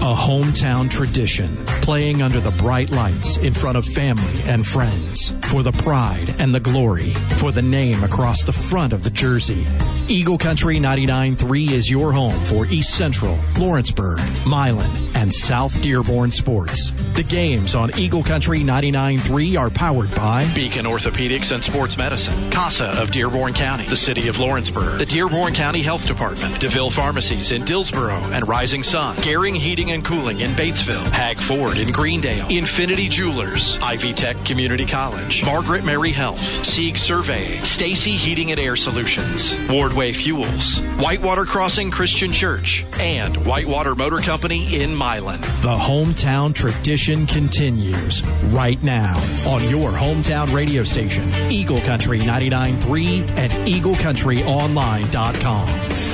A hometown tradition, playing under the bright lights in front of family and friends. For the pride and the glory, for the name across the front of the jersey. Eagle Country 99.3 is your home for East Central, Lawrenceburg, Milan, and South Dearborn sports. The games on Eagle Country 99.3 are powered by Beacon Orthopedics and Sports Medicine, CASA of Dearborn County, the City of Lawrenceburg, the Dearborn County Health Department, DeVille Pharmacies in Dillsboro and Rising Sun, Garing Heating and Cooling in Batesville, Hag Ford in Greendale, Infinity Jewelers, Ivy Tech Community College, Margaret Mary Health, Sieg Survey, Stacy Heating and Air Solutions, Wardway Fuels, Whitewater Crossing Christian Church, and Whitewater Motor Company in Milan. The hometown tradition continues right now on your hometown radio station, Eagle Country 99.3 and EagleCountryOnline.com.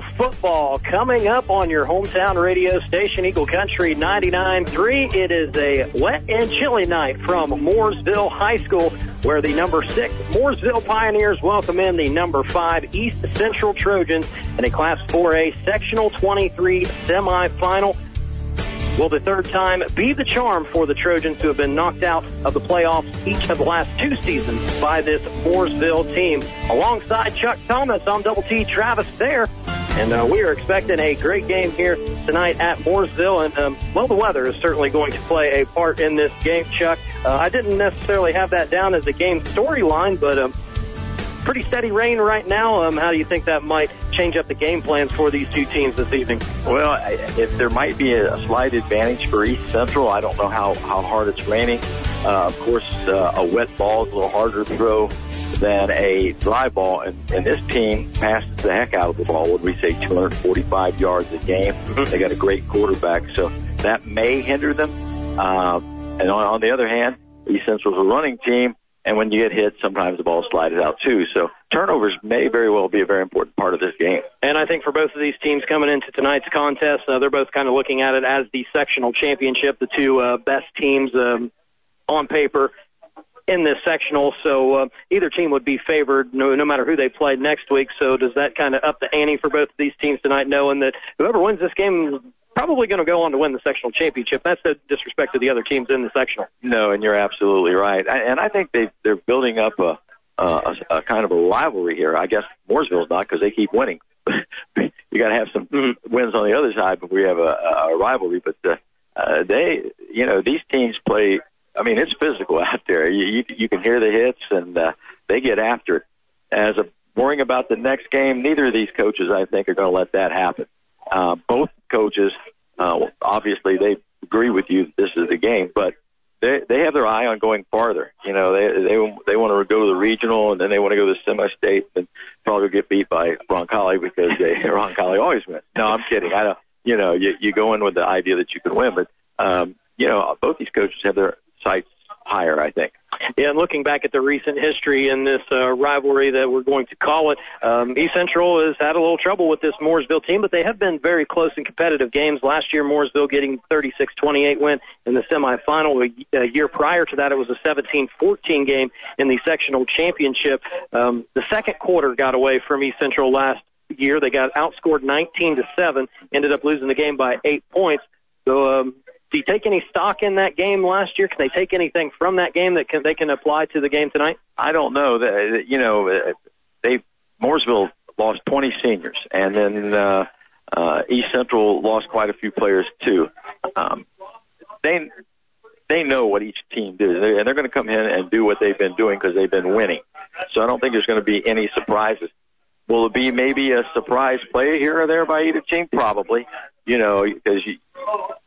Football coming up on your hometown radio station, Eagle Country 99.3. It is a wet and chilly night from Mooresville High School, where the number six Mooresville Pioneers welcome in the number five East Central Trojans in a Class 4A Sectional 23 semifinal. Will the third time be the charm for the Trojans who have been knocked out of the playoffs each of the last two seasons by this Mooresville team? Alongside Chuck Thomas, I'm Double T Travis there. And uh, we are expecting a great game here tonight at Mooresville. And, um, well, the weather is certainly going to play a part in this game, Chuck. Uh, I didn't necessarily have that down as a game storyline, but um, pretty steady rain right now. Um, how do you think that might change up the game plans for these two teams this evening? Well, if there might be a, slight advantage for East Central, I don't know how, how hard it's raining. Uh, of course, uh, a wet ball is a little harder to throw than a dry ball, and, and this team passes the heck out of the ball. Would we say 245 yards a game? They got a great quarterback, so that may hinder them. Uh, and on, on the other hand, East Central's a running team, and when you get hit, sometimes the ball slides out too. So turnovers may very well be a very important part of this game. And I think for both of these teams coming into tonight's contest, uh, they're both kind of looking at it as the sectional championship, the two uh, best teams um, on paper in this sectional. So uh, either team would be favored no, no matter who they played next week. So does that kind of up the ante for both of these teams tonight, knowing that whoever wins this game is probably going to go on to win the sectional championship? That's no disrespect to the other teams in the sectional. No, and you're absolutely right. I- And I think they they're building up a a, a kind of a rivalry here. I guess Mooresville's not because they keep winning. you got to have some wins on the other side before you have a, a rivalry. But uh, uh, they, you know, these teams play. I mean, it's physical out there. You you, you can hear the hits, and uh, they get after it. As a worrying about the next game, neither of these coaches, I think, are going to let that happen. Uh, both coaches, uh, obviously, they agree with you that this is the game, but they they have their eye on going farther. You know, they they they want to go to the regional, and then they want to go to the semi-state, and probably get beat by Roncalli because they Roncalli always wins. No, I'm kidding. I don't. You know, you you go in with the idea that you can win, but um, you know, both these coaches have their higher. I think. Yeah, and looking back at the recent history in this uh, rivalry that we're going to call it, um, East Central has had a little trouble with this Mooresville team, but they have been very close and competitive games. Last year, Mooresville getting 36-28 win in the semifinal. A, a year prior to that, it was a 17-14 game in the sectional championship. Um, the second quarter got away from East Central last year. They got outscored 19 to seven, ended up losing the game by eight points. So, um, do you take any stock in that game last year? Can they take anything from that game that can, they can apply to the game tonight? I don't know. You know, uh, they Mooresville lost 20 seniors, and then uh, uh, East Central lost quite a few players too. Um, they they know what each team does, and they're going to come in and do what they've been doing because they've been winning. So I don't think there's going to be any surprises. Will it be maybe a surprise play here or there by either team? Probably. You know, because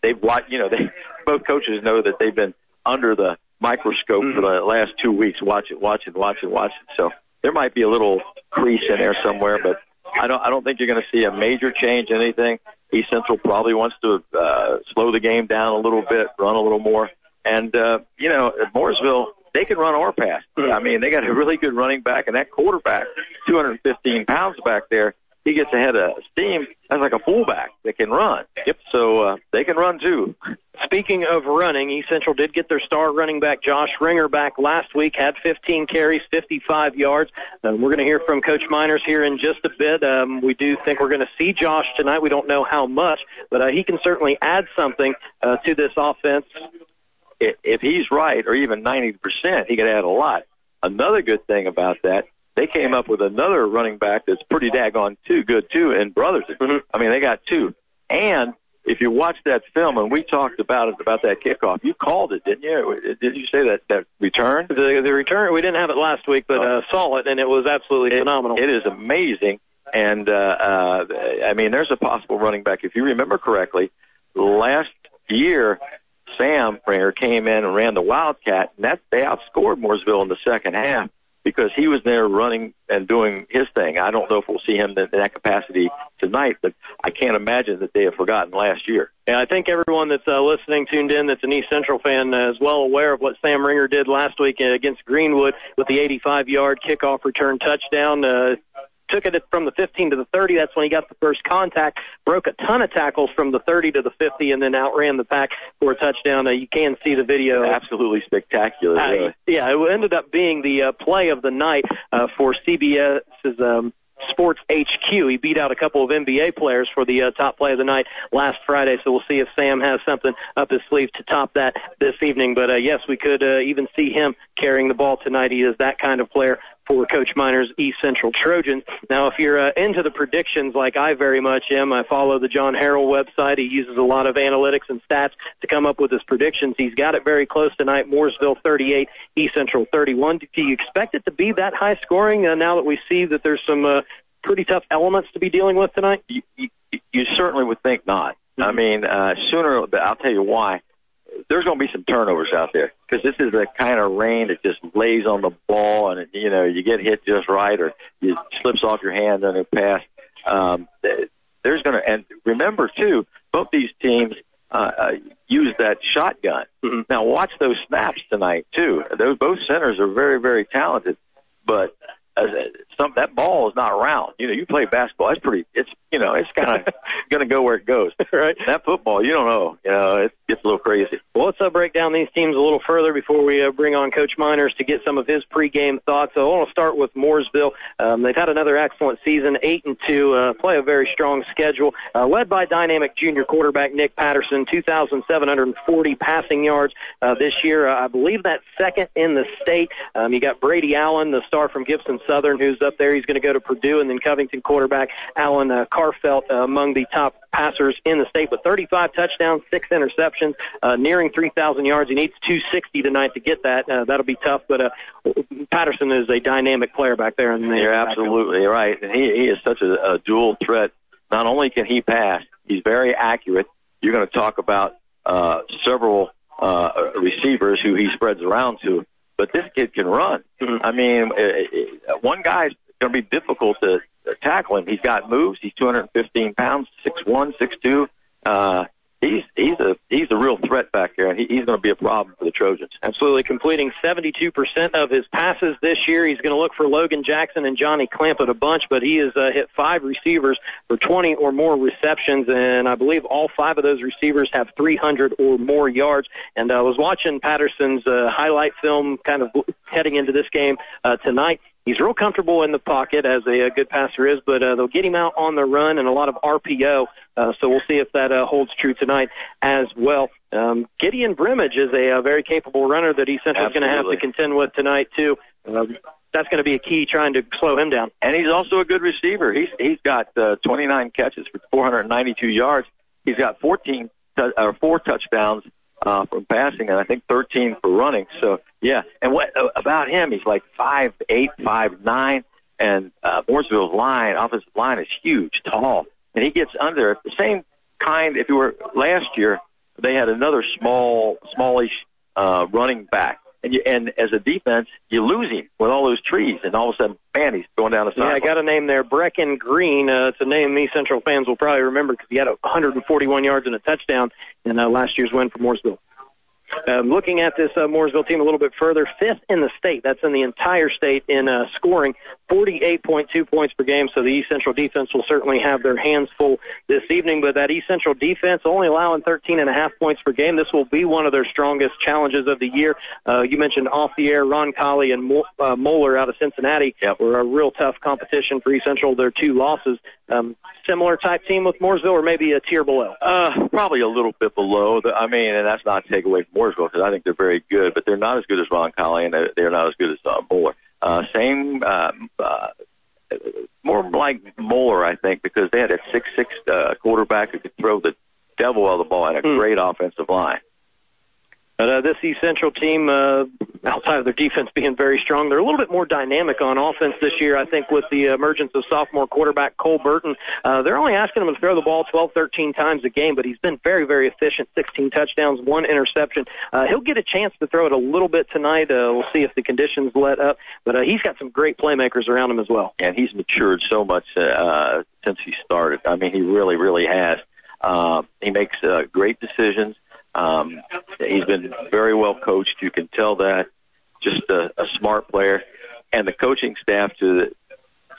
they've watched. You know, they both coaches know that they've been under the microscope for the last two weeks, watching, watching, watching, watching. So there might be a little crease in there somewhere, but I don't. I don't think you're going to see a major change in anything. East Central probably wants to uh, slow the game down a little bit, run a little more, and uh, you know, at Mooresville they can run or pass. I mean, they got a really good running back, and that quarterback, 215 pounds back there. he gets ahead of steam as like a fullback that can run. Yep. So uh, they can run too. Speaking of running, East Central did get their star running back Josh Ringer back last week, had 15 carries, 55 yards. Uh, we're going to hear from Coach Miners here in just a bit. Um, we do think we're going to see Josh tonight. We don't know how much, but uh, he can certainly add something uh, to this offense. If if he's right, or even 90%, he could add a lot. Another good thing about that, they came up with another running back that's pretty daggone too good too in Brothers. Mm-hmm. I mean, they got two. And if you watch that film, and we talked about it about that kickoff, you called it, didn't you? Did you say that that return? The the return we didn't have it last week, but uh, saw it, and it was absolutely it, phenomenal. It is amazing, and uh, uh, I mean, there's a possible running back if you remember correctly. Last year, Sam Ringer came in and ran the Wildcat, and that they outscored Mooresville in the second half because he was there running and doing his thing. I don't know if we'll see him in that capacity tonight, but I can't imagine that they have forgotten last year. Yeah, I think everyone that's uh, listening, tuned in, that's an East Central fan, uh, is well aware of what Sam Ringer did last week against Greenwood with the 85-yard kickoff return touchdown. Uh, took it from the 15 to the 30. That's when he got the first contact. Broke a ton of tackles from the 30 to the 50, and then outran the pack for a touchdown. Uh, you can see the video. Absolutely spectacular. Uh, yeah, it ended up being the uh, play of the night uh, for CBS's. Um, Sports HQ. He beat out a couple of NBA players for the uh, top play of the night last Friday. So we'll see if Sam has something up his sleeve to top that this evening. But uh, yes, we could uh, even see him carrying the ball tonight. He is that kind of player for Coach Miner's East Central Trojans. Now, if you're uh, into the predictions like I very much am, I follow the John Harrell website. He uses a lot of analytics and stats to come up with his predictions. He's got it very close tonight. Mooresville 38, East Central 31. Do you expect it to be that high scoring uh, now that we see that there's some uh, pretty tough elements to be dealing with tonight? You, you, you certainly would think not. Mm-hmm. I mean, uh, sooner, I'll tell you why there's going to be some turnovers out there because this is the kind of rain that just lays on the ball and it, you know you get hit just right or it slips off your hand on a pass. Um, there's going to and remember too, both these teams uh, uh, use that shotgun. Mm-hmm. Now watch those snaps tonight too. Those both centers are very very talented, but uh, some that ball is not round. You know, you play basketball. It's pretty. It's you know, it's kind of going to go where it goes. right. That football, you don't know. You know, it gets a little crazy. Well, let's uh, break down these teams a little further before we uh, bring on Coach Miners to get some of his pregame thoughts. So I want to start with Mooresville. Um, they've had another excellent season, eight and two. Uh, play a very strong schedule, uh, led by dynamic junior quarterback Nick Patterson, 2,740 passing yards uh, this year. Uh, I believe that's second in the state. Um, you got Brady Allen, the star from Gibson Southern, who's up there. He's going to go to Purdue, and then Covington quarterback Alan uh, Carfelt uh, among the top passers in the state with 35 touchdowns, six interceptions, uh, nearing 3,000 yards. He needs 260 tonight to get that. Uh, that'll be tough, but uh, Patterson is a dynamic player back there. In the You're absolutely right, and he, he is such a, a dual threat. Not only can he pass, he's very accurate. You're going to talk about uh, several uh, receivers who he spreads around to, but this kid can run. Mm-hmm. I mean, uh, uh one guy's going to be difficult to tackle him. He's got moves. He's 215 pounds, six one, six two. Uh, he's he's a he's a real threat back there, and he, he's going to be a problem for the Trojans. Absolutely, completing 72% of his passes this year. He's going to look for Logan Jackson and Johnny Clampett a bunch, but he has uh, hit five receivers for 20 or more receptions, and I believe all five of those receivers have 300 or more yards. And I was watching Patterson's uh, highlight film, kind of heading into this game uh, tonight he's real comfortable in the pocket as a, a good passer is, but uh, they'll get him out on the run and a lot of RPO. Uh, so we'll see if that uh, holds true tonight as well. Um, Gideon Brimage is a, a very capable runner that East Central's going to have to contend with tonight too. Um, that's going to be a key trying to slow him down. And he's also a good receiver. He's he's got uh, 29 catches for 492 yards. He's got 14 t- or four touchdowns uh, from passing, and I think 13 for running. So yeah, and what uh, about him? He's like five eight, five nine, and uh, Mooresville's line, offensive line, is huge, tall, and he gets under the same kind. If you were last year, they had another small, smallish uh, running back. And, you, and as a defense, you lose him with all those trees, and all of a sudden, man, he's going down the side. Yeah, I got a name there, Brecken Green. Uh, it's a name me Central fans will probably remember because he had 141 yards and a touchdown in uh, last year's win for Mooresville. Um, looking at this uh, Mooresville team a little bit further, fifth in the state. That's in the entire state in uh, scoring. 48.2 points per game. So the East Central defense will certainly have their hands full this evening. But that East Central defense only allowing 13 and a half points per game. This will be one of their strongest challenges of the year. Uh, you mentioned off the air, Roncalli and Mo- uh, Moeller out of Cincinnati yep. were a real tough competition for East Central. Their two losses. Um, similar type team with Mooresville, or maybe a tier below. Uh, probably a little bit below. The, I mean, and that's not to take away from Mooresville because I think they're very good, but they're not as good as Roncalli and they're, they're not as good as uh, Moeller. Uh, same, uh, uh, more like Moeller, I think, because they had a six-six uh, quarterback who could throw the devil out of the ball and a mm. great offensive line. But uh, this East Central team, uh, outside of their defense being very strong, they're a little bit more dynamic on offense this year. I think with the emergence of sophomore quarterback Cole Burton, uh, they're only asking him to throw the ball 12, 13 times a game, but he's been very, very efficient. 16 touchdowns, one interception. Uh, he'll get a chance to throw it a little bit tonight. Uh, we'll see if the conditions let up, but uh, he's got some great playmakers around him as well. And he's matured so much uh, since he started. I mean, he really, really has. Uh, he makes uh, great decisions. Um, he's been very well coached. You can tell that. Just a, a smart player, and the coaching staff to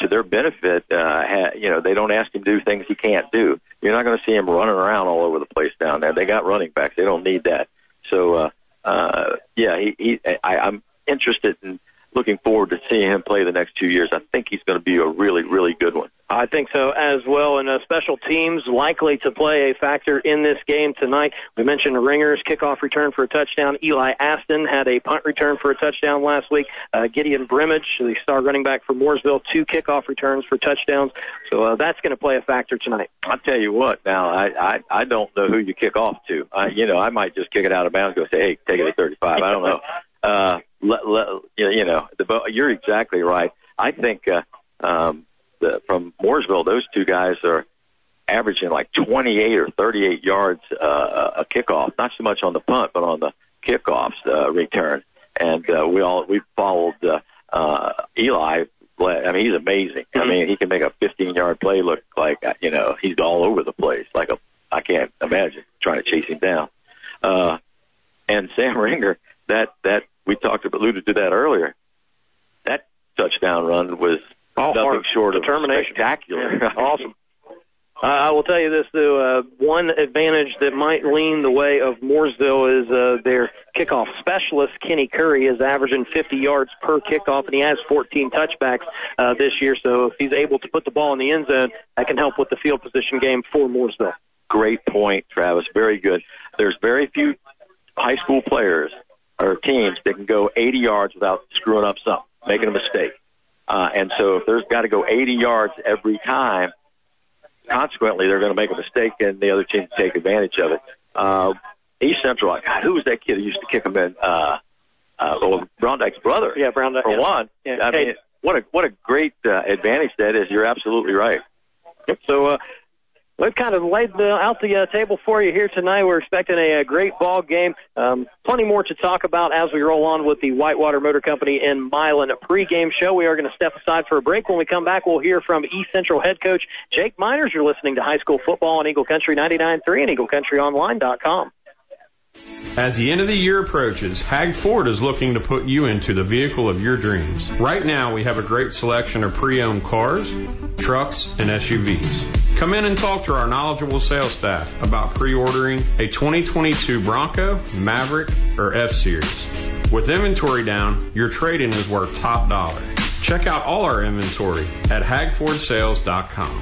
to their benefit, uh, ha, you know, they don't ask him to do things he can't do. You're not going to see him running around all over the place down there. They got running backs. They don't need that. So, uh, uh, yeah, he, he I, I'm interested in looking forward to seeing him play the next two years. I think he's going to be a really, really good one. I think so as well. And uh, special teams likely to play a factor in this game tonight. We mentioned the Ringer's kickoff return for a touchdown. Eli Aston had a punt return for a touchdown last week. Uh, Gideon Brimage, the star running back for Mooresville, two kickoff returns for touchdowns. So uh, that's going to play a factor tonight. I'll tell you what. Now I I, I don't know who you kick off to. I, you know I might just kick it out of bounds. Go say, hey, take it at 35. I don't know. Uh, let, let, you know, the, you're exactly right. I think uh, um, the, from Mooresville, those two guys are averaging like 28 or 38 yards uh, a kickoff. Not so much on the punt, but on the kickoffs uh, return. And uh, we all we followed uh, uh, Eli. I mean, he's amazing. I mean, he can make a 15 yard play look like uh, you know he's all over the place. Like a I can't imagine trying to chase him down. Uh, and Sam Ringer, that that we talked about, alluded to that earlier. That touchdown run was oh, nothing short of spectacular. Yeah, awesome. Uh, I will tell you this, though. Uh, one advantage that might lean the way of Mooresville is uh, their kickoff specialist, Kenny Curry, is averaging 50 yards per kickoff, and he has 14 touchbacks uh, this year. So if he's able to put the ball in the end zone, that can help with the field position game for Mooresville. Great point, Travis. Very good. There's very few high school players or teams that can go 80 yards without screwing up something, making a mistake. Uh, and so if there's got to go 80 yards every time, consequently they're going to make a mistake and the other team can take advantage of it. Uh, East Central, God, who was that kid who used to kick them in? Uh, uh, well, Brown Dyke's brother. Yeah, Brown Dyke. For yeah. one. Yeah. I mean, what a, what a great, uh, advantage that is. You're absolutely right. Yep. So, uh, We've kind of laid the, out the uh, table for you here tonight. We're expecting a, a great ball game. Um, plenty more to talk about as we roll on with the Whitewater Motor Company in Milan pregame show. We are going to step aside for a break. When we come back, we'll hear from East Central head coach Jake Miners. You're listening to high school football on Eagle Country 99.3 and EagleCountryOnline.com. As the end of the year approaches, Hag Ford is looking to put you into the vehicle of your dreams. Right now, we have a great selection of pre-owned cars, trucks, and SUVs. Come in and talk to our knowledgeable sales staff about pre-ordering a 2022 Bronco, Maverick, or F-Series. With inventory down, your trade-in is worth top dollar. Check out all our inventory at hagfordsales.com.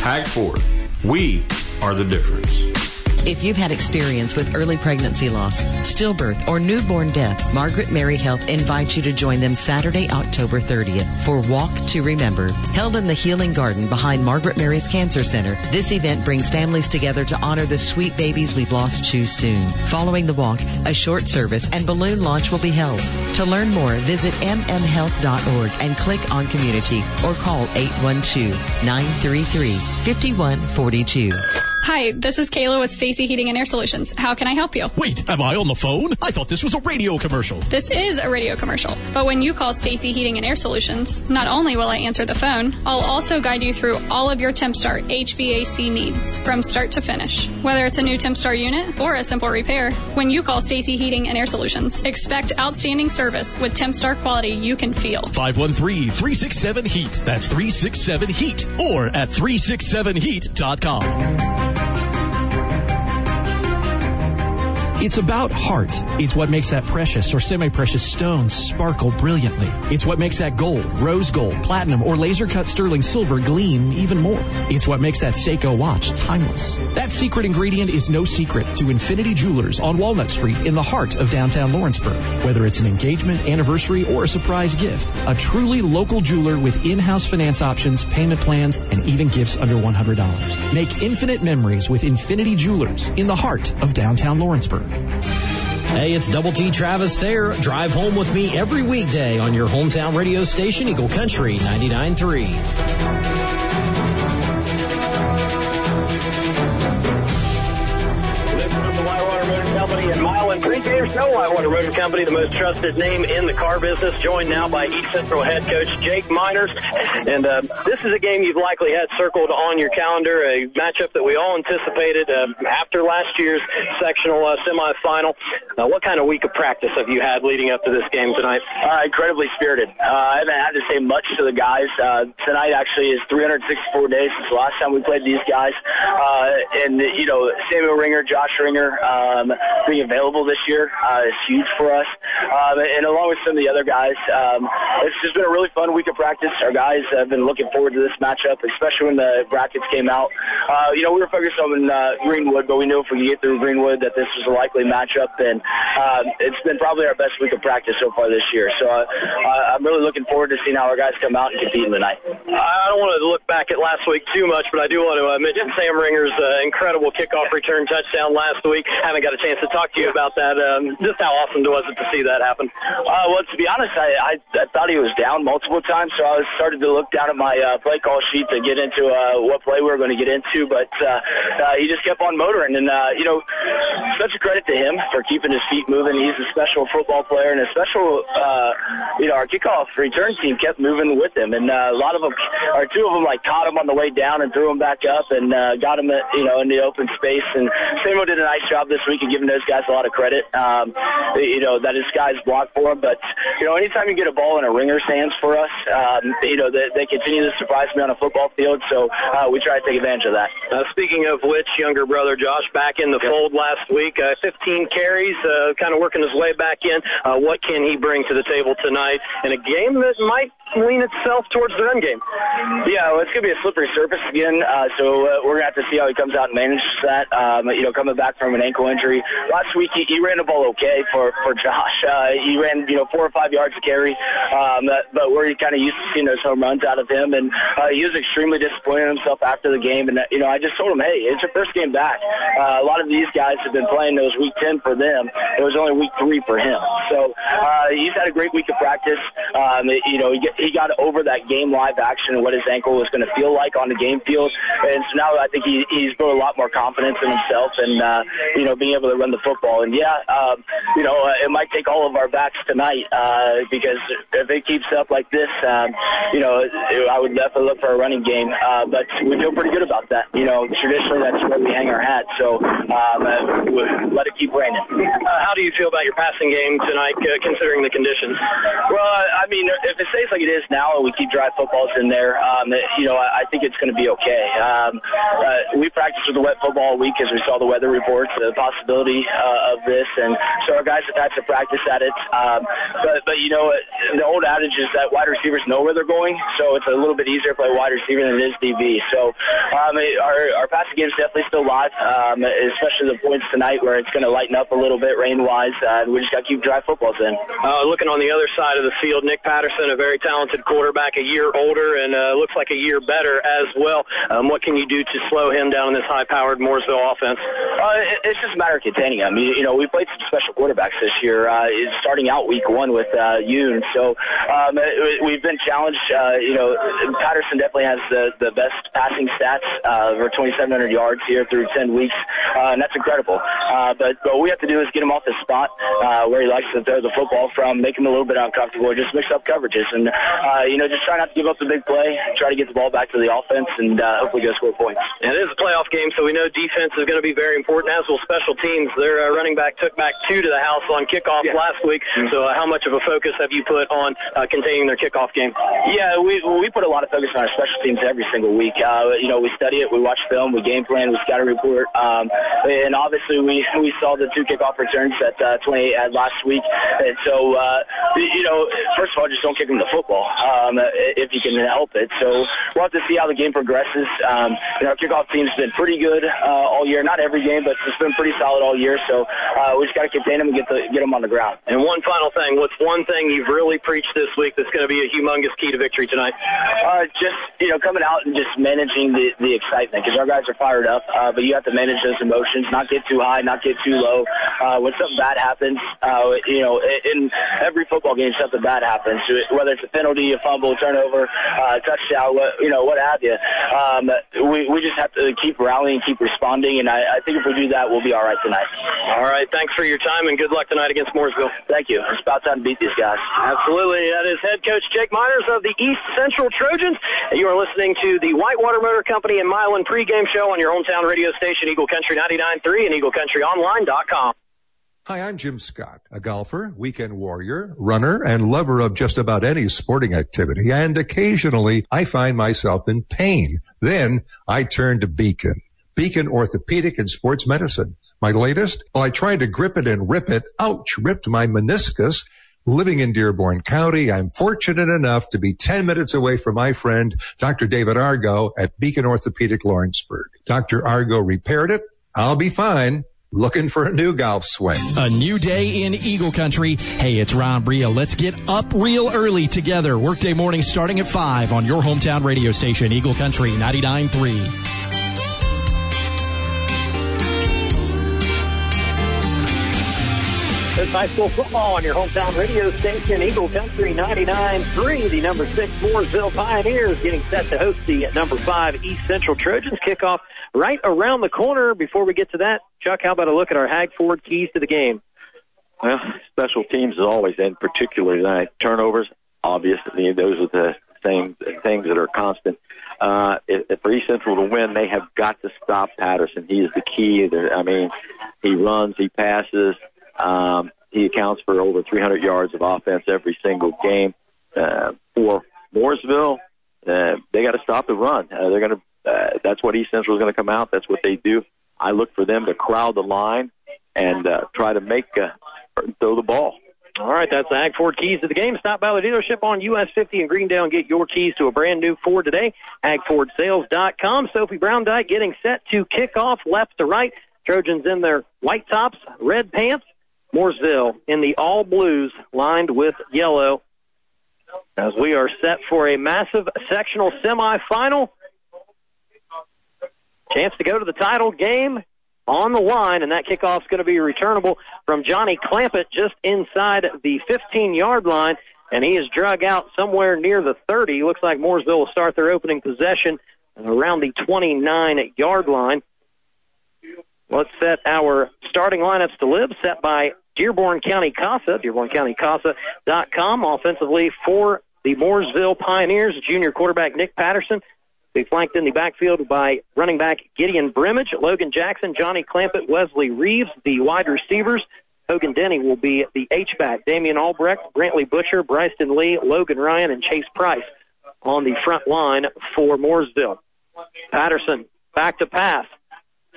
Hag Ford, we are the difference. If you've had experience with early pregnancy loss, stillbirth, or newborn death, Margaret Mary Health invites you to join them Saturday, October 30th for Walk to Remember. Held in the Healing Garden behind Margaret Mary's Cancer Center, this event brings families together to honor the sweet babies we've lost too soon. Following the walk, a short service and balloon launch will be held. To learn more, visit mmhealth.org and click on community or call 812 933 5142. Hi, this is Kayla with Stacy Heating and Air Solutions. How can I help you? Wait, am I on the phone? I thought this was a radio commercial. This is a radio commercial, but when you call Stacy Heating and Air Solutions, not only will I answer the phone, I'll also guide you through all of your TempStar HVAC needs from start to finish. Whether it's a new TempStar unit or a simple repair, when you call Stacy Heating and Air Solutions, expect outstanding service with TempStar quality you can feel. 513-367-HEAT. That's 367-HEAT or at 367heat.com. Bye. It's about heart. It's what makes that precious or semi-precious stone sparkle brilliantly. It's what makes that gold, rose gold, platinum, or laser cut sterling silver gleam even more. It's what makes that Seiko watch timeless. That secret ingredient is no secret to Infinity Jewelers on Walnut Street in the heart of downtown Lawrenceburg. Whether it's an engagement, anniversary, or a surprise gift, a truly local jeweler with in-house finance options, payment plans, and even gifts under $100. Make infinite memories with Infinity Jewelers in the heart of downtown Lawrenceburg. Hey, it's Double T Travis there. Drive home with me every weekday on your hometown radio station, Eagle Country 99.3. Company and Milan Pre-Game Show. Whitewater Motor Company, the most trusted name in the car business, joined now by East Central head coach Jake Miners. And uh, this is a game you've likely had circled on your calendar, a matchup that we all anticipated uh, after last year's sectional uh, semifinal. Uh, what kind of week of practice have you had leading up to this game tonight? Uh, incredibly spirited. Uh, I haven't had to say much to the guys. Tonight actually is 364 days since the last time we played these guys. And, you know, Samuel Ringer, Josh Ringer, um, available this year uh, is huge for us. Um, and along with some of the other guys, um, it's just been a really fun week of practice. Our guys have been looking forward to this matchup, especially when the brackets came out. Uh, you know, we were focused on uh, Greenwood, but we knew if we could get through Greenwood that this was a likely matchup. And um, it's been probably our best week of practice so far this year. So uh, I'm really looking forward to seeing how our guys come out and compete tonight. I don't want to look back at last week too much, but I do want to uh, mention Sam Ringer's uh, incredible kickoff return touchdown last week. I Haven't got a chance to talk to you about that. Um, just how awesome was it to see that happen? Uh, well, to be honest, I, I, I thought he was down multiple times, so I was started to look down at my uh, play call sheet to get into uh, what play we were going to get into, but uh, uh, he just kept on motoring, and uh, you know, such a credit to him for keeping his feet moving. He's a special football player and a special, uh, you know, our kickoff return team kept moving with him, and uh, a lot of them, or two of them, like caught him on the way down and threw him back up and uh, got him, you know, in the open space. And Samuel did a nice job this week of giving those guys a lot of credit. Um, you know, that his guys blocked for him, but you know, anytime you get a ball in a ringer's hands for us, um, you know, they, they continue to surprise me on a football field. So uh, we try to take advantage of that. Uh, speaking of which, younger brother Josh back in the Yep. fold last week, uh, 15 carries, uh, kind of working his way back in. Uh, what can he bring to the table tonight in a game that might lean itself towards the run game? Yeah, well, it's gonna be a slippery surface again. Uh, so uh, we're gonna have to see how he comes out and manages that. Um, you know, coming back from an ankle injury last week, he, he ran the ball okay for for Josh. Uh, he ran you know four or five yards a carry, um, but- we're kind of used to seeing those home runs out of him, and uh, he was extremely disappointed in himself after the game. And you know, I just told him, hey, it's your first game back. Uh, a lot of these guys have been playing those week ten for them. It was only week three for him. So uh, he's had a great week of practice. Um, you know, he, get, he got over that game live action and what his ankle was going to feel like on the game field, and so now I think he, he's built a lot more confidence in himself and uh, you know being able to run the football. And yeah, um, you know, uh, it might take all of our backs tonight uh, because if it keeps up like this, um, you know, I would definitely look for a running game. Uh, but we feel pretty good about that. You know, traditionally that's where we hang our hat. So um, uh, let it keep raining. Uh, how do you feel about your passing game tonight, uh, considering the conditions? Well, I I mean, if it stays like it is now and we keep dry footballs in there, um, you know, I I think it's going to be okay. Um, uh, we practiced with the wet football all week as we saw the weather reports, the possibility uh, of this, and so our guys have had to practice at it. Um, but, but you know, the old adage is that wide receivers know where they're going, so it's a little bit easier to play wide receiver than it is DB. So um, our our passing game is definitely still live, um, especially the points tonight where it's going to lighten up a little bit rain wise. Uh, we just got to keep dry footballs in. Uh, looking on the other side of the field, Nick Patterson, a very talented quarterback, a year older and uh, looks like a year better as well. Um, what can you do to slow him down in this high-powered Mooresville offense? Uh, it- it's just a matter of containing him. You, know, we played some special quarterbacks this year, uh, starting out week one with uh, Yoon. So um, we've been challenged. Uh, you know, Patterson definitely has the the best passing stats uh, over 2,700 yards here through 10 weeks, uh, and that's incredible. Uh, but what we have to do is get him off the spot uh, where he likes to throw the football from, make him a little bit uncomfortable, just mix up coverages, and uh, you know, just try not to give up the big play, try to get the ball back to the offense, and uh, hopefully go score points. And it is a playoff game, so we know defense is going to be very important, as will special teams. Their uh, running back took back two to the house on kickoff yeah. last week. Mm-hmm. So, uh, how much of a focus have you put on uh, containing their kickoff game? Yeah, we we put a lot of focus on our special teams every single week. Uh, you know, we study it, we watch film, we game plan, we scout a report, um, and obviously we we saw the two kickoff returns that uh, 28 had last week. And so, uh, you know, first of all, just don't kick them the football um, if you can help it. So we'll have to see how the game progresses. Um, you know, our kickoff team's been pretty good uh, all year. Not every game, but it's been pretty solid all year. So uh, we just got to contain them and get the, get them on the ground. And one final thing: what's one thing you've really preached this week that's going to be a humongous key to victory tonight? Uh, just you know, coming out and just managing the the excitement because our guys are fired up, uh, but you have to manage those emotions, not get too high, not get too low. Uh, when something bad happens, uh, you know, in every football game, something bad happens. Whether it's a penalty, a fumble, turnover, uh, touchdown, what, you know, what have you. Um, we we just have to keep rallying, keep responding, and I, I think if we do that, we'll be all right tonight. All right. Thanks for your time and good luck tonight against Mooresville. Thank you. It's about time to beat these guys. Absolutely. That is head coach Jake Miners of the East Central Trojans. And you are listening to the Whitewater Motor Company and Milan pregame show on your hometown radio station, Eagle Country 99.3 and EagleCountryOnline.com. Hi, I'm Jim Scott, a golfer, weekend warrior, runner, and lover of just about any sporting activity. And occasionally I find myself in pain. Then I turn to Beacon. Beacon Orthopedic and Sports Medicine. My latest? Well, I tried to grip it and rip it. Ouch, ripped my meniscus. Living in Dearborn County, I'm fortunate enough to be 10 minutes away from my friend, Dr. David Argo at Beacon Orthopedic Lawrenceburg. Dr. Argo repaired it. I'll be fine. Looking for a new golf swing. A new day in Eagle Country. Hey, it's Ron Bria. Let's get up real early together. Workday morning starting at 5 on your hometown radio station, Eagle Country 99.3. It's high school football on your hometown radio station, Eagle Country 99.3. The number six Mooresville Pioneers getting set to host the number five East Central Trojans kickoff right around the corner. Before we get to that, Chuck, how about a look at our Hag Ford keys to the game? Well, special teams is always, and particularly tonight, turnovers. Obviously, those are the things things that are constant. Uh, if, for East Central to win, they have got to stop Patterson. He is the key. I mean, he runs, he passes, um, he accounts for over 300 yards of offense every single game. Uh, for Mooresville, uh, they got to stop the run. Uh, they're going to. Uh, that's what East Central is going to come out. That's what they do. I look for them to crowd the line and uh, try to make uh, throw the ball. All right, that's the Hag Ford keys to the game. Stop by the dealership on US 50 in Greendale and get your keys to a brand new Ford today. HagFordSales.com. Sophie Brown Dyke getting set to kick off left to right. Trojans in their white tops, red pants, Mooresville in the all blues lined with yellow as we are set for a massive sectional semifinal. Chance to go to the title game on the line, and that kickoff is going to be returnable from Johnny Clampett just inside the 15 yard line, and he is drug out somewhere near the 30. Looks like Mooresville will start their opening possession around the 29 yard line. Let's set our starting lineups to live, set by Dearborn County CASA, DearbornCountyCASA.com. Offensively for the Mooresville Pioneers, junior quarterback Nick Patterson. They flanked in the backfield by running back Gideon Brimage, Logan Jackson, Johnny Clampett, Wesley Reeves, the wide receivers. Hogan Denny will be the H-back. Damian Albrecht, Brantley Butcher, Bryson Lee, Logan Ryan, and Chase Price on the front line for Mooresville. Patterson back to pass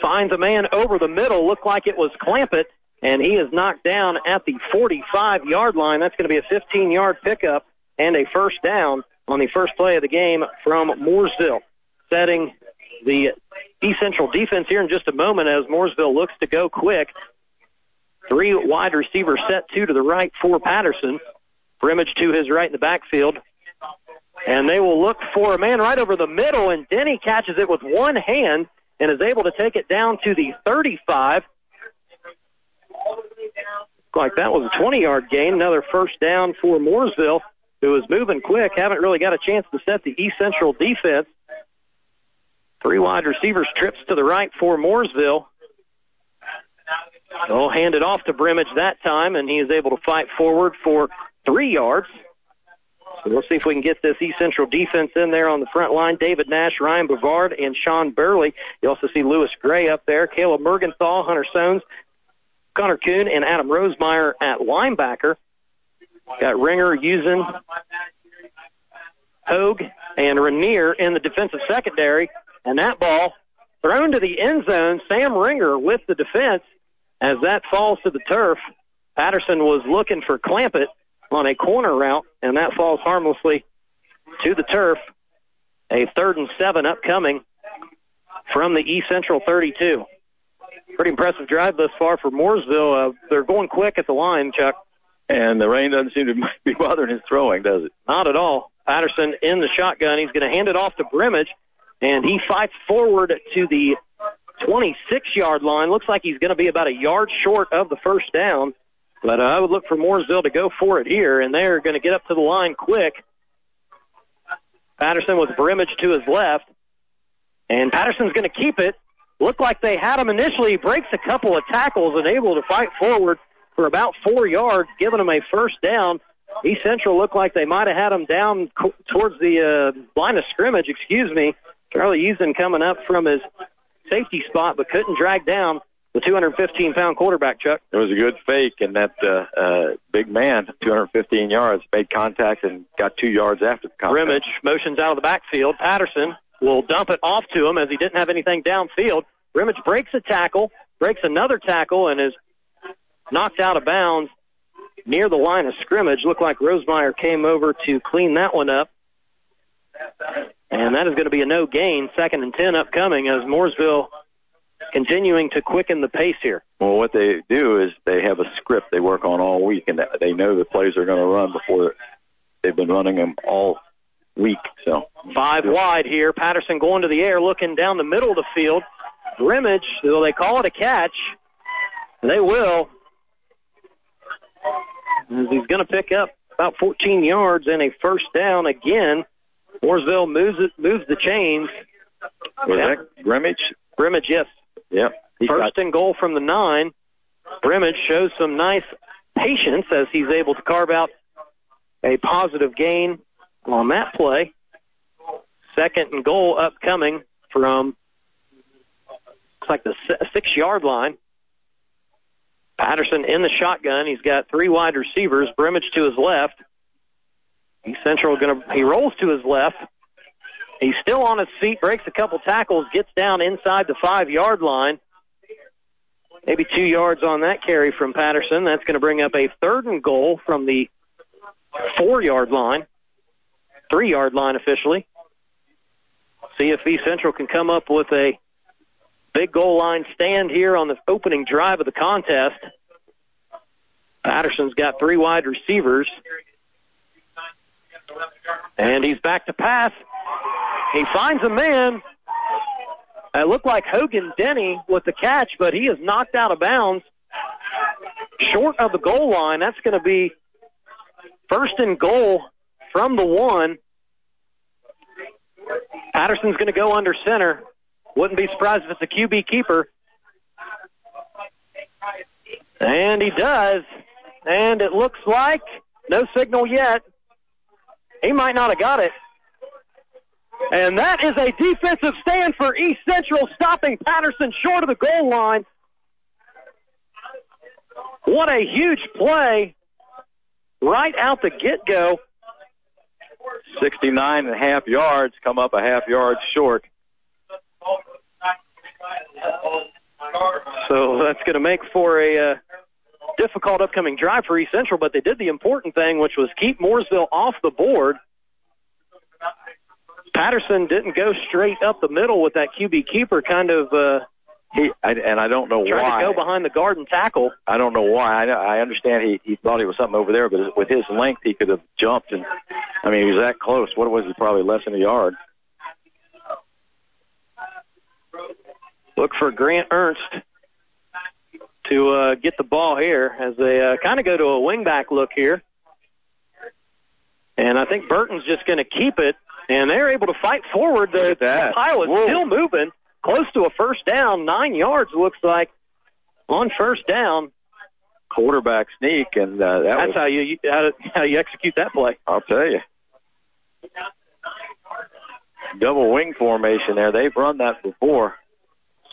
finds a man over the middle. Looked like it was Clampett, and he is knocked down at the 45 yard line. That's going to be a 15 yard pickup and a first down on the first play of the game from Mooresville. Setting the East Central defense here in just a moment as Mooresville looks to go quick. Three wide receivers set, two to the right for Patterson. Brimage to his right in the backfield. And they will look for a man right over the middle, and Denny catches it with one hand and is able to take it down to the 35. Like that was a 20 yard gain. Another first down for Mooresville who is moving quick, haven't really got a chance to set the East Central defense. Three wide receivers trips to the right for Mooresville. They'll hand it off to Brimage that time, and he is able to fight forward for three yards. We'll see if we can get this East Central defense in there on the front line. David Nash, Ryan Bavard, and Sean Burley. You also see Lewis Gray up there, Caleb Mergenthal, Hunter Sones, Connor Kuhn, and Adam Rosemeyer at linebacker. Got Ringer using Hogue and Rainier in the defensive secondary. And that ball thrown to the end zone. Sam Ringer with the defense as that falls to the turf. Patterson was looking for Clampett on a corner route, and that falls harmlessly to the turf. A third and seven upcoming from the East Central 32. Pretty impressive drive thus far for Mooresville. Uh, they're going quick at the line, Chuck. And the rain doesn't seem to be bothering his throwing, does it? Not at all. Patterson in the shotgun. He's going to hand it off to Brimage, and he fights forward to the 26 yard line. Looks like he's going to be about a yard short of the first down. But uh, I would look for Mooresville to go for it here, and they're going to get up to the line quick. Patterson with Brimage to his left, and Patterson's going to keep it. Looked like they had him initially. He breaks a couple of tackles and able to fight forward for about four yards, giving him a first down. East Central looked like they might have had him down co- towards the uh, line of scrimmage. Excuse me. Charlie Eason coming up from his safety spot, but couldn't drag down the 215 pound quarterback, Chuck. It was a good fake, and that uh, uh, big man, 215 yards, made contact and got two yards after the contact. Brimage motions out of the backfield. Patterson will dump it off to him as he didn't have anything downfield. Brimage breaks a tackle, breaks another tackle, and is knocked out of bounds near the line of scrimmage. Looked like Rosemeyer came over to clean that one up. And that is going to be a no gain, second and 10 upcoming as Mooresville continuing to quicken the pace here. Well, what they do is they have a script they work on all week, and they know the plays they're going to run before they've been running them all week. So five wide here. Patterson going to the air, looking down the middle of the field. Brimage, will they call it a catch? They will. He's going to pick up about 14 yards and a first down again. Mooresville moves it, moves the chains. Was that Brimage? Brimage, yes. Yep. First and goal from the nine. Brimage shows some nice patience as he's able to carve out a positive gain on that play. Second and goal upcoming from looks like the six yard line. Patterson in the shotgun. He's got three wide receivers. Brimage to his left. Central going to he rolls to his left. He's still on his feet, breaks a couple tackles, gets down inside the five yard line. Maybe two yards on that carry from Patterson. That's going to bring up a third and goal from the four yard line, three yard line officially. East Central can come up with a big goal line stand here on the opening drive of the contest. Patterson's got three wide receivers. And he's back to pass. He finds a man. It looked like Hogan Denny with the catch, but he is knocked out of bounds short of the goal line. That's going to be first and goal from the one. Patterson's going to go under center. Wouldn't be surprised if it's a QB keeper. And he does. And it looks like no signal yet. He might not have got it. And that is a defensive stand for East Central, stopping Patterson short of the goal line. What a huge play right out the get go. 69 and a half yards, come up a half yard short. So that's going to make for a uh, difficult upcoming drive for East Central, but they did the important thing, which was keep Mooresville off the board. Patterson didn't go straight up the middle with that QB keeper, kind of. Uh, he I, and I don't know trying why. to go behind the guard and tackle. I don't know why. I, I understand he he thought he was something over there, but with his length, he could have jumped. And I mean, he was that close. What was he? Probably less than a yard. Look for Grant Ernst to uh, get the ball here as they uh, kind of go to a wingback look here. And I think Burton's just going to keep it, and they're able to fight forward. The pile is still moving, close to a first down, nine yards looks like on first down. Quarterback sneak, and uh, that That's was, how you how, how you execute that play. I'll tell you. Double wing formation there. They've run that before.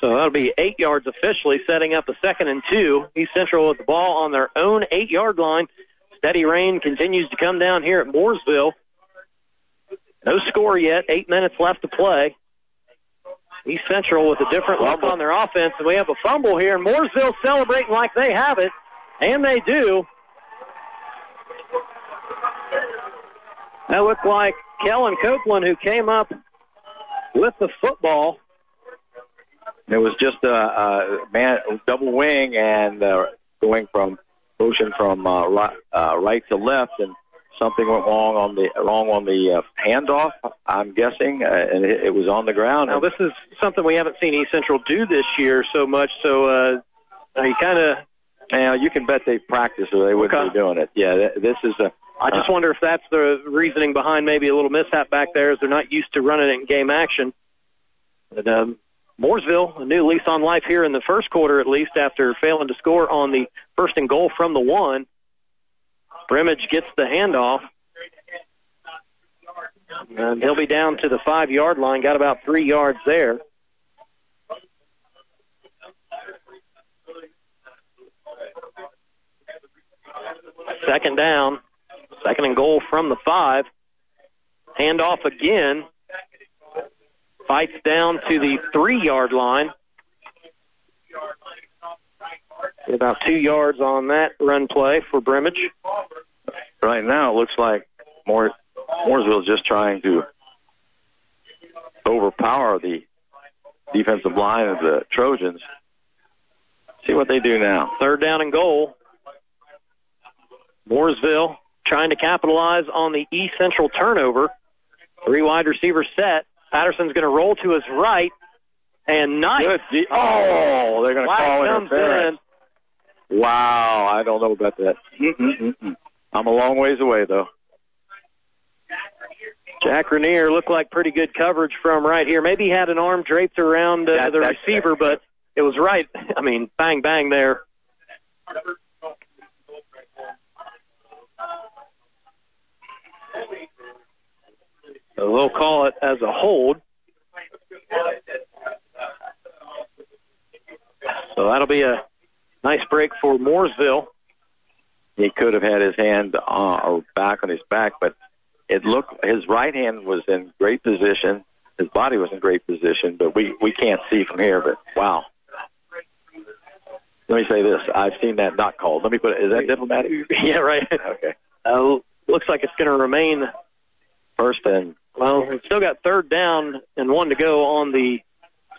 So that'll be eight yards officially, setting up a second and two. East Central with the ball on their own eight yard line. Steady rain continues to come down here at Mooresville. No score yet. Eight minutes left to play. East Central with a different look on their offense, and we have a fumble here. And Mooresville celebrating like they have it, and they do. That looked like Kellen Copeland who came up with the football. It was just a, a man double wing and uh, going from motion from uh, right, uh, right to left, and something went wrong on the wrong on the uh, handoff. I'm guessing, uh, and it, it was on the ground. Now, this is something we haven't seen East Central do this year so much, so uh, you kind of. Now you can bet they practice or they wouldn't Okay. be doing it. Yeah, th- this is a. I just wonder if that's the reasoning behind maybe a little mishap back there, as they're not used to running it in game action. But um, Mooresville, a new lease on life here in the first quarter, at least after failing to score on the first and goal from the one. Brimage gets the handoff. And he'll be down to the five yard line, got about three yards there. Second down, second and goal from the five. Handoff again. Fights down to the three yard line. About two yards on that run play for Brimage. Right now, it looks like Moore, Mooresville's just trying to overpower the defensive line of the Trojans. See what they do now. Third down and goal. Mooresville trying to capitalize on the East Central turnover. Three wide receivers set. Patterson's going to roll to his right. And nice. Good. de- Oh, they're going to call interference. Wow, I don't know about that. Mm-mm-mm-mm. I'm a long ways away though. Jack Rainier looked like pretty good coverage from right here. Maybe he had an arm draped around uh, That- the receiver, but it was right. I mean, bang, bang there. So we'll call it as a hold. So that'll be a nice break for Mooresville. He could have had his hand uh, or back on his back, but it looked his right hand was in great position. His body was in great position, but we we can't see from here. But wow. Let me say this: I've seen that not called. Let me put it. Is that diplomatic? yeah, right. Okay. Uh, looks like it's going to remain First and Well, we've still got third down and one to go on the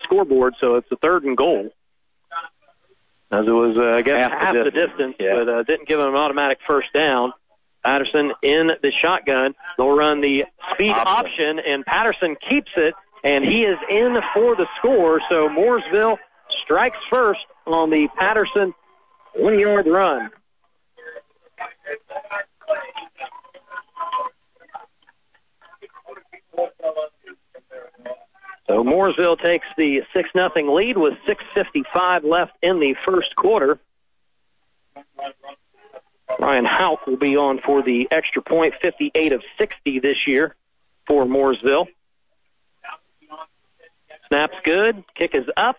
scoreboard, so it's a third and goal. As it was, uh, I guess, Half half, the the distance, distance, yeah. but uh, didn't give him an automatic first down. Patterson in the shotgun. They'll run the speed Option. option, and Patterson keeps it, and he is in for the score. So Mooresville strikes first on the Patterson one-yard run. So Mooresville takes the 6 nothing lead with 6.55 left in the first quarter. Ryan Hauk will be on for the extra point, 58 of 60 this year for Mooresville. Snap's good. Kick is up.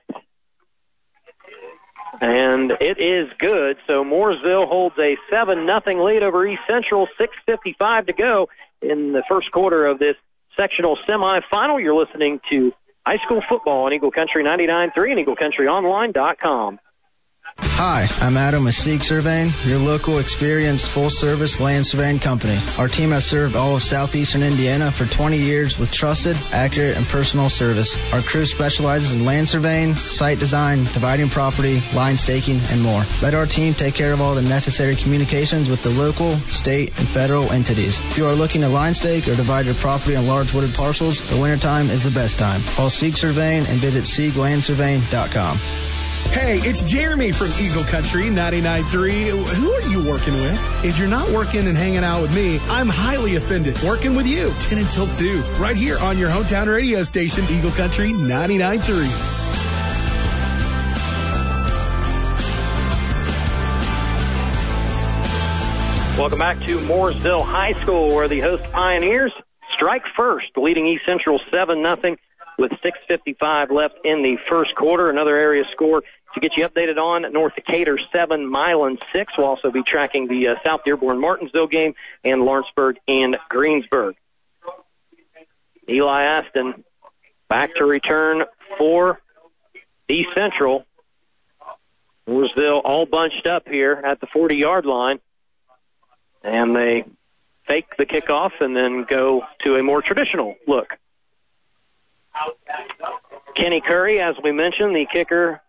And it is good. So Mooresville holds a 7 nothing lead over East Central. 6.55 to go in the first quarter of this sectional semifinal. You're listening to high school football on Eagle Country 99.3 and EagleCountryOnline.com. Hi, I'm Adam with Seek Surveying, your local experienced full service land surveying company. Our team has served all of southeastern Indiana for 20 years with trusted, accurate, and personal service. Our crew specializes in land surveying, site design, dividing property, line staking, and more. Let our team take care of all the necessary communications with the local, state, and federal entities. If you are looking to line stake or divide your property on large wooded parcels, the wintertime is the best time. Call Seek Surveying and visit SeekLandSurveying.com. Hey, it's Jeremy from Eagle Country 99.3. Who are you working with? If you're not working and hanging out with me, I'm highly offended. Working with you 10 until 2, right here on your hometown radio station, Eagle Country 99.3. Welcome back to Mooresville High School, where the host Pioneers strike first, leading East Central 7 0 with 6.55 left in the first quarter. Another area score to get you updated on North Decatur 7, Milan 6. We'll also be tracking the uh, South Dearborn Martinsville game and Lawrenceburg and Greensburg. Eli Aston back to return for East Central. Mooresville all bunched up here at the 40 yard line and they fake the kickoff and then go to a more traditional look. Kenny Curry, as we mentioned, the kicker,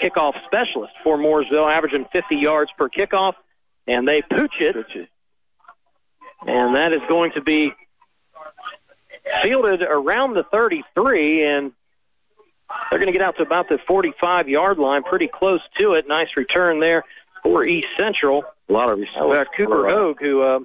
kickoff specialist for Mooresville, averaging 50 yards per kickoff, and they pooch it. And that is going to be fielded around the 33, and they're going to get out to about the 45 yard line, pretty close to it. Nice return there for East Central. A lot of respect. That Cooper uh, Hogue, who uh,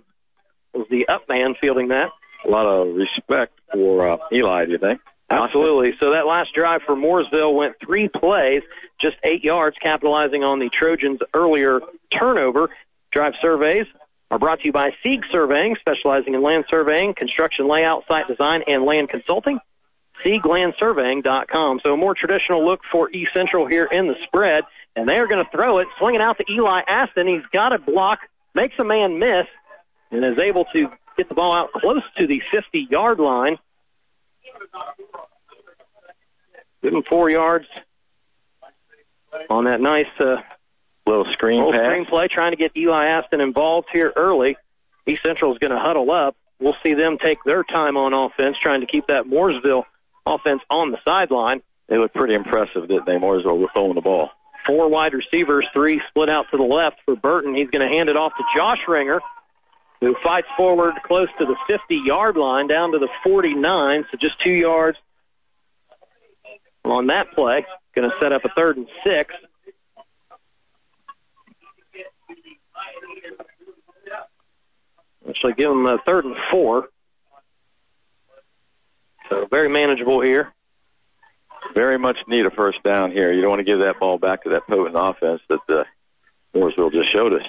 was the up man fielding that. A lot of respect for uh, Eli, do you think? Absolutely. So that last drive for Mooresville went three plays, just eight yards, capitalizing on the Trojans' earlier turnover. Drive surveys are brought to you by Sieg Surveying, specializing in land surveying, construction layout, site design, and land consulting. SiegLandSurveying.com. So a more traditional look for East Central here in the spread, and they are going to throw it, swinging out to Eli Aston. He's got a block, makes a man miss, and is able to get the ball out close to the 50 yard line. Give him four yards on that nice uh, little screen little pass. screen play, trying to get Eli Aston involved here early. East Central is going to huddle up. We'll see them take their time on offense, trying to keep that Mooresville offense on the sideline. They look pretty impressive, didn't they? Mooresville were throwing the ball. Four wide receivers, three split out to the left for Burton. He's going to hand it off to Josh Ringer, who fights forward close to the 50 yard line, down to the 49, so just two yards on that play. Going to set up a third and six. Actually, give them a third and four. So very manageable here. Very much need a first down here. You don't want to give that ball back to that potent offense that the Mooresville just showed us.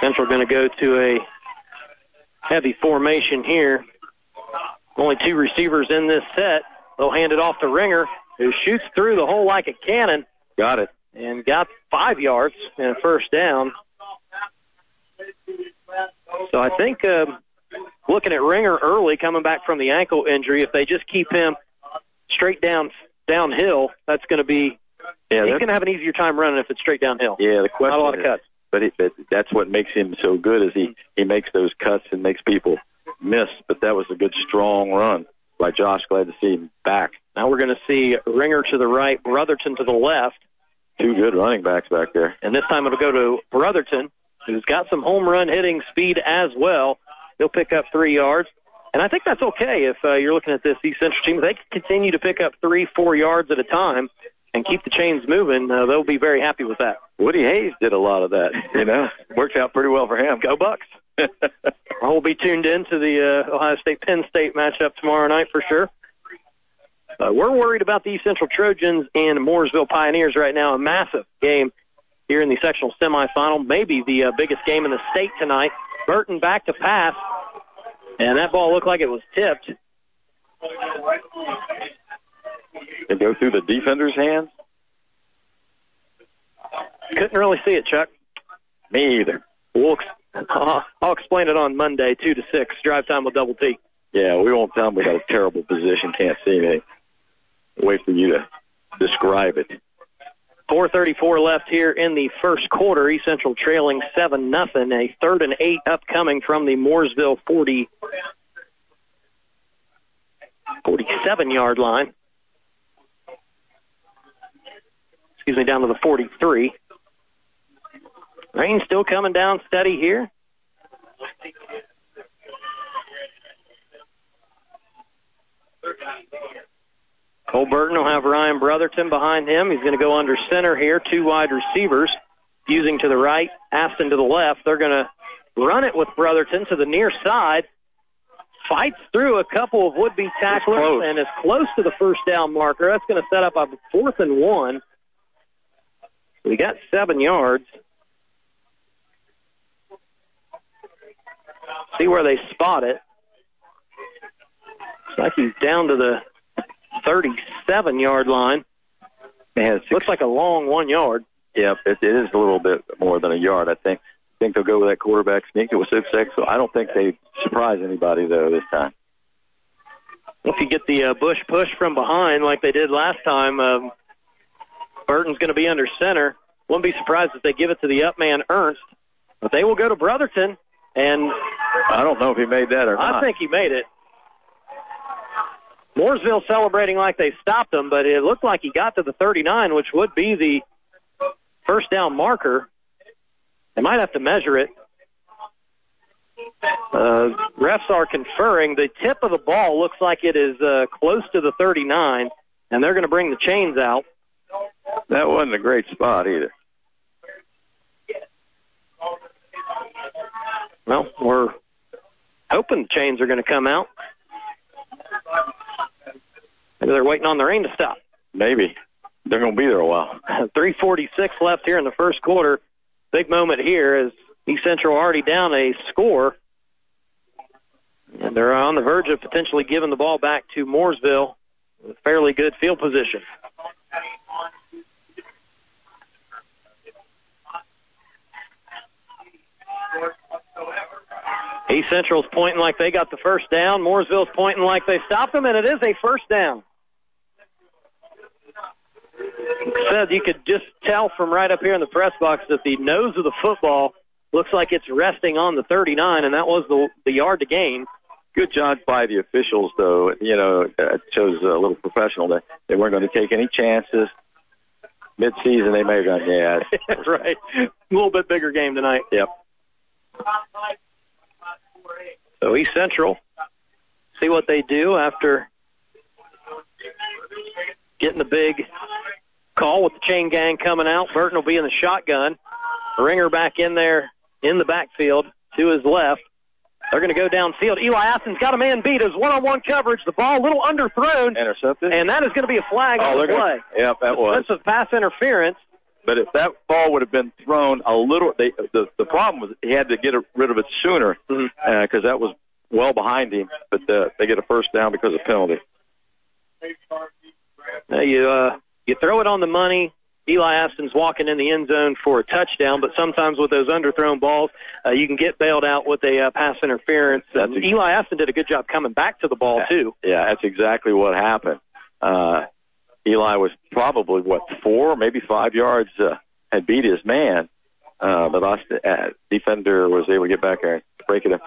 Central going to go to a heavy formation here. Only two receivers in this set. They'll hand it off to Ringer, who shoots through the hole like a cannon Got it. and got five yards and a first down. So I think uh, looking at Ringer early, coming back from the ankle injury, if they just keep him straight down downhill, that's going to be. Yeah, he's going to have an easier time running if it's straight downhill. Yeah, the question Not a lot of is- cuts. But, it, but that's what makes him so good is he he makes those cuts and makes people miss. But that was a good strong run by Josh. Glad to see him back. Now we're going to see Ringer to the right, Brotherton to the left. Two good running backs back there. And this time it'll go to Brotherton, who's got some home run hitting speed as well. He'll pick up three yards. And I think that's okay if uh, you're looking at this East Central team. If they can continue to pick up three, four yards at a time and keep the chains moving, uh, they'll be very happy with that. Woody Hayes did a lot of that. You know, worked out pretty well for him. Go Bucks. We'll be tuned in to the uh, Ohio State Penn State matchup tomorrow night for sure. Uh, we're worried about the East Central Trojans and Mooresville Pioneers right now. A massive game here in the sectional semifinal, maybe the uh, biggest game in the state tonight. Burton back to pass, and that ball looked like it was tipped. It go through the defender's hands. Couldn't really see it, Chuck. Me either. We'll ex- uh, I'll explain it on Monday, two to six. Drive time with double T. Yeah, we won't tell them we got a terrible position, can't see anything. Wait for you to describe it. 4:34 left here in the first quarter. East Central trailing seven nothing. A third and eight upcoming from the Mooresville 40 47 yard line. Excuse me, down to the 43. Rain still coming down steady here. Cole Burton will have Ryan Brotherton behind him. He's going to go under center here. Two wide receivers, using to the right, Aston to the left. They're going to run it with Brotherton to the near side. Fights through a couple of would-be tacklers and is close to the first down marker. That's going to set up a fourth and one. We got seven yards. See where they spot it. Looks like he's down to the 37 yard line. Man, Looks like a long one yard. Yep, it, it is a little bit more than a yard. I think. I think they'll go with that quarterback sneak. It was six six, so I don't think they surprise anybody though this time. If you get the uh, Bush push from behind like they did last time, um, Burton's going to be under center. Wouldn't be surprised if they give it to the up man Ernst, but they will go to Brotherton. And I don't know if he made that or not. I think he made it. Mooresville celebrating like they stopped him, but it looked like he got to the 39, which would be the first down marker. They might have to measure it. Uh, refs are conferring. The tip of the ball looks like it is uh, close to the 39, and they're going to bring the chains out. That wasn't a great spot either. Well, we're hoping the chains are going to come out. Maybe they're waiting on the rain to stop. Maybe. They're going to be there a while. 346 left here in the first quarter. Big moment here as East Central already down a score. And they're on the verge of potentially giving the ball back to Mooresville with a fairly good field position. East Central's pointing like they got the first down. Mooresville's pointing like they stopped them, and it is a first down. Said you could just tell from right up here in the press box that the nose of the football looks like it's resting on the 39, and that was the the yard to gain. Good job by the officials, though. You know, it shows a little professional. That they weren't going to take any chances. Mid-season, they may have gone, yeah. Right. A little bit bigger game tonight. Yep. So East Central, see what they do after getting the big call with the chain gang coming out. Burton will be in the shotgun. Ringer back in there in the backfield to his left. They're going to go downfield. Eli Aston's got a man beat. His one-on-one coverage. The ball a little underthrown. Intercepted. And that is going to be a flag oh, on the play. Gonna, yep, that was. Defensive pass interference. But if that ball would have been thrown a little, they, the the problem was he had to get rid of it sooner because mm-hmm. uh, that was well behind him. But uh, they get a first down because of penalty. Now you uh, you throw it on the money. Eli Aston's walking in the end zone for a touchdown, but sometimes with those underthrown balls, uh, you can get bailed out with a uh, pass interference. Uh, Eli Aston did a good job coming back to the ball too. Yeah, that's exactly what happened. Uh, Eli was probably what four, maybe five yards uh, had beat his man, uh, but Austin, uh, defender was able to get back there and break it up.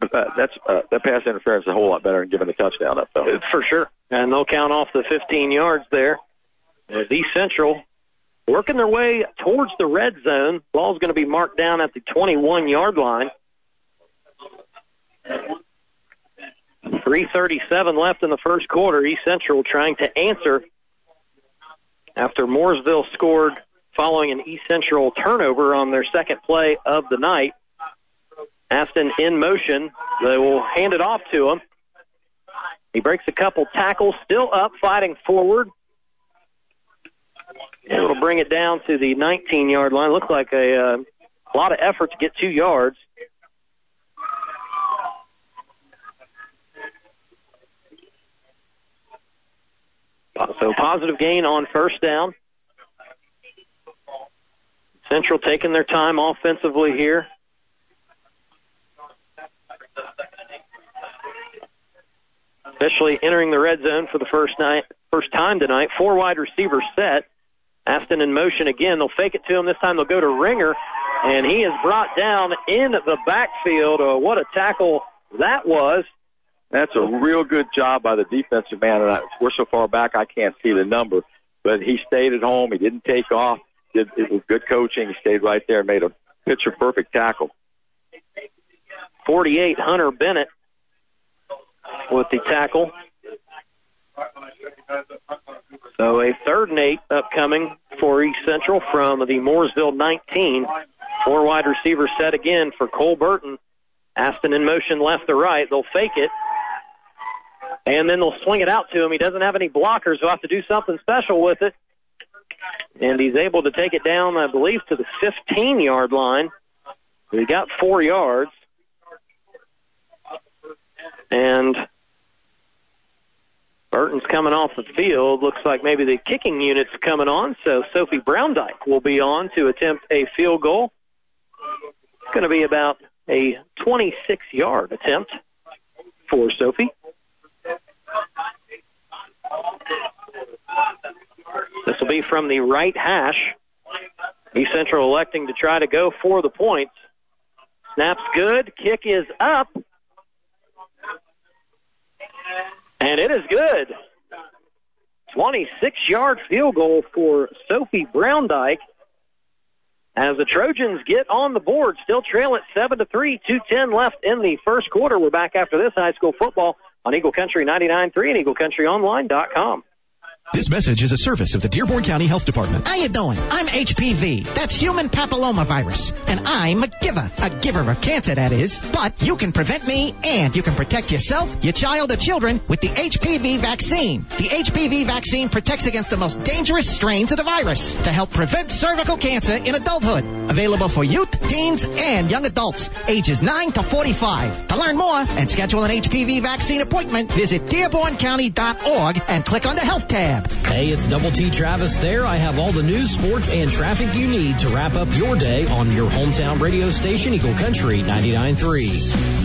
But uh, that's uh, that pass interference is a whole lot better than giving a touchdown up though. For sure, and they'll count off the 15 yards there. As East Central working their way towards the red zone. Ball's going to be marked down at the 21 yard line. 337 left in the first quarter. East Central trying to answer after Mooresville scored following an East Central turnover on their second play of the night. Aston in motion. They will hand it off to him. He breaks a couple tackles, still up, fighting forward. And it'll bring it down to the 19 yard line. Looks like a, uh, lot of effort to get two yards. So positive gain on first down. Central taking their time offensively here. Especially entering the red zone for the first night, first time tonight. Four wide receivers set. Aston in motion again. They'll fake it to him. This time they'll go to Ringer, and he is brought down in the backfield. Uh, what a tackle that was. That's a real good job by the defensive man. And I, we're so far back, I can't see the number. But he stayed at home. He didn't take off. Did, it was good coaching. He stayed right there and made a picture perfect tackle. 48, Hunter Bennett with the tackle. So a third and eight upcoming for East Central from the Mooresville 19. Four wide receiver set again for Cole Burton. Aston in motion left to right. They'll fake it. And then they'll swing it out to him. He doesn't have any blockers. He'll have to do something special with it. And he's able to take it down, I believe, to the 15 yard line. He got four yards. And Burton's coming off the field. Looks like maybe the kicking unit's coming on. So Sophie Browndyke will be on to attempt a field goal. It's going to be about a 26 yard attempt for Sophie. This will be from the right hash. East Central electing to try to go for the points. Snap's good. Kick is up. And it is good. 26 yard field goal for Sophie Browndyke. As the Trojans get on the board, still trail at 7 to 3, 210 left in the first quarter. We're back after this high school football on Eagle Country 99.3 and EagleCountryOnline.com. This message is a service of the Dearborn County Health Department. How you doing? I'm HPV. That's human papillomavirus. And I'm a giver. A giver of cancer, that is. But you can prevent me and you can protect yourself, your child, or children with the HPV vaccine. The HPV vaccine protects against the most dangerous strains of the virus to help prevent cervical cancer in adulthood. Available for youth, teens, and young adults ages 9 to 45. To learn more and schedule an HPV vaccine appointment, visit DearbornCounty.org and click on the Health tab. Hey, it's Double T Travis there. I have all the news, sports, and traffic you need to wrap up your day on your hometown radio station, Eagle Country 99.3.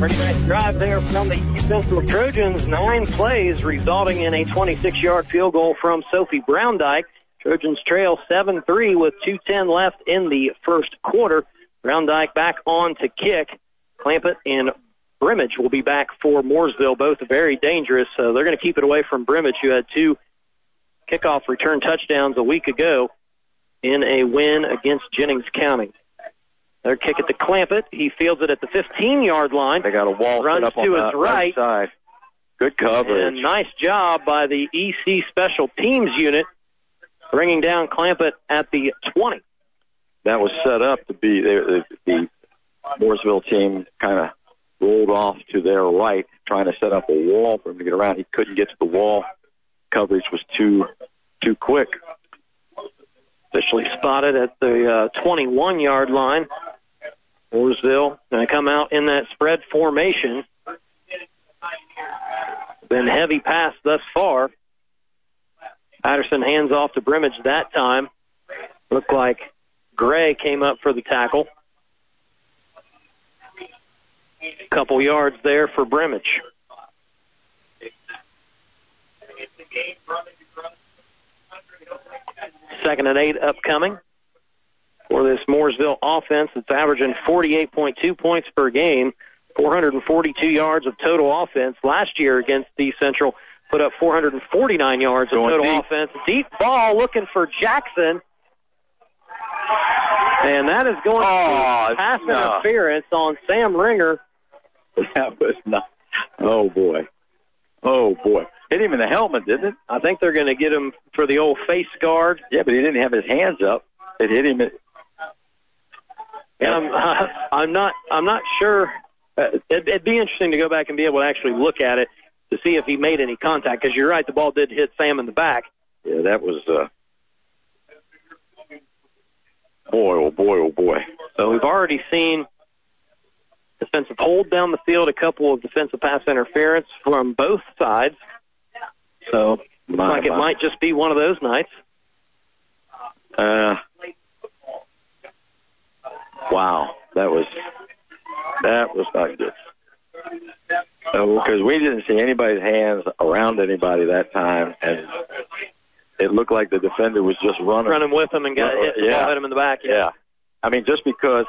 Pretty nice drive there from the Central Trojans. Nine plays resulting in a 26 yard field goal from Sophie Browndyke. Trojans trail 7 3 with 2.10 left in the first quarter. Browndyke back on to kick. Clampett and Brimage will be back for Mooresville, both very dangerous. So they're going to keep it away from Brimage, who had two kickoff return touchdowns a week ago in a win against Jennings County. Their kick at the Clampett. He fields it at the 15 yard line. They got a wall runs up to on his the right. side. Good coverage. And nice job by the EC Special Teams unit, bringing down Clampett at the 20. That was set up to be the, the, Mooresville team kind of rolled off to their right, trying to set up a wall for him to get around. He couldn't get to the wall. Coverage was too too quick. Officially spotted at the uh, 21 yard line. Mooresville going to come out in that spread formation. Been heavy pass thus far. Patterson hands off to Brimage that time. Looked like Gray came up for the tackle. A Couple yards there for Brimage. Second and eight upcoming for this Mooresville offense that's averaging 48.2 points per game, 442 yards of total offense. Last year against the Central put up 449 yards of Going total deep. offense. Deep ball looking for Jackson. And that is going Oh, to be pass no. interference on Sam Ringer. That was not. Oh boy. Oh boy. Hit him in the helmet, didn't it? I think they're going to get him for the old face guard. Yeah, but he didn't have his hands up. It hit him. At, And I'm, I'm not, I'm not sure. Uh, it'd, it'd be interesting to go back and be able to actually look at it to see if he made any contact. Because you're right, the ball did hit Sam in the back. yeah, that was. uh Boy, oh boy, oh boy. So we've already seen defensive hold down the field, a couple of defensive pass interference from both sides. So My, like it might just be one of those nights. Uh, wow, that was that was not good. Because we didn't see anybody's hands around anybody that time, and it looked like the defender was just running. Running with him and got hit, Yeah. ball hit him in the back. Yeah, I mean, just because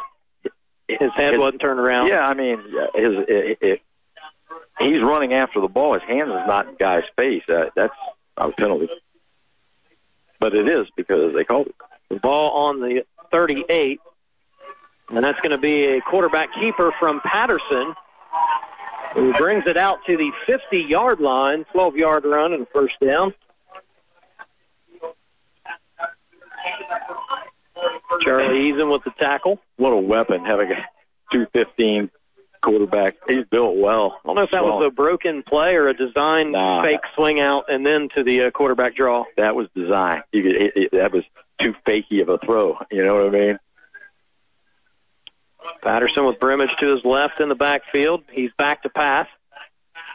His head his- wasn't turned around. Yeah, I mean, his it, it, he's running after the ball. His hands is not in guy's face. Uh, that's a penalty. But it is because they called it. The ball on the 38. And that's going to be a quarterback keeper from Patterson who brings it out to the 50 yard line, 12 yard run and first down. Charlie Eason with the tackle. What a weapon having a 215 quarterback. He's built well. I don't know if that was a broken play or a design Nah. fake swing out and then to the uh, quarterback draw. That was design. You could, it, it, that was too fakey of a throw. You know what I mean? Patterson with Brimage to his left in the backfield. He's back to pass.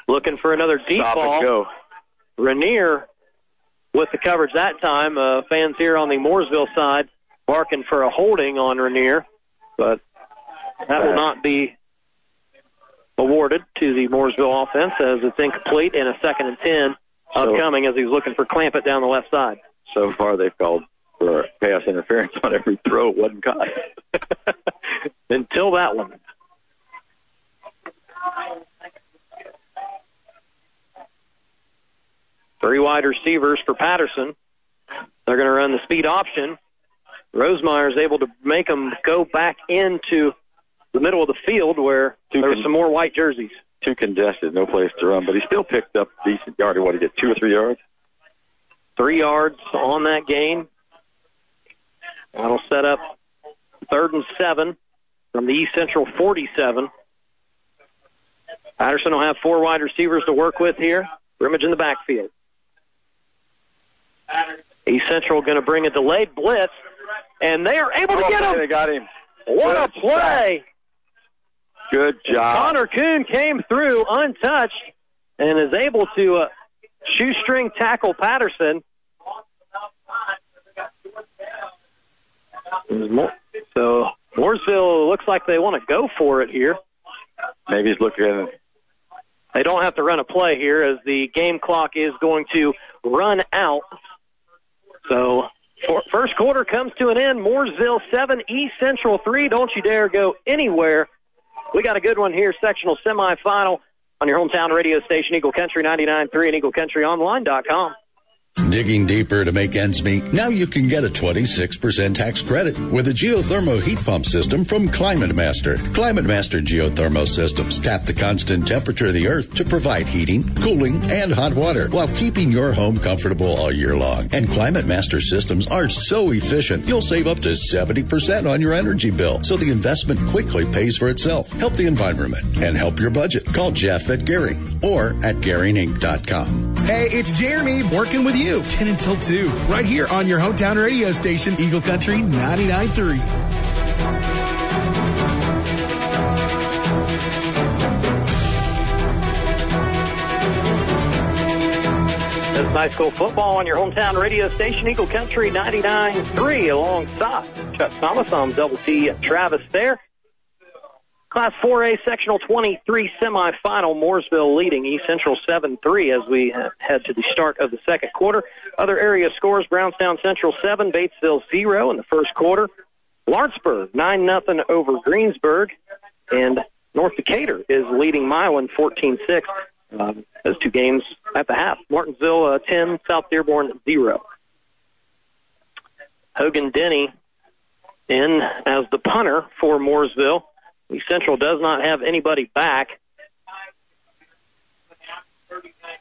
Looking for another deep Stop ball. and go. Rainier with the coverage that time. Uh, fans here on the Mooresville side barking for a holding on Rainier, but that will not be awarded to the Mooresville offense as it's incomplete and a second and ten So- upcoming as he's looking for Clampett down the left side. So far, they've called for pass interference on every throw. It wasn't caught. Until that one. Three wide receivers for Patterson. They're going to run the speed option. Rosemeyer is able to make them go back into the middle of the field where there were some more white jerseys. Too congested, no place to run. But he still picked up decent yard. What did he get? Two or three yards? Three yards on that gain. That'll set up third and seven from the East Central 47. Patterson will have four wide receivers to work with here. Brimage in the backfield. East Central going to bring a delayed blitz, and they are able to Oh, get him. They got him. What a Good play! Good job. Connor Kuhn came through untouched and is able to uh, shoestring tackle Patterson. So Mooresville looks like they want to go for it here. Maybe he's looking. They don't have to run a play here as the game clock is going to run out. So first quarter comes to an end. Mooresville 7, East Central 3. Don't you dare go anywhere. We got a good one here, sectional semifinal on your hometown radio station, Eagle Country 99.3 and EagleCountryOnline.com. Digging deeper to make ends meet? Now you can get a 26% tax credit with a geothermal heat pump system from Climate Master. Climate Master geothermal systems tap the constant temperature of the earth to provide heating, cooling, and hot water while keeping your home comfortable all year long. And Climate Master systems are so efficient, you'll save up to 70% on your energy bill. So the investment quickly pays for itself. Help the environment and help your budget. Call Jeff at Gary or at GaryInc.com. Hey, it's Jeremy working with you 10 until 2, right here on your hometown radio station, Eagle Country 99.3. This is high school football on your hometown radio station, Eagle Country 99.3, alongside Chuck Thomas. I'm Double T Travis there. Class 4A sectional 23 semifinal, Mooresville leading East Central 7-3 as we head to the start of the second quarter. Other area scores, Brownstown Central 7, Batesville 0 in the first quarter. Lawrenceburg 9-0 over Greensburg, and North Decatur is leading Milan 14-6. Um, those two games at the half. Martinsville uh, 10, South Dearborn 0. Hogan Denny in as the punter for Mooresville. East Central does not have anybody back.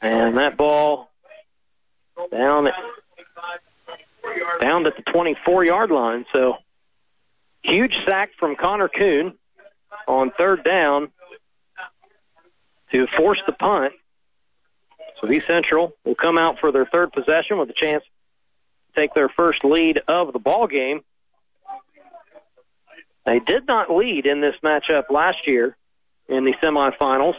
And that ball down down at the 24 yard line. So huge sack from Connor Kuhn on third down to force the punt. So East Central will come out for their third possession with a chance to take their first lead of the ball game. They did not lead in this matchup last year in the semifinals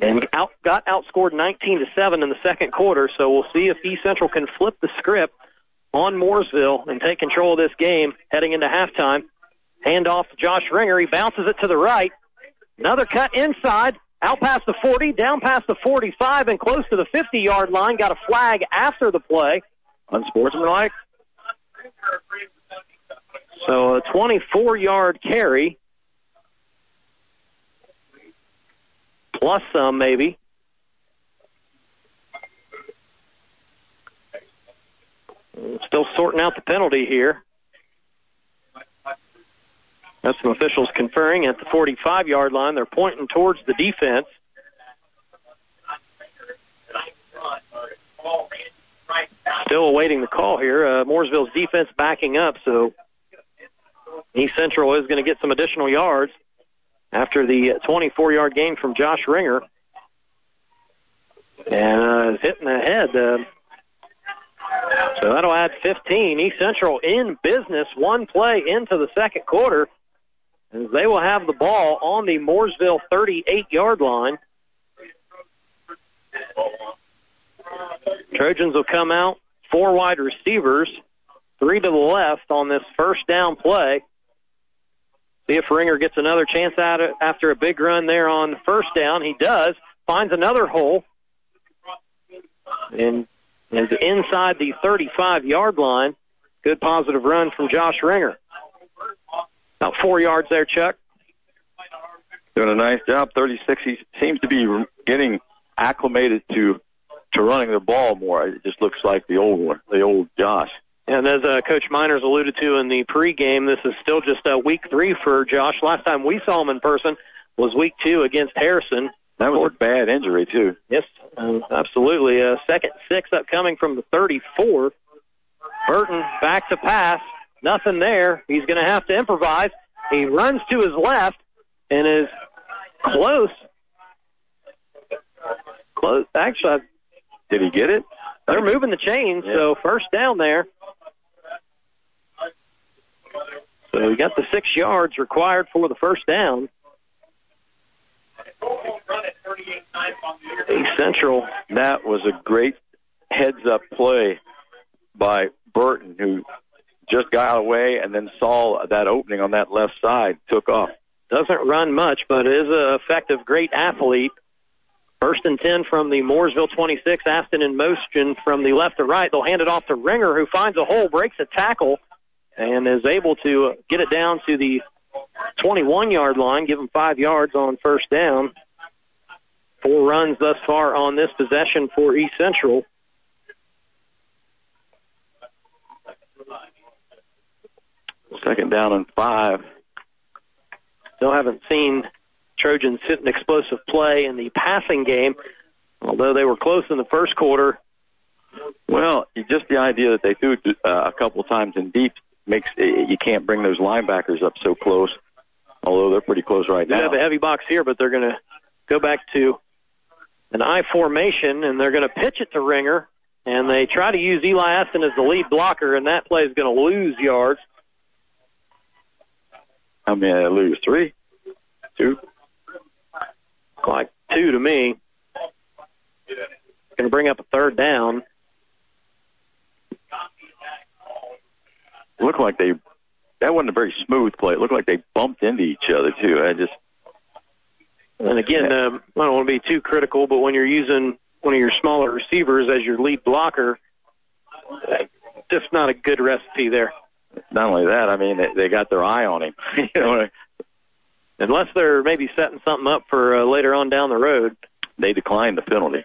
and out, got outscored 19 to 7 in the second quarter. So we'll see if East Central can flip the script on Mooresville and take control of this game heading into halftime. Hand off to Josh Ringer. He bounces it to the right. Another cut inside, out past the 40, down past the 45, and close to the 50 yard line. Got a flag after the play. Unsportsmanlike. So a 24 yard carry. Plus some, maybe. Still sorting out the penalty here. That's some officials conferring at the 45 yard line. They're pointing towards the defense. Still awaiting the call here. Uh, Mooresville's defense backing up, so East Central is going to get some additional yards after the 24 yard gain from Josh Ringer. And uh, hitting the head. Uh, so that'll add 15. East Central in business, one play into the second quarter. They will have the ball on the Mooresville 38 yard line. Trojans will come out, four wide receivers, three to the left on this first down play. See if Ringer gets another chance at it after a big run there on first down. He does. Finds another hole. And is inside the 35 yard line. Good positive run from Josh Ringer. About four yards there, Chuck. Doing a nice job. 36. He seems to be getting acclimated to to running the ball more. It just looks like the old one, the old Josh. And as uh, Coach Miners alluded to in the pregame, this is still just uh, week three for Josh. Last time we saw him in person was week two against Harrison. That was a bad injury too. Yes, uh, absolutely. Uh, second six upcoming from the 34. Burton back to pass. Nothing there. He's going to have to improvise. He runs to his left and is close. Close. Actually, did he get it? They're moving the chains, yeah. so first down there. So we got the six yards required for the first down. East Central. That was a great heads up play by Burton, who just got away and then saw that opening on that left side, took off. Doesn't run much, but is an effective, great athlete. First and 10 from the Mooresville 26. Aston in motion from the left to right. They'll hand it off to Ringer, who finds a hole, breaks a tackle, and is able to get it down to the 21 yard line, give them five yards on first down. Four runs thus far on this possession for East Central. Second down and five. Still haven't seen Trojans hit an explosive play in the passing game, although they were close in the first quarter. Well, just the idea that they threw uh, a couple times in deep makes eh, you can't bring those linebackers up so close. Although they're pretty close right now. They have a heavy box here, but they're going to go back to an I formation, and they're going to pitch it to Ringer. And they try to use Eli Aston as the lead blocker, and that play is going to lose yards. How many did they lose? Three? Two? like two to me. Going to bring up a third down. Looked like they that wasn't a very smooth play. It looked like they bumped into each other too. I just and again, uh, I don't want to be too critical, but when you're using one of your smaller receivers as your lead blocker, just not a good recipe there. Not only that, I mean they, they got their eye on him. you know, unless they're maybe setting something up for uh, later on down the road. They declined the penalty.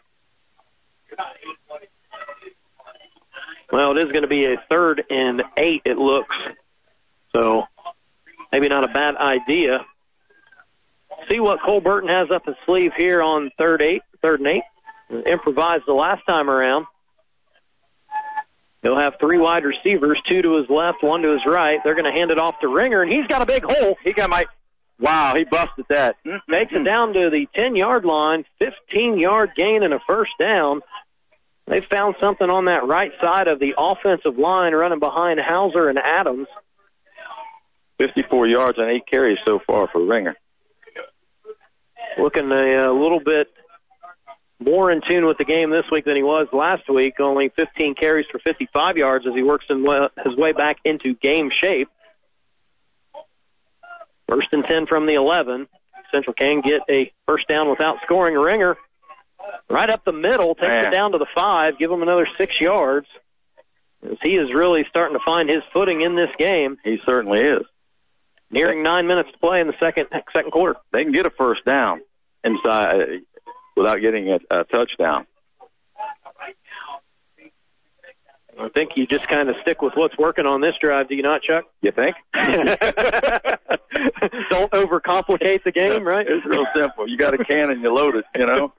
Well, it is going to be a third and eight, it looks. So maybe not a bad idea. See what Cole Burton has up his sleeve here on third eight, third and eight. Improvised the last time around. He'll have three wide receivers, two to his left, one to his right. They're going to hand it off to Ringer, and he's got a big hole. He got my Wow, he busted that. Mm-hmm. Makes it down to the 10 yard line, 15 yard gain and a first down. They found something on that right side of the offensive line running behind Hauser and Adams. 54 yards and eight carries so far for Ringer. Looking a, a little bit more in tune with the game this week than he was last week. Only 15 carries for 55 yards as he works his way back into game shape. First and 10 from the 11. Central can get a first down without scoring. Ringer right up the middle, takes Man. it down to the five, give him another six yards. As he is really starting to find his footing in this game. He certainly is. Nearing nine minutes to play in the second second quarter. They can get a first down inside without getting a, a touchdown. I think you just kind of stick with what's working on this drive, do you not, Chuck? You think? Don't overcomplicate the game, right? It's real simple. You got a cannon, you load it, you know?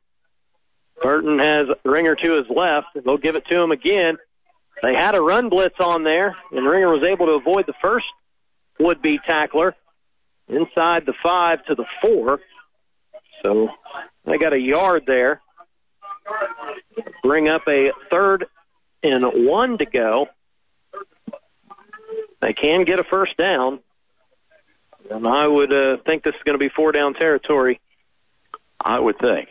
Burton has Ringer to his left. They'll give it to him again. They had a run blitz on there, and Ringer was able to avoid the first would-be tackler inside the five to the four. So they got a yard there. Bring up a third and one to go. They can get a first down. And I would uh, think this is going to be four down territory. I would think.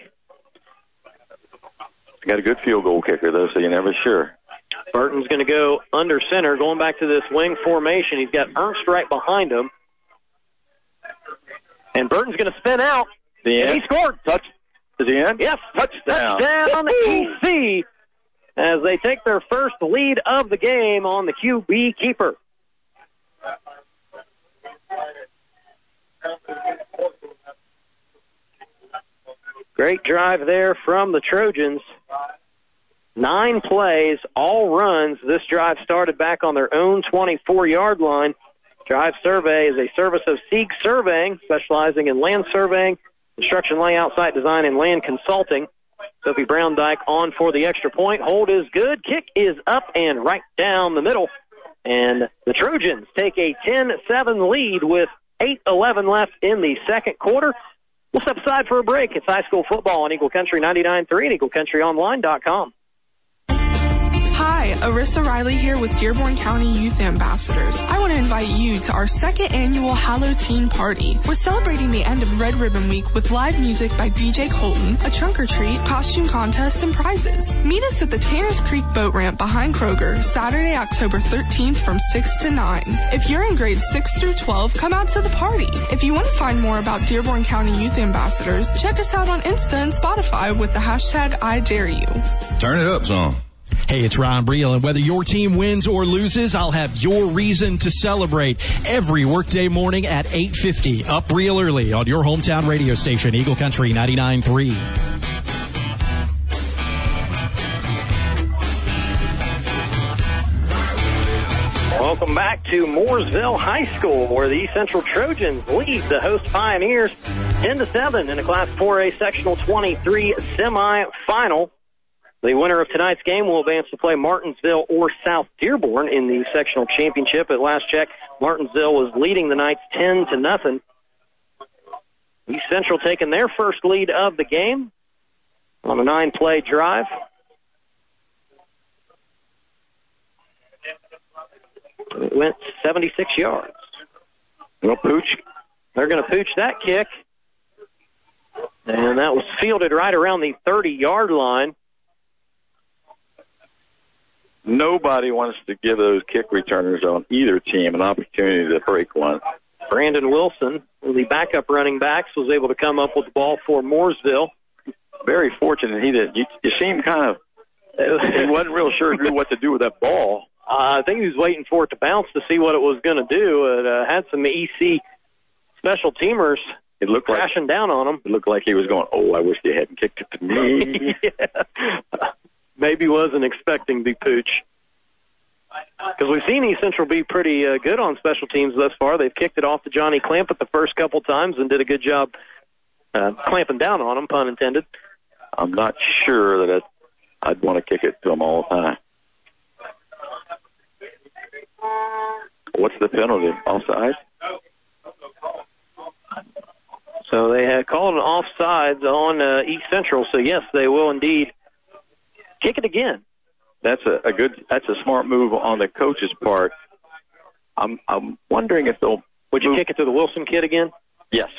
Got a good field goal kicker, though, so you're never sure. Burton's going to go under center, going back to this wing formation. He's got Ernst right behind him. And Burton's going to spin out. The and he scored. Touch. Is he in? Yes. Touchdown. Touchdown, on the EC, as they take their first lead of the game on the QB keeper. Great drive there from the Trojans. Nine plays, all runs. This drive started back on their own 24 yard line. Drive Survey is a service of Sieg Surveying, specializing in land surveying, construction layout, site design, and land consulting. Sophie Brown Dyke on for the extra point. Hold is good. Kick is up and right down the middle. And the Trojans take a 10-7 lead with 8-11 left in the second quarter. We'll step aside for a break. It's high school football on Eagle Country 99.3 and EagleCountryOnline.com. Hi, Arissa Riley here with Dearborn County Youth Ambassadors. I want to invite you to our second annual Hallow Teen Party. We're celebrating the end of Red Ribbon Week with live music by DJ Colton, a trunk or treat, costume contest, and prizes. Meet us at the Tanners Creek Boat Ramp behind Kroger, Saturday, October 13th from 6 to 9. If you're in grades 6 through 12, come out to the party. If you want to find more about Dearborn County Youth Ambassadors, check us out on Insta and Spotify with the hashtag I Dare You. Turn it up some. Hey, it's Ron Briel, and whether your team wins or loses, I'll have your reason to celebrate every workday morning at 8.50, up real early on your hometown radio station, Eagle Country 99.3. Welcome back to Mooresville High School, where the Central Trojans lead the host Pioneers 10 to 7 in a Class 4A Sectional 23 semifinal. The winner of tonight's game will advance to play Martinsville or South Dearborn in the sectional championship. At last check, Martinsville was leading the Knights 10 to nothing. East Central taking their first lead of the game on a nine-play drive. It went 76 yards. Well, pooch. They're going to pooch that kick. And that was fielded right around the 30 yard line. Nobody wants to give those kick returners on either team an opportunity to break one. Brandon Wilson, the backup running backs, was able to come up with the ball for Mooresville. Very fortunate he did. You, you seem kind of, he wasn't real sure what to do with that ball. Uh, I think he was waiting for it to bounce to see what it was going to do. It uh, had some EC special teamers it looked crashing like, down on him. It looked like he was going, "Oh, I wish they hadn't kicked it to me." yeah. Maybe wasn't expecting the pooch. Because we've seen East Central be pretty uh, good on special teams thus far. They've kicked it off to Johnny Clampett the first couple times and did a good job uh, clamping down on him, pun intended. I'm not sure that I'd, I'd want to kick it to him all the time. What's the penalty? Offside? So they had called an offsides on uh, East Central. So yes, they will indeed kick it again. That's a, a good. That's a smart move on the coach's part. I'm I'm wondering if they'll. Would you move. kick it to the Wilson kid again? Yes.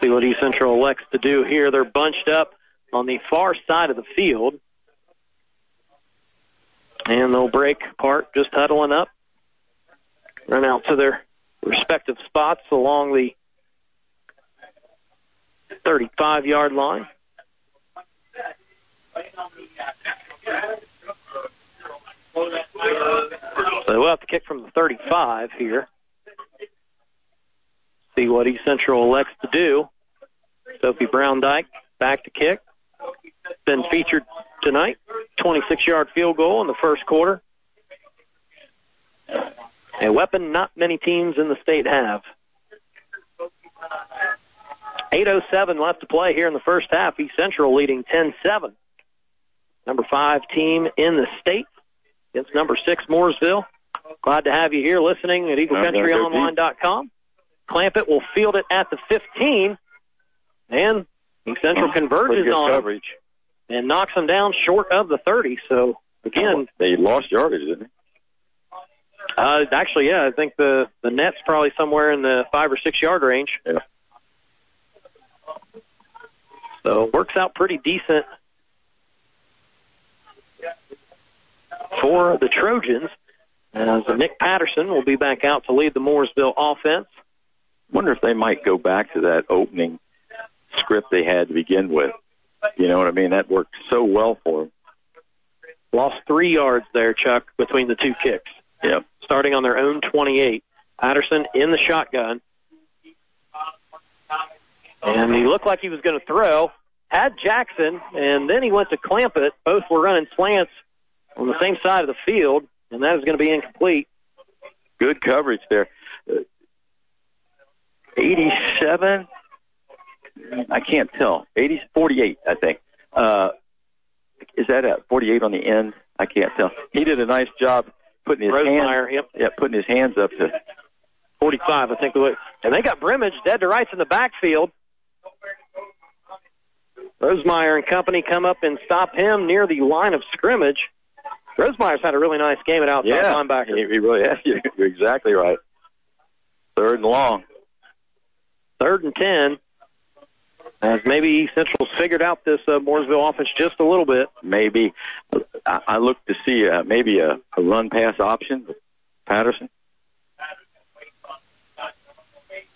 See what East Central elects to do here. They're bunched up on the far side of the field. And they'll break apart, just huddling up. Run out to their respective spots along the 35 yard line. So we'll have to kick from the 35 here. See what East Central elects to do. Sophie Brown Dyke back to kick. Been featured tonight. 26 yard field goal in the first quarter. A weapon not many teams in the state have. 8.07 left to play here in the first half. East Central leading 10-7. Number five team in the state against number six Mooresville. Glad to have you here listening at EagleCountryOnline.com. Clampett will field it at the 15, and Central converges on him coverage. and knocks them down short of the 30. So again, They lost yardage, didn't they? uh, actually, yeah, I think the the net's probably somewhere in the five or six yard range. Yeah. So it works out pretty decent for the Trojans. As Nick Patterson will be back out to lead the Mooresville offense. Wonder if they might go back to that opening script they had to begin with. You know what I mean? That worked so well for them. Lost three yards there, Chuck, between the two kicks. Yep. Starting on their own 28. Patterson in the shotgun. And he looked like he was going to throw. Had Jackson, and then he went to Clampett. Both were running slants on the same side of the field, and that is going to be incomplete. Good coverage there. Uh, 87. I can't tell. 80, 48, I think. Uh, is that at 48 on the end? I can't tell. He did a nice job putting his Rosemeyer, hands, yep. yeah, putting his hands up to 45, I think. the way- And they got Brimage dead to rights in the backfield. Rosemeyer and company come up and stop him near the line of scrimmage. Rosemeyer's had a really nice game at outside yeah, linebacker. He, he really has. You're you're exactly right. Third and long. Third and ten. As maybe Central's figured out this uh, Mooresville offense just a little bit. Maybe I, I look to see uh, maybe a, a run pass option Patterson.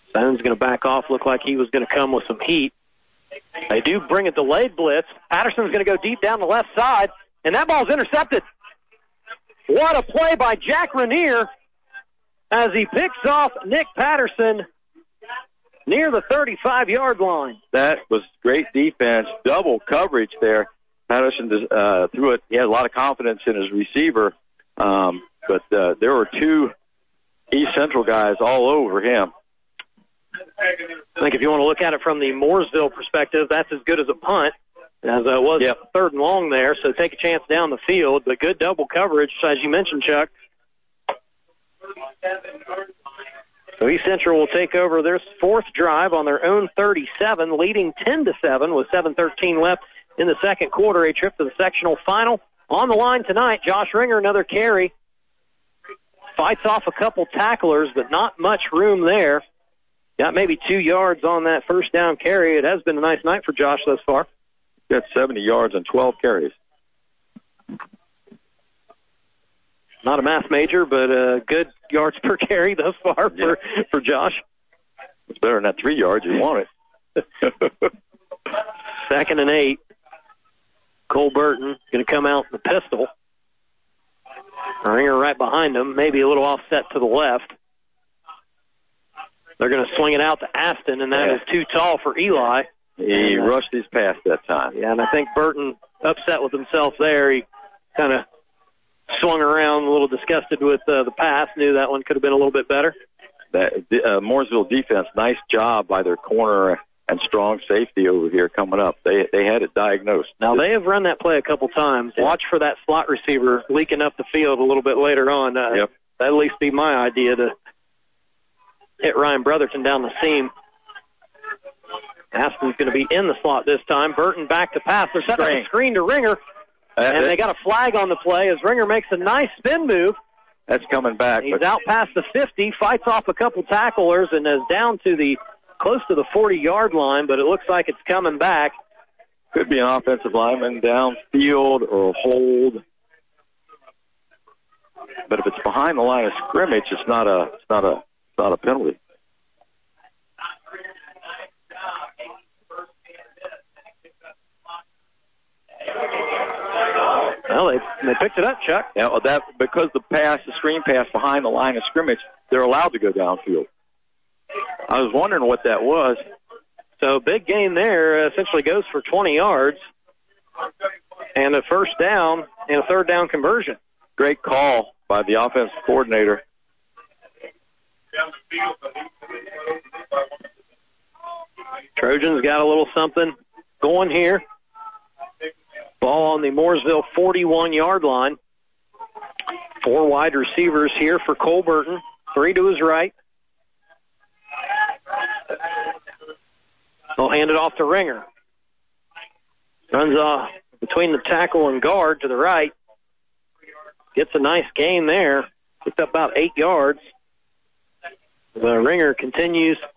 Stone's going to back off. Look like he was going to come with some heat. They do bring a delayed blitz. Patterson's going to go deep down the left side, and that ball's intercepted. What a play by Jack Rainier as he picks off Nick Patterson near the 35 yard line. That was great defense, double coverage there. Patterson uh, threw it. He had a lot of confidence in his receiver, um, but uh, there were two East Central guys all over him. I think if you want to look at it from the Mooresville perspective, that's as good as a punt as uh, was third and long there. So take a chance down the field, but good double coverage, as you mentioned, Chuck. So East Central will take over their fourth drive on their own 37, leading 10 to 7 with 7:13 left in the second quarter. A trip to the sectional final on the line tonight. Josh Ringer, another carry, fights off a couple tacklers, but not much room there. Got maybe two yards on that first down carry. It has been a nice night for Josh thus far. Got 70 yards and 12 carries. Not a math major, but uh, good yards per carry thus far for for Josh. It's better than that three yards you want it. Second and eight. Cole Burton going to come out in the pistol. Ringer right behind him, maybe a little offset to the left. They're going to swing it out to Aston, and that is too tall for Eli. He And, uh, rushed his pass that time. Yeah, and I think Burton upset with himself there. He kind of swung around a little disgusted with uh, the pass. Knew that one could have been a little bit better. That uh, Mooresville defense, nice job by their corner and strong safety over here coming up. They they had it diagnosed. Now they have run that play a couple times. Watch for that slot receiver leaking up the field a little bit later on. Uh, Yep. That'd at least be my idea to hit Ryan Brotherton down the seam. Aston's going to be in the slot this time. Burton back to pass. They're setting up a Screen. screen to Ringer, and they got a flag on the play as Ringer makes a nice spin move. That's coming back. He's but out past the 50, fights off a couple tacklers, and is down to the close to the 40 yard line, but it looks like it's coming back. Could be an offensive lineman downfield or a hold. But if it's behind the line of scrimmage, it's not a it's not a it's not a penalty. Well, they they picked it up, Chuck. Yeah, well, that because the pass, the screen pass behind the line of scrimmage, they're allowed to go downfield. I was wondering what that was. So big gain there. Uh, essentially goes for 20 yards. and a first down and a third down conversion. Great call by the offensive coordinator. Trojans got a little something going here. Ball on the Mooresville 41 yard line. Four wide receivers here for Cole Burton. Three to his right. They'll hand it off to Ringer. Runs off between the tackle and guard to the right. Gets a nice gain there. Picked up about eight yards. The Ringer continues to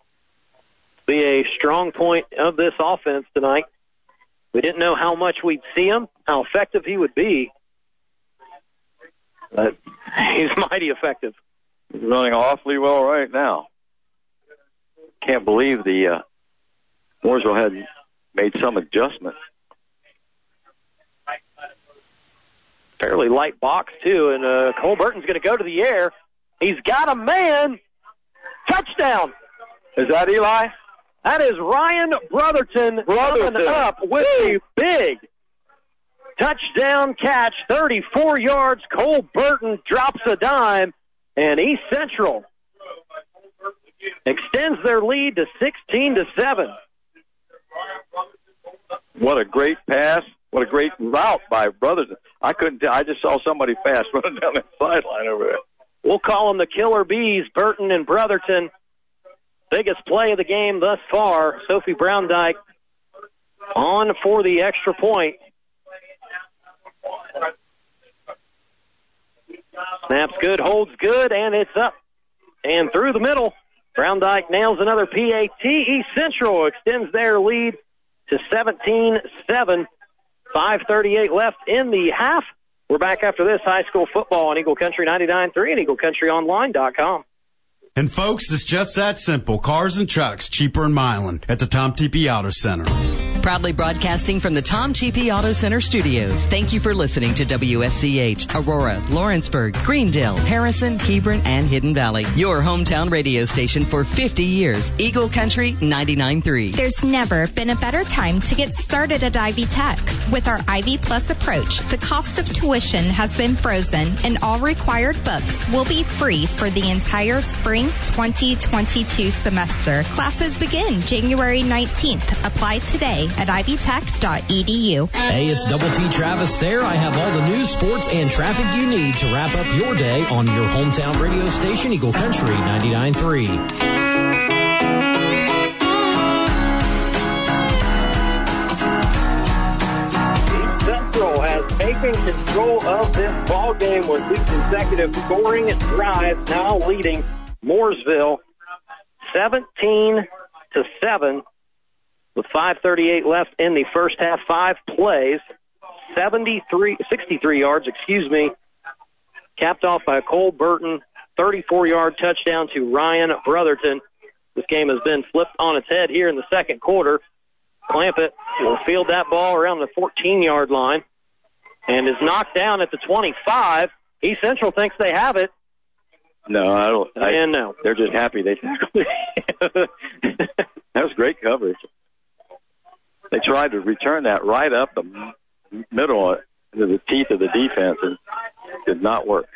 be a strong point of this offense tonight. We didn't know how much we'd see him, how effective he would be, but he's mighty effective. He's running awfully well right now. Can't believe the uh, Mooresville had made some adjustment. Fairly light box too, and uh, Cole Burton's going to go to the air. He's got a man. Touchdown. Is that Eli? That is Ryan Brotherton, Brotherton. coming up with a big touchdown catch, 34 yards. Cole Burton drops a dime, and East Central extends their lead to 16 to 7. What a great pass. What a great route by Brotherton. I couldn't tell. I just saw somebody fast running down that sideline over there. We'll call them the Killer Bees, Burton and Brotherton. Biggest play of the game thus far. Sophie Browndyke on for the extra point. Snaps good, holds good, and it's up. And through the middle, Browndyke nails another PAT. East Central extends their lead to 17-7. 5.38 left in the half. We're back after this high school football on Eagle Country 99.3 and EagleCountryOnline.com. And folks, it's just that simple. Cars and trucks cheaper in Milan at the Tom Tepe Auto Center. Proudly broadcasting from the Tom Tepe Auto Center studios. Thank you for listening to WSCH, Aurora, Lawrenceburg, Greendale, Harrison, Hebron, and Hidden Valley. Your hometown radio station for 50 years. Eagle Country 99.3. There's never been a better time to get started at Ivy Tech. With our Ivy Plus approach, the cost of tuition has been frozen and all required books will be free for the entire spring 2022 semester. Classes begin January 19th. Apply today at ivytech.edu. Hey, it's Double T Travis there. I have all the news, sports, and traffic you need to wrap up your day on your hometown radio station, Eagle Country 99.3. Central has taken control of this ball game with two consecutive scoring drives, now leading Mooresville 17 to 7 with 5:38 left in the first half. Five plays, 73, 63 yards, excuse me, capped off by Cole Burton, 34-yard touchdown to Ryan Brotherton. This game has been flipped on its head here in the second quarter. Clampett will field that ball around the 14-yard line and is knocked down at the 25. East Central thinks they have it. No, I don't. I, And no. They're just happy they tackled it. that was great coverage. They tried to return that right up the middle into the teeth of the defense and did not work.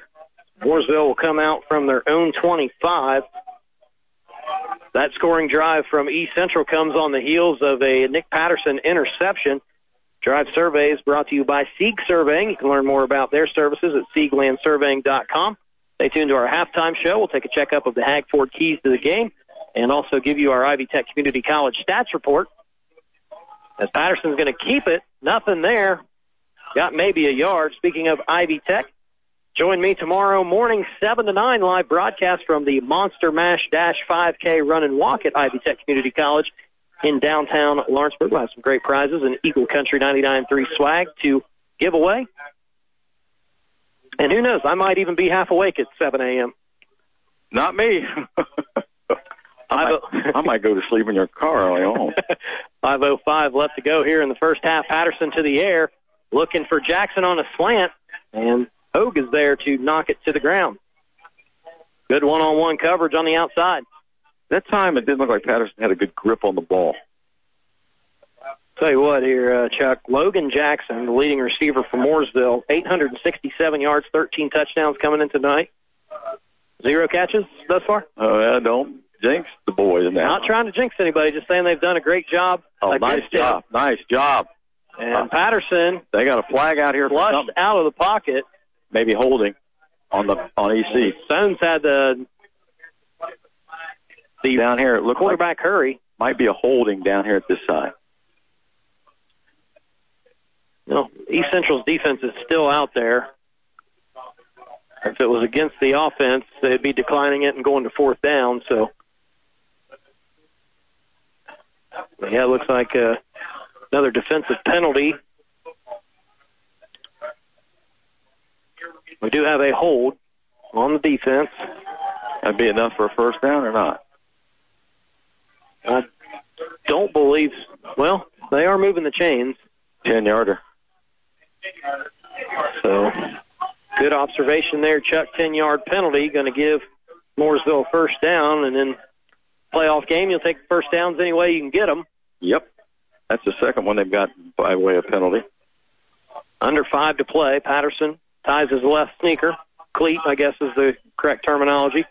Mooresville will come out from their own 25. That scoring drive from East Central comes on the heels of a Nick Patterson interception. Drive surveys brought to you by Sieg Surveying. You can learn more about their services at sieglandsurveying.com. Stay tuned to our halftime show. We'll take a checkup of the Hag Ford keys to the game and also give you our Ivy Tech Community College stats report. As Patterson's going to keep it, nothing there. Got maybe a yard. Speaking of Ivy Tech, join me tomorrow morning, 7 to 9, live broadcast from the Monster Mash Dash 5K Run and Walk at Ivy Tech Community College in downtown Lawrenceburg. We'll have some great prizes and Eagle Country 99.3 swag to give away. And who knows, I might even be half awake at 7 a.m. Not me. I might, I might go to sleep in your car on my own. 5.05 left to go here in the first half. Patterson to the air, looking for Jackson on a slant, and Hogue is there to knock it to the ground. Good one-on-one coverage on the outside. That time it didn't look like Patterson had a good grip on the ball. Tell you what here, uh, Chuck. Logan Jackson, the leading receiver for Mooresville, 867 yards, 13 touchdowns coming in tonight. Zero catches thus far. Oh, yeah, don't jinx the boys now. Not trying to jinx anybody, just saying they've done a great job. Oh, nice against him. job. Nice job. And Uh, Patterson They got a flag out here flushed out of the pocket. Maybe holding on the on EC. Stones had the the down here. It looked like quarterback hurry. might be a holding down here at this side. No, East Central's defense is still out there. If it was against the offense, they'd be declining it and going to fourth down. So, yeah, looks like uh, another defensive penalty. We do have a hold on the defense. That'd be enough for a first down or not? I don't believe. Well, they are moving the chains. Ten yarder. So, good observation there, Chuck. 10 yard penalty, going to give Mooresville first down, and then playoff game, you'll take first downs any way you can get them. Yep. That's the second one they've got by way of penalty. Under five to play. Patterson ties his left sneaker. Cleat, I guess, is the correct terminology.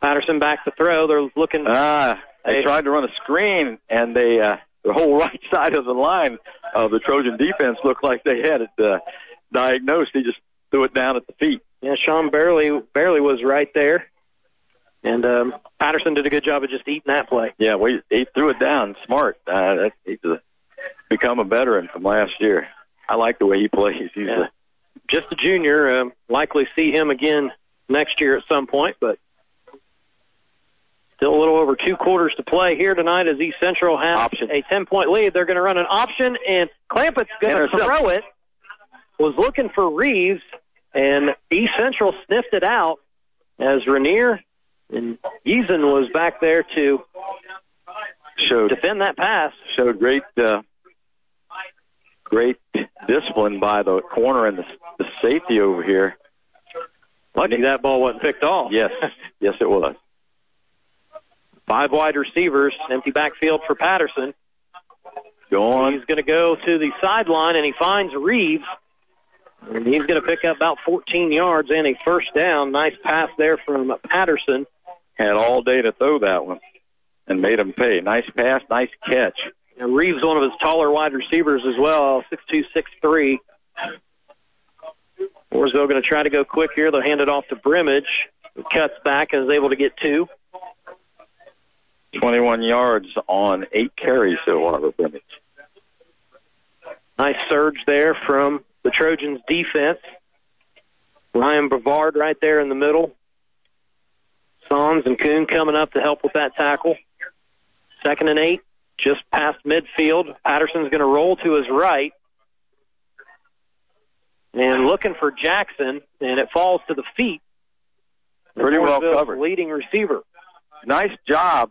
Patterson back to throw. They're looking. Ah, they Hey. tried to run a screen, and they uh, the whole right side of the line of the Trojan defense looked like they had it uh, diagnosed. He just threw it down at the feet. Yeah, Sean barely barely was right there, and um, Patterson did a good job of just eating that play. Yeah, we he threw it down smart. Uh, that, he's a, become a veteran from last year. I like the way he plays. He's Yeah. a, Just a junior. Um, likely see him again next year at some point, but still a little over two quarters to play here tonight as East Central has Option. a 10 point lead. They're going to run an option, and Clampett's going to throw it. Was looking for Reeves, and East Central sniffed it out as Rainier and Yeeson was back there to showed defend that pass. showed great uh, great discipline by the corner and the, the safety over here. Lucky that ball wasn't picked off. Yes, yes, it was. Five wide receivers, empty backfield for Patterson. Go on. He's going to go to the sideline and he finds Reeves. And he's going to pick up about 14 yards and a first down. Nice pass there from Patterson. Had all day to throw that one and made him pay. Nice pass, nice catch. And Reeves, one of his taller wide receivers as well, 6'2", 6'3". Mooresville going to try to go quick here. They'll hand it off to Brimage. Cuts back and is able to get two. 21 yards on eight carries so far for Brimage. Nice surge there from the Trojans defense. Ryan Brevard right there in the middle. Sons and Kuhn coming up to help with that tackle. Second and eight, just past midfield. Patterson's going to roll to his right. And looking for Jackson, and it falls to the feet. Pretty well covered. Leading receiver. Nice job.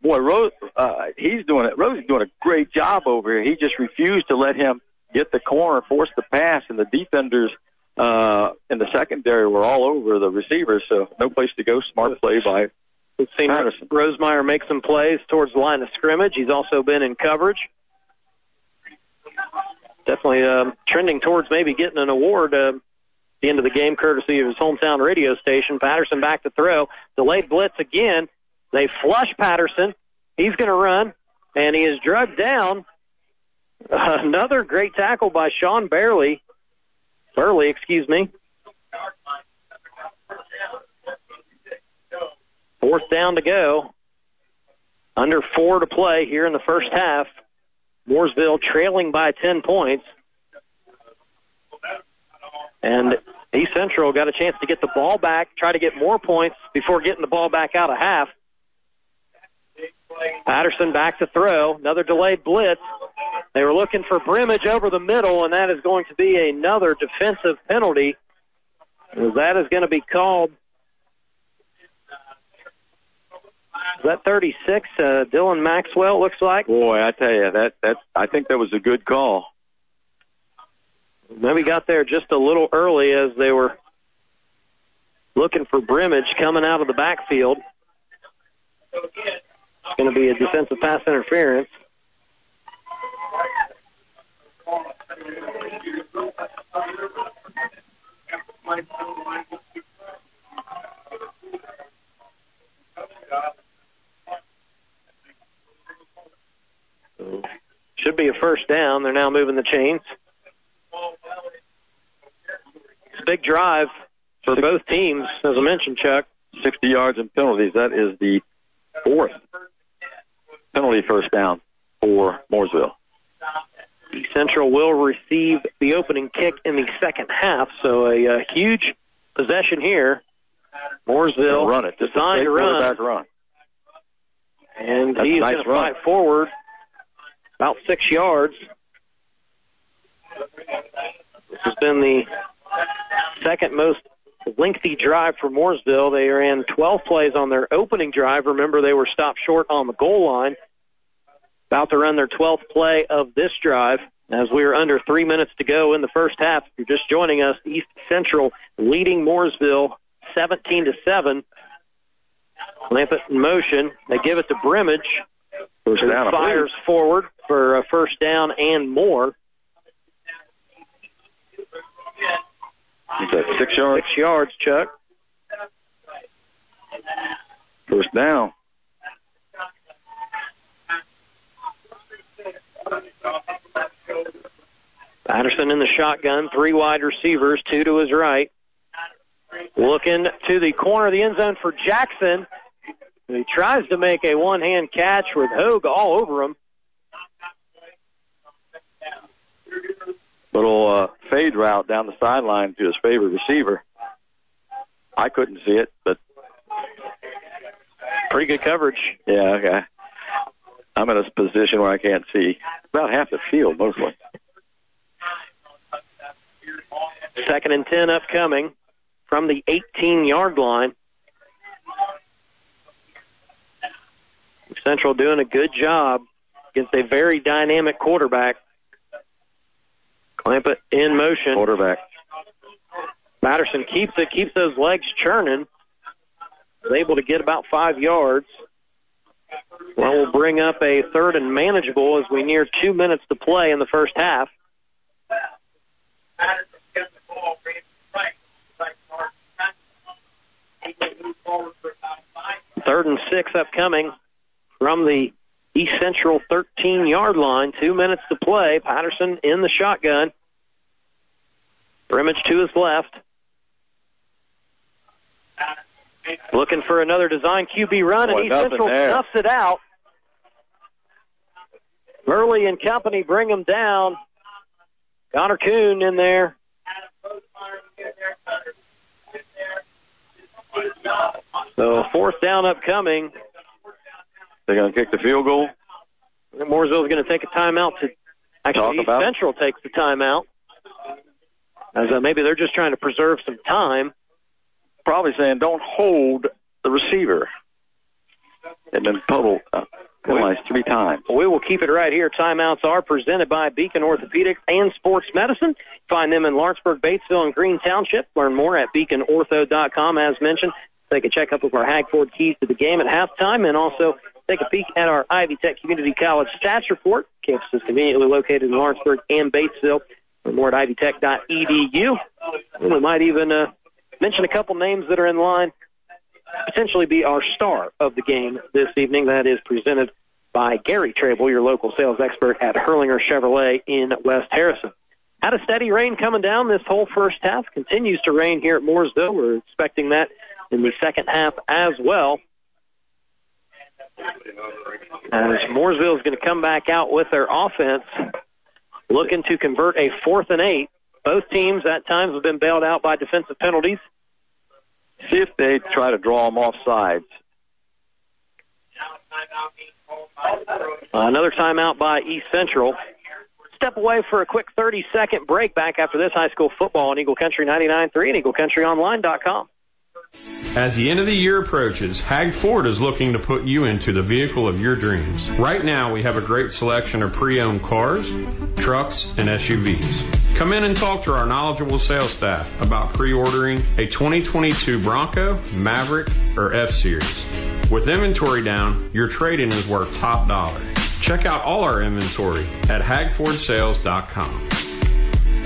Boy, Rose, uh, he's doing it. Rose is doing a great job over here. He just refused to let him get the corner, force the pass, and the defenders uh, in the secondary were all over the receivers, so no place to go. Smart play by We've seen Patterson. Rosemeyer make some plays towards the line of scrimmage. He's also been in coverage. Definitely um, trending towards maybe getting an award uh, at the end of the game, courtesy of his hometown radio station. Patterson back to throw. Delayed blitz again. They flush Patterson. He's going to run, and he is drugged down. another great tackle by Sean Barley. Burley, excuse me. Fourth down to go. Under four to play here in the first half. Mooresville trailing by 10 points. And East Central got a chance to get the ball back, try to get more points before getting the ball back out of half. Patterson back to throw. Another delayed blitz. They were looking for Brimage over the middle, and that is going to be another defensive penalty. That is going to be called. Is that 36? Uh, Dylan Maxwell, looks like. Boy, I tell you that that I think that was a good call. Maybe got there just a little early as they were looking for Brimage coming out of the backfield. It's going to be a defensive pass interference. Should be a first down. They're now moving the chains. It's a big drive for both teams, as I mentioned, Chuck. 60 yards and penalties. That is the fourth penalty first down for Mooresville. The central will receive the opening kick in the second half, so a, a huge possession here. Mooresville run it. Designed to run, run. and That's he's nice going to run. fight forward about six yards. This has been the second most lengthy drive for Mooresville. They ran 12 plays on their opening drive. Remember, they were stopped short on the goal line. About to run their 12th play of this drive as we are under three minutes to go in the first half. If you're just joining us, East Central leading Mooresville 17 to 7. Clampett in motion. They give it to Brimage. First who down, fires forward for a first down and more. Is that six yards? Six yards, Chuck. First down. Patterson in the shotgun, three wide receivers, two to his right. Looking to the corner of the end zone for Jackson. He tries to make a one hand catch with Hogue all over him. Little uh, fade route down the sideline to his favorite receiver. I couldn't see it, but pretty good coverage. Yeah, okay. I'm in a position where I can't see about half the field mostly. Second and 10 upcoming from the 18 yard line. Central doing a good job against a very dynamic quarterback. Clampett in motion. Quarterback. Patterson keeps it, keeps those legs churning. Is able to get about five yards. Well, we'll bring up a third and manageable as we near two minutes to play in the first half. Third and six upcoming from the East Central 13 yard line. Two minutes to play. Patterson in the shotgun. Brimage to his left. Looking for another design QB run, and East Central there. snuffs it out. Burley and company bring him down. Connor Kuhn in there. So fourth down upcoming. They're going to kick the field goal. Mooresville's going to take a timeout to actually East. Central takes the timeout. As uh, maybe they're just trying to preserve some time. Probably saying don't hold the receiver. They've been total uh, penalized three times. We will keep it right here. Timeouts are presented by Beacon Orthopedics and Sports Medicine. Find them in Lawrenceburg, Batesville, and Green Township. Learn more at beaconortho.com. As mentioned, take a checkup with our Hag Ford keys to the game at halftime, and also take a peek at our Ivy Tech Community College stats report. Campus is conveniently located in Lawrenceburg and Batesville. Learn more at ivytech.edu. And we might even uh, mention a couple names that are in line potentially be our star of the game this evening. That is presented by Gary Trable, your local sales expert at Hurlinger Chevrolet in West Harrison. Had a steady rain coming down this whole first half. Continues to rain here at Mooresville. We're expecting that in the second half as well. As Mooresville is going to come back out with their offense, looking to convert a fourth and eight. Both teams at times have been bailed out by defensive penalties. See if they try to draw them off sides. Uh, another timeout by East Central. Step away for a quick 30 second break back after this high school football on Eagle Country 99.3 and EagleCountryOnline.com. As the end of the year approaches, Hag Ford is looking to put you into the vehicle of your dreams. Right now, we have a great selection of pre-owned cars, trucks, and SUVs. Come in and talk to our knowledgeable sales staff about pre-ordering a 2022 Bronco, Maverick, or F-Series. With inventory down, your trade-in is worth top dollar. Check out all our inventory at hagfordsales.com.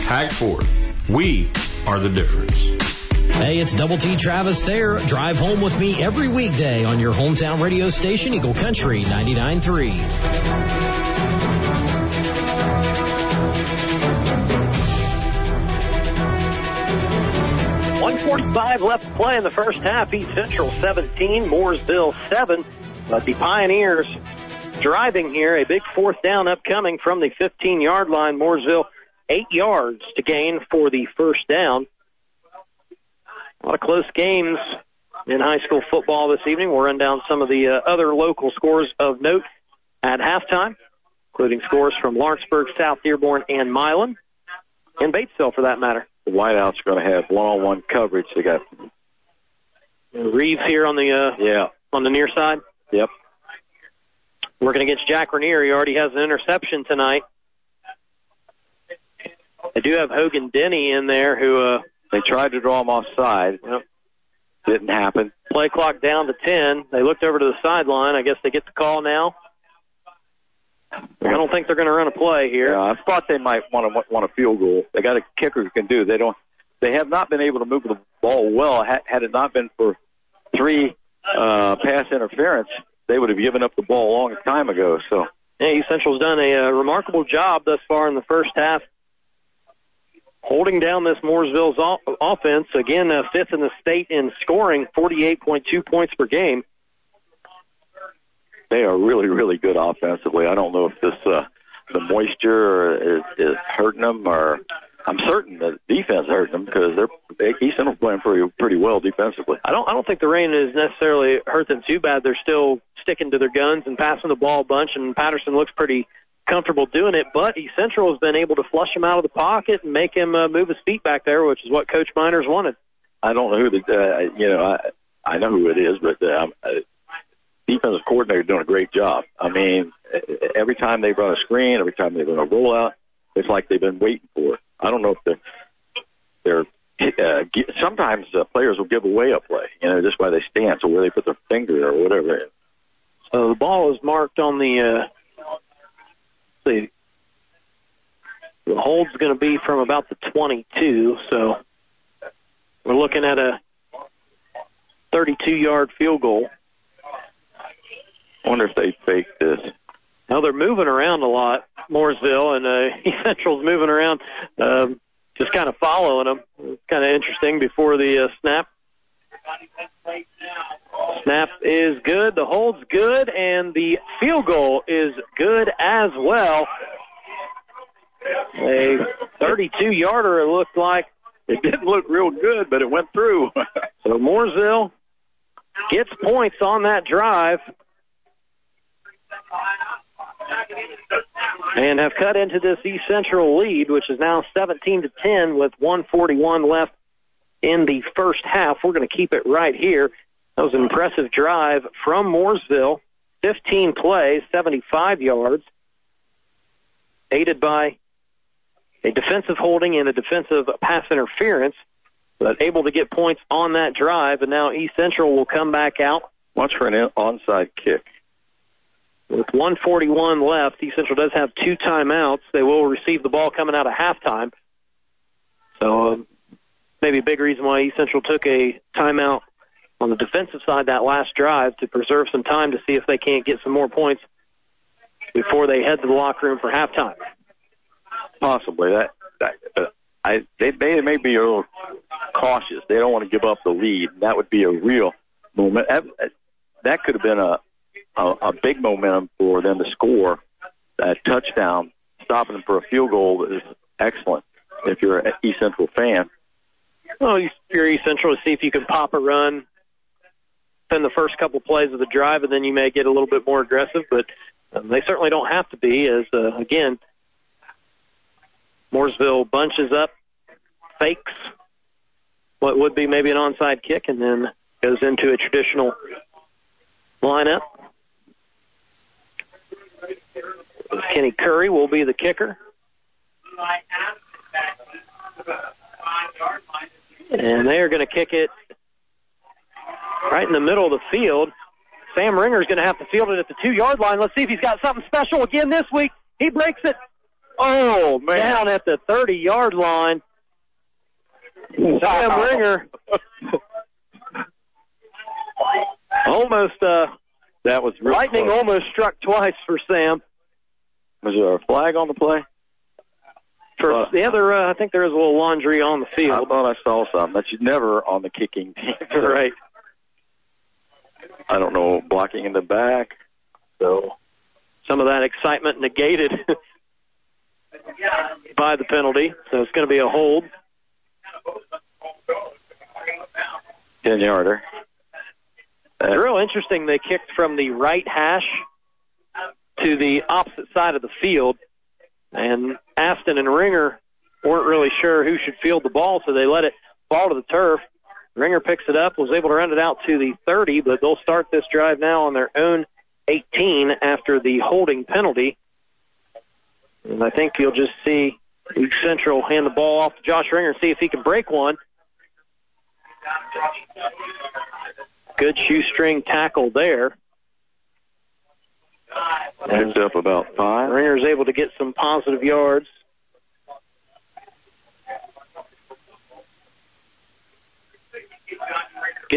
Hag Ford. We are the difference. Hey, it's Double T Travis there. Drive home with me every weekday on your hometown radio station, Eagle Country 99.3. 145 left to play in the first half. East Central 17, Mooresville 7. But the Pioneers driving here. A big fourth down upcoming from the 15 yard line. Mooresville eight yards to gain for the first down. A lot of close games in high school football this evening. We'll run down some of the uh, other local scores of note at halftime, including scores from Lawrenceburg, South Dearborn, and Milan, and Batesville for that matter. The Whiteouts are going to have one-on-one coverage. They got Reeves here on the uh, yeah on the near side. Yep. Working against Jack Rainier. He already has an interception tonight. They do have Hogan Denny in there who uh, they tried to draw him offside. Yep. Didn't happen. Play clock down to 10. They looked over to the sideline. I guess they get the call now. I don't think they're going to run a play here. Yeah, I thought they might want to want a field goal. They got a kicker who can do. They don't. They have not been able to move the ball well. Had, had it not been for three uh, pass interference, they would have given up the ball a long time ago. So, yeah, East Central's done a, uh remarkable job thus far in the first half, holding down this Mooresville's o- offense. Again, uh, fifth in the state in scoring, 48.2 points per game. They are really, really good offensively. I don't know if this uh, the moisture is, is hurting them, or I'm certain that defense hurting them because they're they, East Central playing pretty pretty well defensively. I don't I don't think the rain has necessarily hurt them too bad. They're still sticking to their guns and passing the ball a bunch, and Patterson looks pretty comfortable doing it. But East Central has been able to flush him out of the pocket and make him uh, move his feet back there, which is what Coach Miners wanted. I don't know who the uh, you know I I know who it is, but uh, defensive coordinator doing a great job. I mean, every time they run a screen, every time they run a rollout, it's like they've been waiting for it. I don't know if they're they're uh, sometimes uh, players will give away a play, you know, just by they stance or where they put their finger or whatever. So the ball is marked on the uh, the the hold's going to be from about the 22. So we're looking at a 32 yard field goal. I wonder if they faked this. Now they're moving around a lot, Mooresville, and uh, Central's moving around, um, just kind of following them. It's kind of interesting before the uh, snap. Snap is good, the hold's good, and the field goal is good as well. A 32 yarder, it looked like. It didn't look real good, but it went through. So Mooresville gets points on that drive and have cut into this East Central lead, which is now 17 to 10 with 141 left in the first half. We're going to keep it right here. That was an impressive drive from Mooresville. 15 plays, 75 yards, aided by a defensive holding and a defensive pass interference, but able to get points on that drive. And now East Central will come back out. Watch for an onside kick. With 141 left, East Central does have two timeouts. They will receive the ball coming out of halftime. So um, maybe a big reason why East Central took a timeout on the defensive side that last drive to preserve some time to see if they can't get some more points before they head to the locker room for halftime. Possibly that. that uh, I they, they may be a little cautious. They don't want to give up the lead. That would be a real moment. That, that could have been a, a a big momentum for them to score that touchdown. Stopping them for a field goal is excellent. If you're an East Central fan, Well, you- you're East Central to see if you can pop a run in the first couple plays of the drive, and then you may get a little bit more aggressive. But um, they certainly don't have to be. As uh, again, Mooresville bunches up, fakes what would be maybe an onside kick, and then goes into a traditional lineup. Kenny Curry will be the kicker. And they are going to kick it right in the middle of the field. Sam Ringer is going to have to field it at the two yard line. Let's see if he's got something special again this week. He breaks it Oh, man. Down at the 30 yard line. Sam Ringer almost, uh, that was lightning almost struck twice for Sam. Was there a flag on the play? For the other, uh, I think there is a little laundry on the field. I thought I saw something. That's never on the kicking team. right. I don't know, blocking in the back. So Some of that excitement negated by the penalty. So it's going to be a hold. ten yarder. It's real interesting. They kicked from the right hash to the opposite side of the field, and Aston and Ringer weren't really sure who should field the ball, so they let it fall to the turf. Ringer picks it up, was able to run it out to the 30, but they'll start this drive now on their own 18 after the holding penalty. And I think you'll just see East Central hand the ball off to Josh Ringer and see if he can break one. Good shoestring tackle there. Picked up about five. Ringer's able to get some positive yards.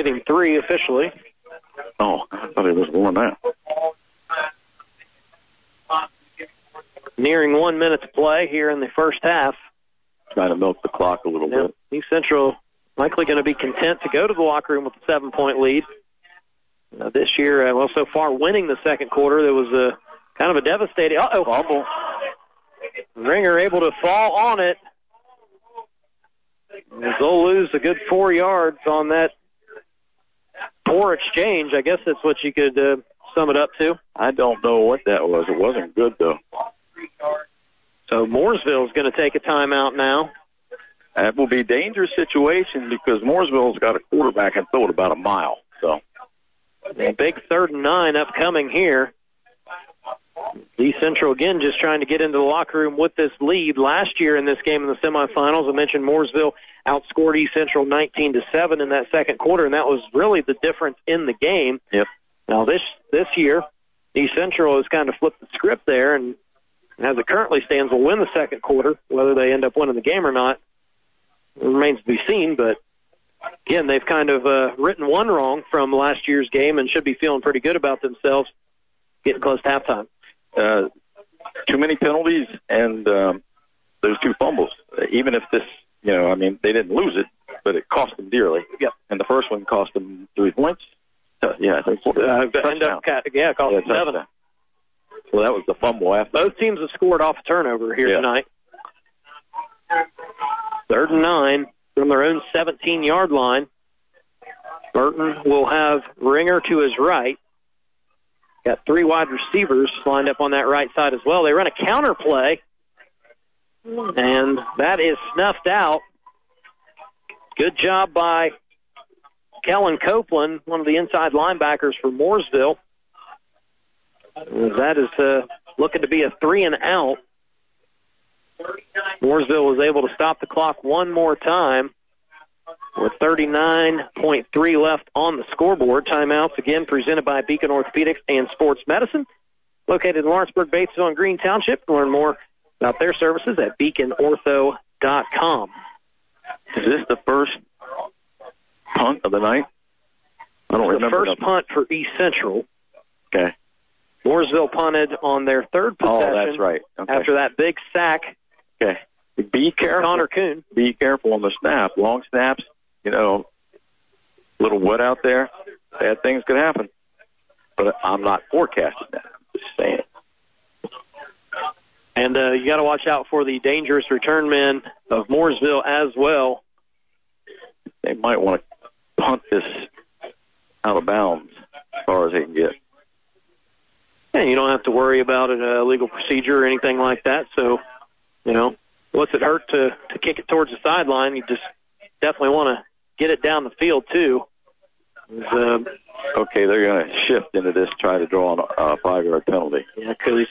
Him three officially. Oh, I thought it was than that. Nearing one minute to play here in the first half. Trying to milk the clock a little Now, bit. East Central likely going to be content to go to the locker room with a seven point lead. Uh, this year, uh, well, so far winning the second quarter, there was a kind of a devastating. Uh oh, fumble. Ringer able to fall on it. They'll lose a good four yards on that poor exchange. I guess that's what you could uh, sum it up to. I don't know what that was. It wasn't good though. So Mooresville's going to take a timeout now. That will be a dangerous situation because Mooresville's got a quarterback and throw it about a mile. So A big third and nine upcoming here. East Central again just trying to get into the locker room with this lead. Last year in this game in the semifinals, I mentioned Mooresville outscored East Central 19 to 7 in that second quarter, and that was really the difference in the game. Yep. Now this this year, East Central has kind of flipped the script there, and as it currently stands, will win the second quarter. Whether they end up winning the game or not remains to be seen. But again, they've kind of uh, written one wrong from last year's game and should be feeling pretty good about themselves getting close to halftime. uh, too many penalties and um, those two fumbles. Even if this, you know, I mean, they didn't lose it, but it cost them dearly. Yep. And the first one cost them three points. Uh, yeah, I think four. Uh, end up, yeah, cost Yeah, them seven. touchdown. So that was the fumble after. Both teams have scored off a turnover here Yeah. tonight. Third and nine from their own 17 yard line. Burton will have Ringer to his right. Got three wide receivers lined up on that right side as well. They run a counter play, and that is snuffed out. Good job by Kellen Copeland, one of the inside linebackers for Mooresville. That is uh, looking to be a three and out. Mooresville was able to stop the clock one more time with 39.3 left on the scoreboard. Timeouts again presented by Beacon Orthopedics and Sports Medicine. Located in Lawrenceburg, Batesville, and Green Township. Learn more about their services at beaconortho.com. Is this the first punt of the night? I don't remember the first punt for East Central. Okay. Mooresville punted on their third possession. Oh, that's right. Okay. after that big sack. Okay. Be careful. Connor Coon. Be careful on the snap. Long snaps, you know, a little wet out there. Bad things could happen. But I'm not forecasting that. I'm just saying. And uh, you got to watch out for the dangerous return men of Mooresville as well. They might want to punt this out of bounds as far as they can get. And you don't have to worry about a legal procedure or anything like that. So, you know, what's it hurt to to kick it towards the sideline? You just definitely want to get it down the field too. Uh, Okay, they're going to shift into this, try to draw a five-yard penalty. yeah, because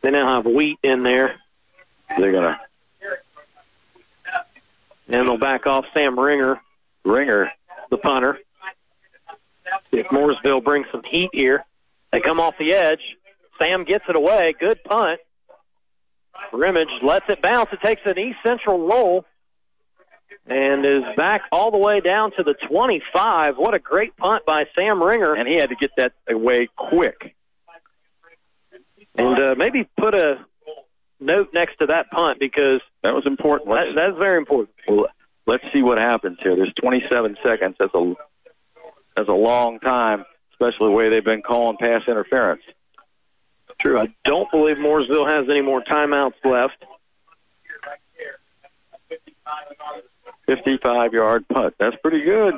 they now have wheat in there, They're going to and they'll back off Sam Ringer, ringer. the punter. If Mooresville brings some heat here, they come off the edge. Sam gets it away. Good punt. Brimage lets it bounce. It takes an East Central roll and is back all the way down to the 25. What a great punt by Sam Ringer. And he had to get that away quick. And uh, maybe put a note next to that punt because that was important. That, that's very important. Well, let's see what happens here. There's 27 seconds. That's a that's a long time, especially the way they've been calling pass interference. True. I don't believe Mooresville has any more timeouts left. 55 yard putt. That's pretty good.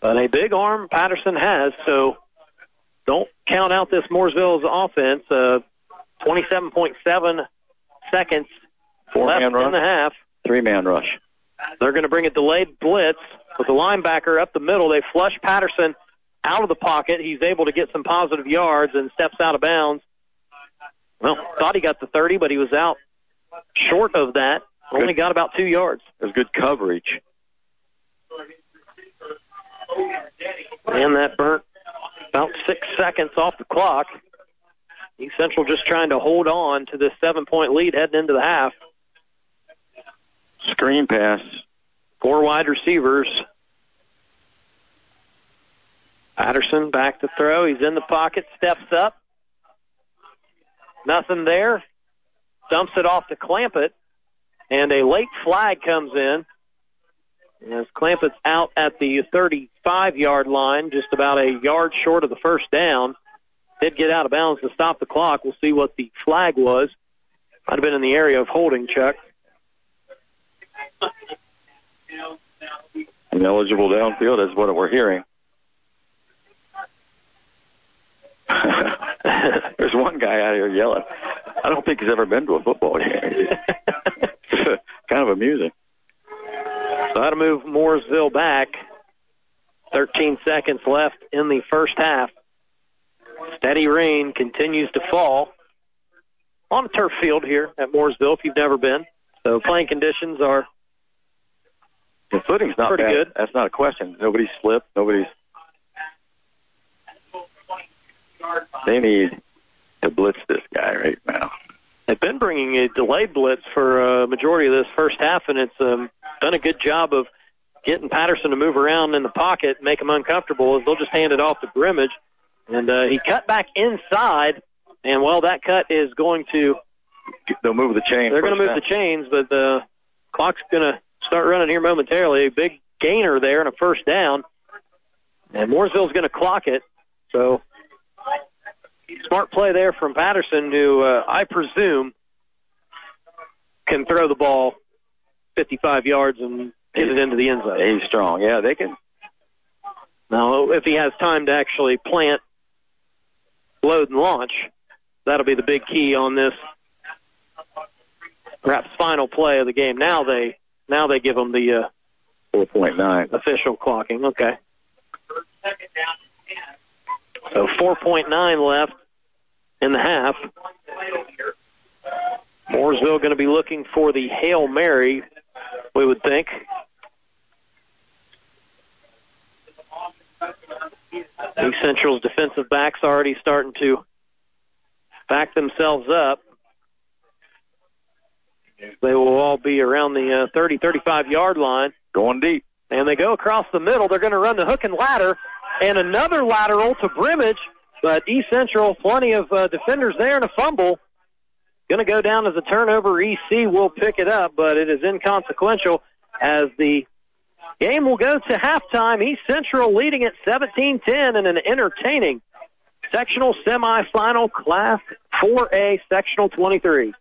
But a big arm Patterson has, so don't count out this Mooresville's offense. Uh, 27.7 seconds Four left man rush. in the half. Three man rush. They're going to bring a delayed blitz with the linebacker up the middle. They flush Patterson out of the pocket. He's able to get some positive yards and steps out of bounds. Well, thought he got the 30, but he was out short of that. Only got about two yards. There's good coverage. And that burnt about six seconds off the clock. East Central just trying to hold on to this seven point lead heading into the half. Screen pass. Four wide receivers. Patterson back to throw. He's in the pocket, steps up. Nothing there. Dumps it off to Clampett. And a late flag comes in. As Clampett's out at the 35 yard line, just about a yard short of the first down. Did get out of bounds to stop the clock. We'll see what the flag was. Might have been in the area of holding, Chuck. Ineligible downfield is what we're hearing. There's one guy out here yelling. I don't think he's ever been to a football game. kind of amusing. So that'll move Mooresville back. 13 seconds left in the first half. Steady rain continues to fall on a turf field here at Mooresville if you've never been. So playing conditions are The footing's not Pretty bad. good. That's not a question. Nobody's slipped. Nobody's. They need to blitz this guy right now. They've been bringing a delayed blitz for a majority of this first half, and it's um, done a good job of getting Patterson to move around in the pocket, make him uncomfortable. As they'll just hand it off to Brimage, and uh, he cut back inside, and well, that cut is going to. They'll move the chain. They're going to move down. the chains, but the clock's going to start running here momentarily. A big gainer there and a first down, and Mooresville's going to clock it. So smart play there from Patterson, who uh, I presume can throw the ball 55 yards and get it into the end zone. He's strong. Yeah, they can. Now, if he has time to actually plant, load, and launch, that'll be the big key on this perhaps final play of the game. Now they now they give them the uh, 4.9 official clocking. Okay. So 4.9 left in the half. Mooresville going to be looking for the Hail Mary, we would think. East Central's defensive backs are already starting to back themselves up. They will all be around the uh, 30, 35 yard line. Going deep. And they go across the middle. They're going to run the hook and ladder and another lateral to Brimage. But East Central, plenty of uh, defenders there and a fumble. Going to go down as a turnover. EC will pick it up, but it is inconsequential as the game will go to halftime. East Central leading at 17-10 in an entertaining sectional semifinal class 4A sectional 23.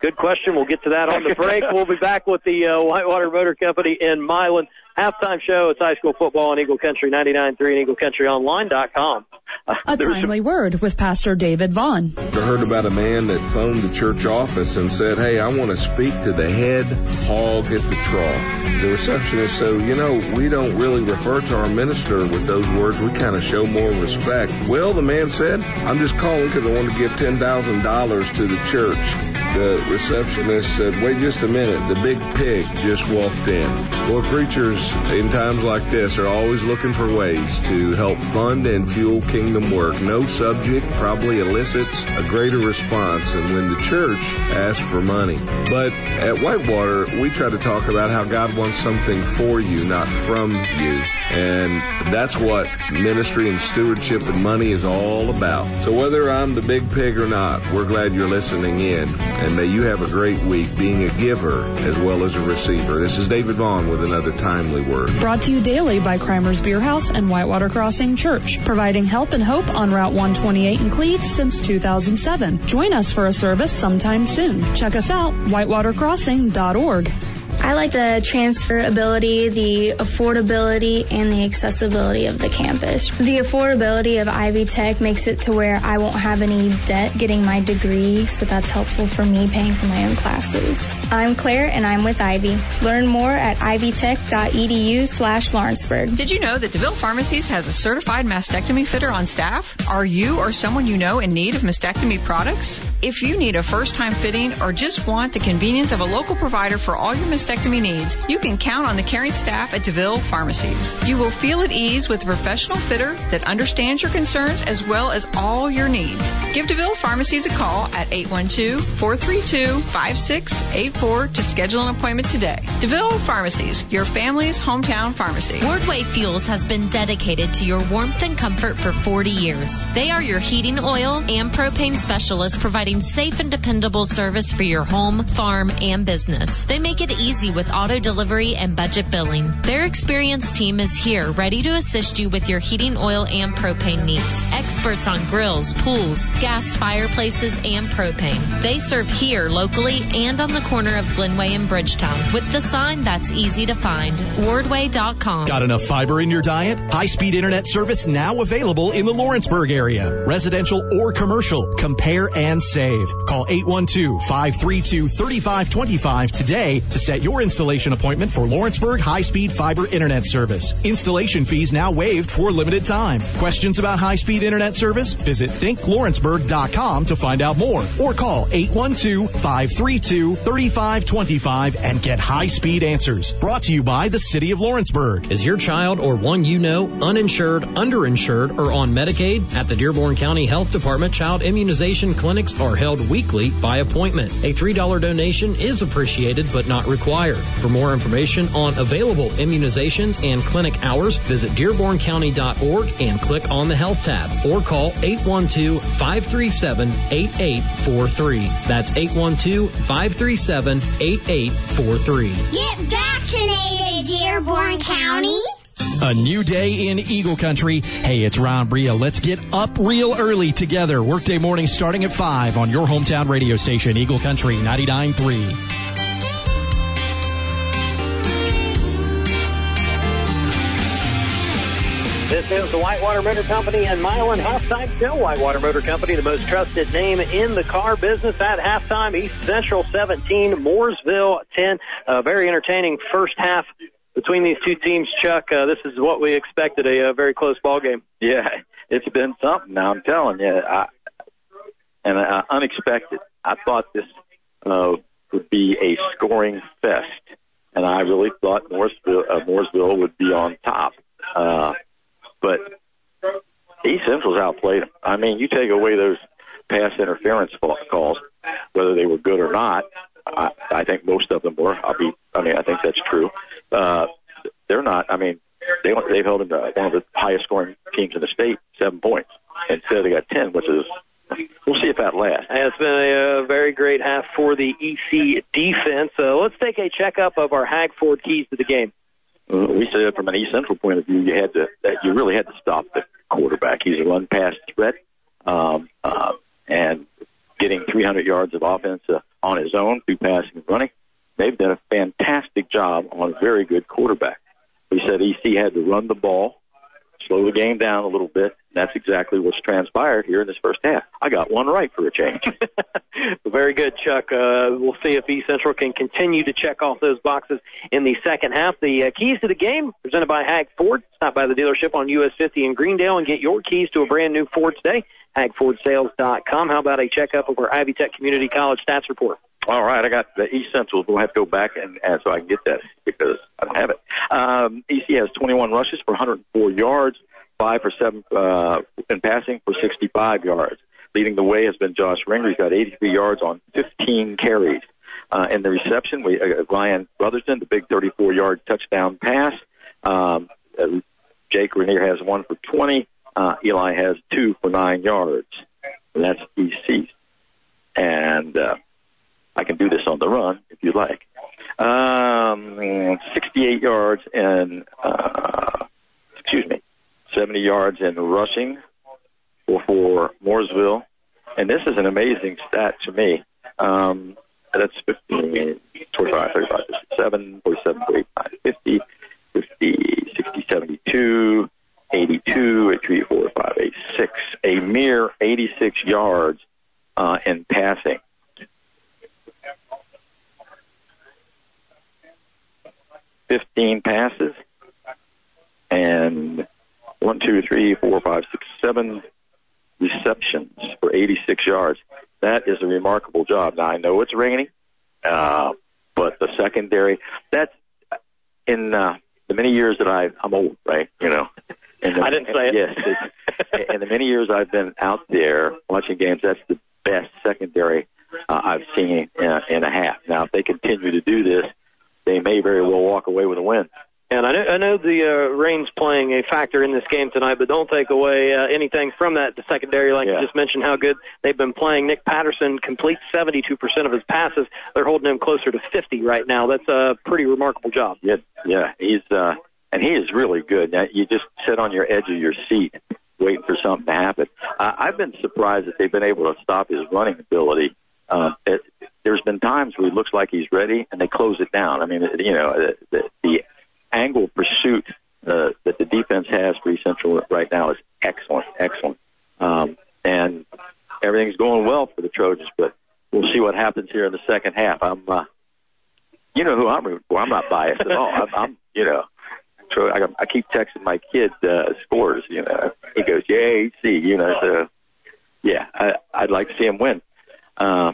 Good question. We'll get to that on the break. we'll be back with the uh, Whitewater Motor Company in Milan. Halftime show. It's high school football on Eagle Country 99.3 and EagleCountryOnline.com. A timely word with Pastor David Vaughn. I heard about a man that phoned the church office and said, Hey, I want to speak to the head hog at the trough. The receptionist said, You know, we don't really refer to our minister with those words. We kind of show more respect. Well, the man said, I'm just calling because I want to give $10,000 to the church. the receptionist said, Wait just a minute, the big pig just walked in. Well, preachers in times like this are always looking for ways to help fund and fuel kingdom work. No subject probably elicits a greater response than when the church asks for money. But at Whitewater, we try to talk about how God wants something for you, not from you. And that's what ministry and stewardship and money is all about. So whether I'm the big pig or not, we're glad you're listening in. And may you have a great week being a giver as well as a receiver. This is David Vaughn with another timely word. Brought to you daily by Crimer's Beer House and Whitewater Crossing Church, providing help and hope on Route 128 in Cleves since 2007. Join us for a service sometime soon. Check us out, whitewatercrossing.org. I like the transferability, the affordability, and the accessibility of the campus. The affordability of Ivy Tech makes it to where I won't have any debt getting my degree, so that's helpful for me paying for my own classes. I'm Claire, and I'm with Ivy. Learn more at ivytech.edu slash Lawrenceburg. Did you know that DeVille Pharmacies has a certified mastectomy fitter on staff? Are you or someone you know in need of mastectomy products? If you need a first-time fitting or just want the convenience of a local provider for all your mastectomy mastectomy needs, you can count on the caring staff at DeVille Pharmacies. You will feel at ease with a professional fitter that understands your concerns as well as all your needs. Give DeVille Pharmacies a call at 812-432-5684 to schedule an appointment today. DeVille Pharmacies, your family's hometown pharmacy. Wardway Fuels has been dedicated to your warmth and comfort for 40 years. They are your heating oil and propane specialists providing safe and dependable service for your home, farm, and business. They make it easy with auto delivery and budget billing. Their experienced team is here ready to assist you with your heating oil and propane needs. Experts on grills, pools, gas fireplaces, and propane. They serve here locally and on the corner of Glenway and Bridgetown with the sign that's easy to find. Wardway.com. Got enough fiber in your diet? High speed internet service now available in the Lawrenceburg area. Residential or commercial. Compare and save. Call 812 532 3525 today to set your installation appointment for Lawrenceburg high speed fiber internet service. Installation fees now waived for limited time. Questions about high speed internet service? Visit thinklawrenceburg.com to find out more or call 812 532 3525 and get high speed answers. Brought to you by the City of Lawrenceburg. Is your child or one you know uninsured, underinsured, or on Medicaid? At the Dearborn County Health Department, child immunization clinics are held weekly by appointment. A $3 donation is appreciated but not required. For more information on available immunizations and clinic hours, visit dearborncounty.org and click on the Health tab or call 812-537-8843. That's 812-537-8843. Get vaccinated, Dearborn County. A new day in Eagle Country. Hey, it's Ron Bria. Let's get up real early together. Workday morning starting at 5 on your hometown radio station, Eagle Country 99.3. is the Whitewater Motor Company and Milan Halftime Show. Whitewater Motor Company, the most trusted name in the car business at halftime. East Central 17, Mooresville 10. A very entertaining first half between these two teams, Chuck. Uh, this is what we expected, a, a very close ball game. Yeah, it's been something now, I'm telling you. I, and uh, unexpected. I thought this uh, would be a scoring fest, and I really thought Mooresville, uh, Mooresville would be on top. Uh, but East Central's outplayed them. I mean, you take away those pass interference calls, whether they were good or not. I, I think most of them were. I'll be. I mean, I think that's true. Uh, they're not. I mean, they they've held them one of the highest scoring teams in the state, seven points. Instead, they got ten, which is. We'll see if that lasts. It's been a, a very great half for the EC defense. Uh, let's take a checkup of our Hag Ford keys to the game. Uh, we said from an East Central point of view, you had to that you really had to stop the quarterback. He's a run pass threat, um, uh, and getting 300 yards of offense uh, on his own through passing and running. They've done a fantastic job on a very good quarterback. We said EC had to run the ball, slow the game down a little bit, that's exactly what's transpired here in this first half. I got one right for a change. Very good, Chuck. Uh, we'll see if East Central can continue to check off those boxes in the second half. The uh, keys to the game presented by Hag Ford. Stop by the dealership on US 50 in Greendale and get your keys to a brand new Ford today. HagFordSales.com. How about a checkup of our Ivy Tech Community College stats report? All right, I got the East Central. We'll have to go back and, and so I can get that because I don't have it. Um, EC has 21 rushes for 104 yards, five for seven uh, in passing for 65 yards. Leading the way has been Josh Ringer. He's got 83 yards on 15 carries. Uh, in the reception, we uh, Ryan Brotherston, the big 34-yard touchdown pass. Um, uh, Jake Rainier has one for 20. Uh, Eli has two for nine yards. And that's EC. And uh, I can do this on the run if you like. Um, 68 yards and, uh, excuse me, 70 yards in rushing for, for Mooresville. And this is an amazing stat to me. Um, that's 15, 25, 35, 57, 47, 45, 50, 50, 60, 72, 82, 83, 4, 5, 86, a mere 86 yards uh, in passing. Fifteen passes and one, two, three, four, five, six, seven receptions for 86 yards. That is a remarkable job. Now I know it's raining, uh, but the secondary, that's in, uh, the many years that I, I'm old, right? You know, and the, I didn't say it. Yes. in the many years I've been out there watching games, that's the best secondary uh, I've seen in a, in a half. Now, if they continue to do this, they may very well walk away with a win. And I know, I know the uh, rain's playing a factor in this game tonight, but don't take away uh, anything from that. The secondary, like Yeah. you just mentioned, how good they've been playing. Nick Patterson completes 72% of his passes. They're holding him closer to 50 right now. That's a pretty remarkable job. Yeah, yeah, he's uh, and he is really good. Now, you just sit on your edge of your seat, waiting for something to happen. Uh, I've been surprised that they've been able to stop his running ability. Uh, it, there's been times where he looks like he's ready, and they close it down. I mean, you know, the, the, the angle pursuit uh, that the defense has for East Central right now is excellent, excellent. Um, and everything's going well for the Trojans, but we'll see what happens here in the second half. I'm, uh, you know who I'm rooting for. I'm not biased at all. I'm, I'm you know, Tro- I, I keep texting my kid uh, scores. You know, he goes, "Yeah, see," you know. So, yeah, I, I'd like to see him win. Uh,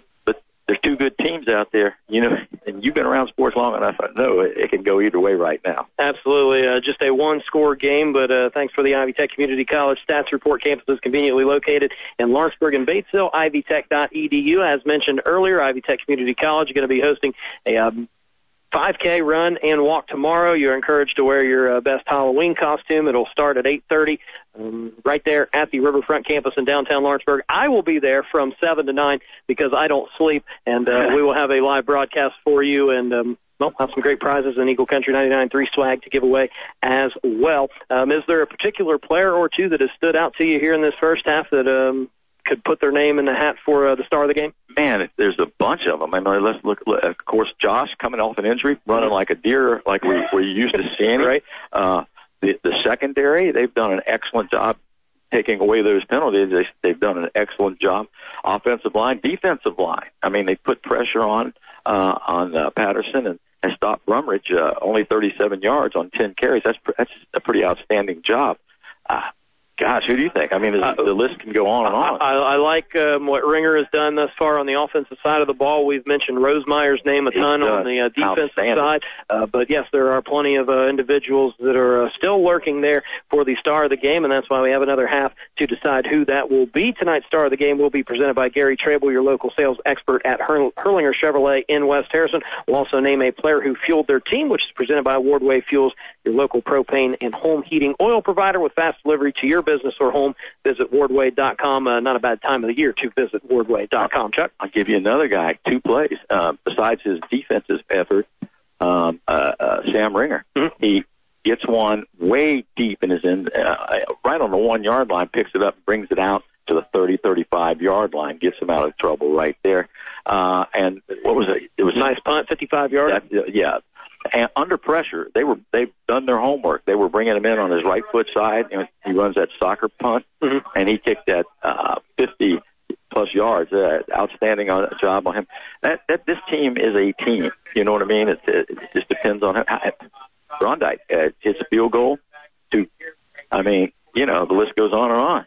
there's two good teams out there, you know, and you've been around sports long enough. I know it, it can go either way right now. Absolutely. Uh, just a one score game, but uh, thanks for the Ivy Tech Community College Stats Report. Campus is conveniently located in Lawrenceburg and Batesville. ivytech.edu. As mentioned earlier, Ivy Tech Community College is going to be hosting a um, 5K run and walk tomorrow. You're encouraged to wear your uh, best Halloween costume. It'll start at 8:30 um, right there at the Riverfront campus in downtown Lawrenceburg. I will be there from 7 to 9 because I don't sleep, and uh, we will have a live broadcast for you and. Um, well, have some great prizes in Eagle Country 99.3 swag to give away as well. Um, is there a particular player or two that has stood out to you here in this first half that um, could put their name in the hat for uh, the star of the game? Man, there's a bunch of them. I mean, let's look. of course, Josh coming off an injury, running like a deer, like we we used to seeing. Right. Uh, the the secondary, they've done an excellent job taking away those penalties. They, they've done an excellent job. Offensive line, defensive line. I mean, they put pressure on uh, on uh, Patterson and and stopped Brumridge uh, only 37 yards on 10 carries. That's pr- that's a pretty outstanding job. Uh, gosh, who do you think? I mean, the, the list can go on and on. I, I like um, what Ringer has done thus far on the offensive side of the ball. We've mentioned Rosemeyer's name a ton on the uh, defensive side, uh, but yes, there are plenty of uh, individuals that are uh, still lurking there for the star of the game, and that's why we have another half to decide who that will be. Tonight's star of the game will be presented by Gary Trable, your local sales expert at Hurl- Hurlinger Chevrolet in West Harrison. We'll also name a player who fueled their team, which is presented by Wardway Fuels, your local propane and home heating oil provider with fast delivery to your business or home. Visit wardway.com. Uh, not a bad time of the year to visit wardway.com. Chuck? I'll give you another guy, two plays. Uh, besides his defensive effort, um, uh, uh, Sam Ringer, he gets one way deep in his end, uh, right on the one yard line, picks it up, brings it out to the 30, 35 yard line, gets him out of trouble right there. Uh, and what was it? It was Nice punt, 55 yards. that, yeah. And under pressure, they were they've done their homework. They were bringing him in on his right foot side, and he runs that soccer punt, Mm-hmm. and he kicked that uh, 50 plus yards. Uh, outstanding on, job on him. That that this team is a team. You know what I mean? It, it, it just depends on how. Brondike uh, hits a field goal. To, I mean, you know, the list goes on and on.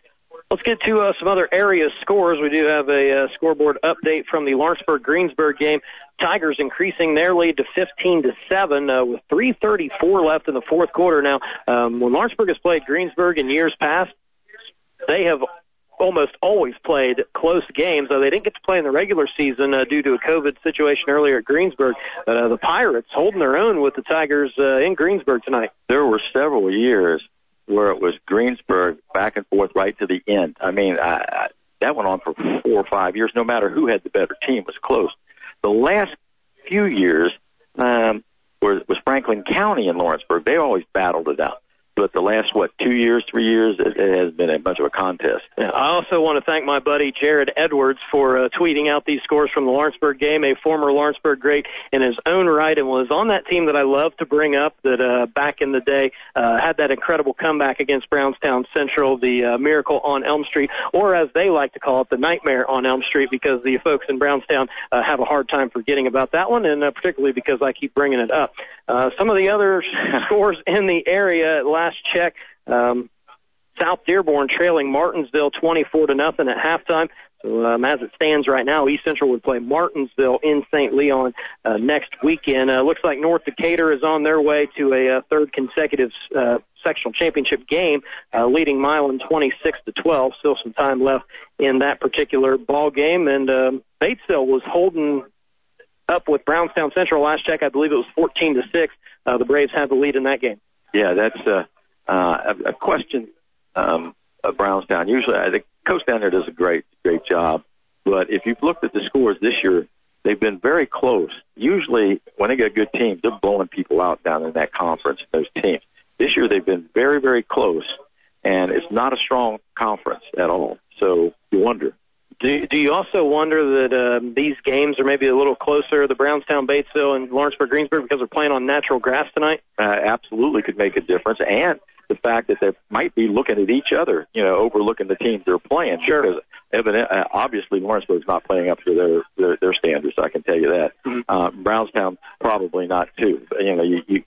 Let's get to uh, some other area scores. We do have a uh, scoreboard update from the Lawrenceburg Greensburg game. Tigers increasing their lead to 15 to 7 uh, with 3:34 left in the fourth quarter. Now, um, when Lawrenceburg has played Greensburg in years past, they have almost always played close games. Uh, they didn't get to play in the regular season uh, due to a COVID situation earlier at Greensburg. But uh, the Pirates holding their own with the Tigers uh, in Greensburg tonight. There were several years where it was Greensburg back and forth right to the end. I mean, I, I, that went on for four or five years. No matter who had the better team, was close. The last few years um, was, was Franklin County and Lawrenceburg. They always battled it out. But the last what two years, three years, it, it has been a bunch of a contest. I also want to thank my buddy Jared Edwards for uh, tweeting out these scores from the Lawrenceburg game, a former Lawrenceburg great in his own right, and was on that team that I love to bring up that uh, back in the day uh, had that incredible comeback against Brownstown Central, the uh, Miracle on Elm Street, or as they like to call it, the Nightmare on Elm Street, because the folks in Brownstown uh, have a hard time forgetting about that one, and uh, particularly because I keep bringing it up. Uh, some of the other scores in the area, last check, um, South Dearborn trailing Martinsville 24 to nothing at halftime. So um, as it stands right now, East Central would play Martinsville in St. Leon uh, next weekend. Uh, looks like North Decatur is on their way to a uh, third consecutive uh, sectional championship game, uh, leading Milan 26 to 12. Still some time left in that particular ball game, and um, Batesville was holding up with Brownstown Central last check. I believe it was 14 to six. Uh, the Braves had the lead in that game. Yeah, that's uh, uh, a, a question um, of Brownstown. Usually, I think coach down there does a great, great job. But if you've looked at the scores this year, they've been very close. Usually, when they get good teams, they're blowing people out down in that conference. Those teams. This year, they've been very, very close, and it's not a strong conference at all. So you wonder. Do, do you also wonder that um, these games are maybe a little closer, the Brownstown, Batesville, and Lawrenceburg, Greensburg, because they're playing on natural grass tonight? Uh, absolutely could make a difference, and the fact that they might be looking at each other, you know, overlooking the teams they're playing. Sure. Because evident, uh, obviously Lawrenceburg's not playing up to their their, their standards. I can tell you that. Mm-hmm. Uh, Brownstown probably not too. But, you know, you you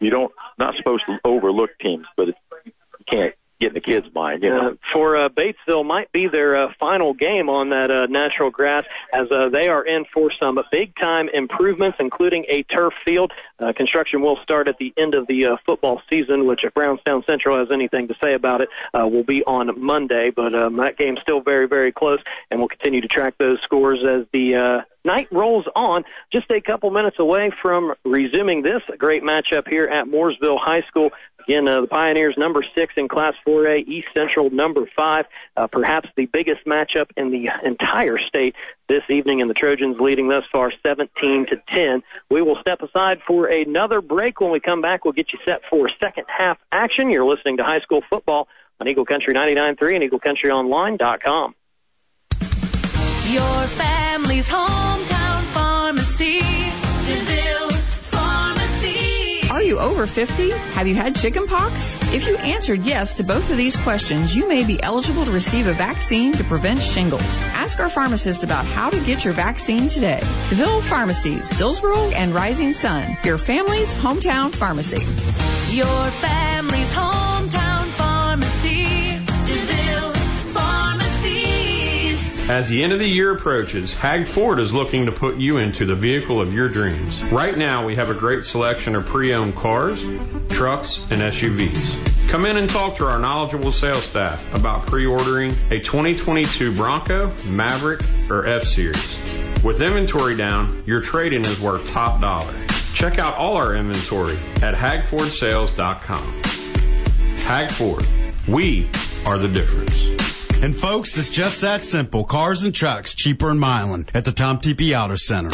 you don't not supposed to overlook teams, but it's, you can't get in the kids' mind. You know. Uh, for uh, Batesville might be their uh, final game on that uh, natural grass as uh, they are in for some big time improvements, including a turf field. Uh, construction will start at the end of the uh, football season, which if Brownstown Central has anything to say about it, uh, will be on Monday. But um, that game's still very, very close, and we'll continue to track those scores as the uh, night rolls on. Just a couple minutes away from resuming this great matchup here at Mooresville High School. Again, uh, the Pioneers number six in Class 4A, East Central number five. Uh, perhaps the biggest matchup in the entire state this evening, and the Trojans leading thus far 17 to 10. We will step aside for another break. When we come back, we'll get you set for second half action. You're listening to high school football on Eagle Country 99.3 and EagleCountryOnline.com. Your family's hometown you over 50? Have you had chicken pox? If you answered yes to both of these questions, you may be eligible to receive a vaccine to prevent shingles. Ask our pharmacist about how to get your vaccine today. DeVille Pharmacies, Dillsboro and Rising Sun, your family's hometown pharmacy. Your family's hometown As the end of the year approaches, Hag Ford is looking to put you into the vehicle of your dreams. Right now, we have a great selection of pre owned cars, trucks, and SUVs. Come in and talk to our knowledgeable sales staff about pre ordering a 2022 Bronco, Maverick, or F Series. With inventory down, your trade in is worth top dollar. Check out all our inventory at hagfordsales.com. Hag Ford, we are the difference. And folks, it's just that simple. Cars and trucks cheaper in Milan at the Tom Tepe Auto Center.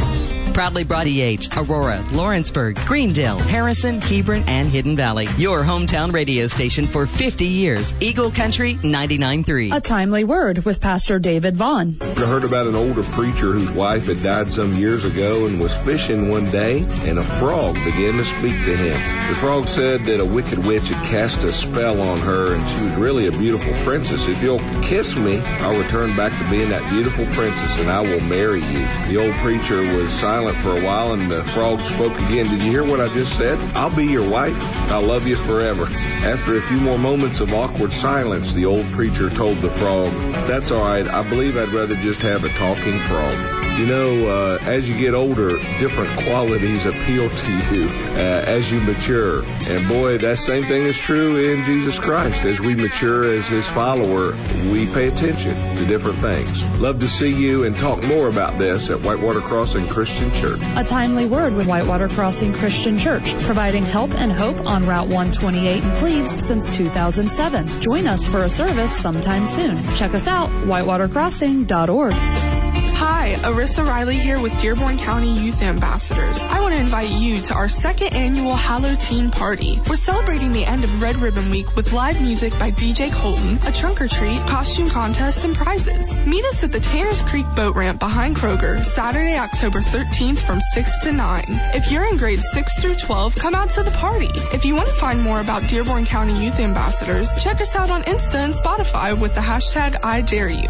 Proudly brought EH, Aurora, Lawrenceburg, Greendale, Harrison, Hebron, and Hidden Valley. Your hometown radio station for 50 years. Eagle Country 99.3. A timely word with Pastor David Vaughn. I heard about an older preacher whose wife had died some years ago and was fishing one day, and a frog began to speak to him. The frog said that a wicked witch had cast a spell on her, and she was really a beautiful princess. If you'll kiss me, I'll return back to being that beautiful princess, and I will marry you. The old preacher was silent for a while, and the frog spoke again. Did you hear what I just said? I'll be your wife. I'll love you forever. After a few more moments of awkward silence, the old preacher told the frog, That's all right. I believe I'd rather just have a talking frog. You know, uh, as you get older, different qualities appeal to you uh, as you mature. And boy, that same thing is true in Jesus Christ. As we mature as his follower, we pay attention to different things. Love to see you and talk more about this at Whitewater Crossing Christian Church. A timely word with Whitewater Crossing Christian Church, providing help and hope on Route 128 in Cleves since 2007. Join us for a service sometime soon. Check us out, whitewatercrossing.org. Hi, Arissa Riley here with Dearborn County Youth Ambassadors. I want to invite you to our second annual Hallow Teen Party. We're celebrating the end of Red Ribbon Week with live music by DJ Colton, a trunk or treat, costume contest, and prizes. Meet us at the Tanners Creek Boat Ramp behind Kroger, Saturday, October 13th from 6 to 9. If you're in grades 6 through 12, come out to the party. If you want to find more about Dearborn County Youth Ambassadors, check us out on Insta and Spotify with the hashtag I Dare You.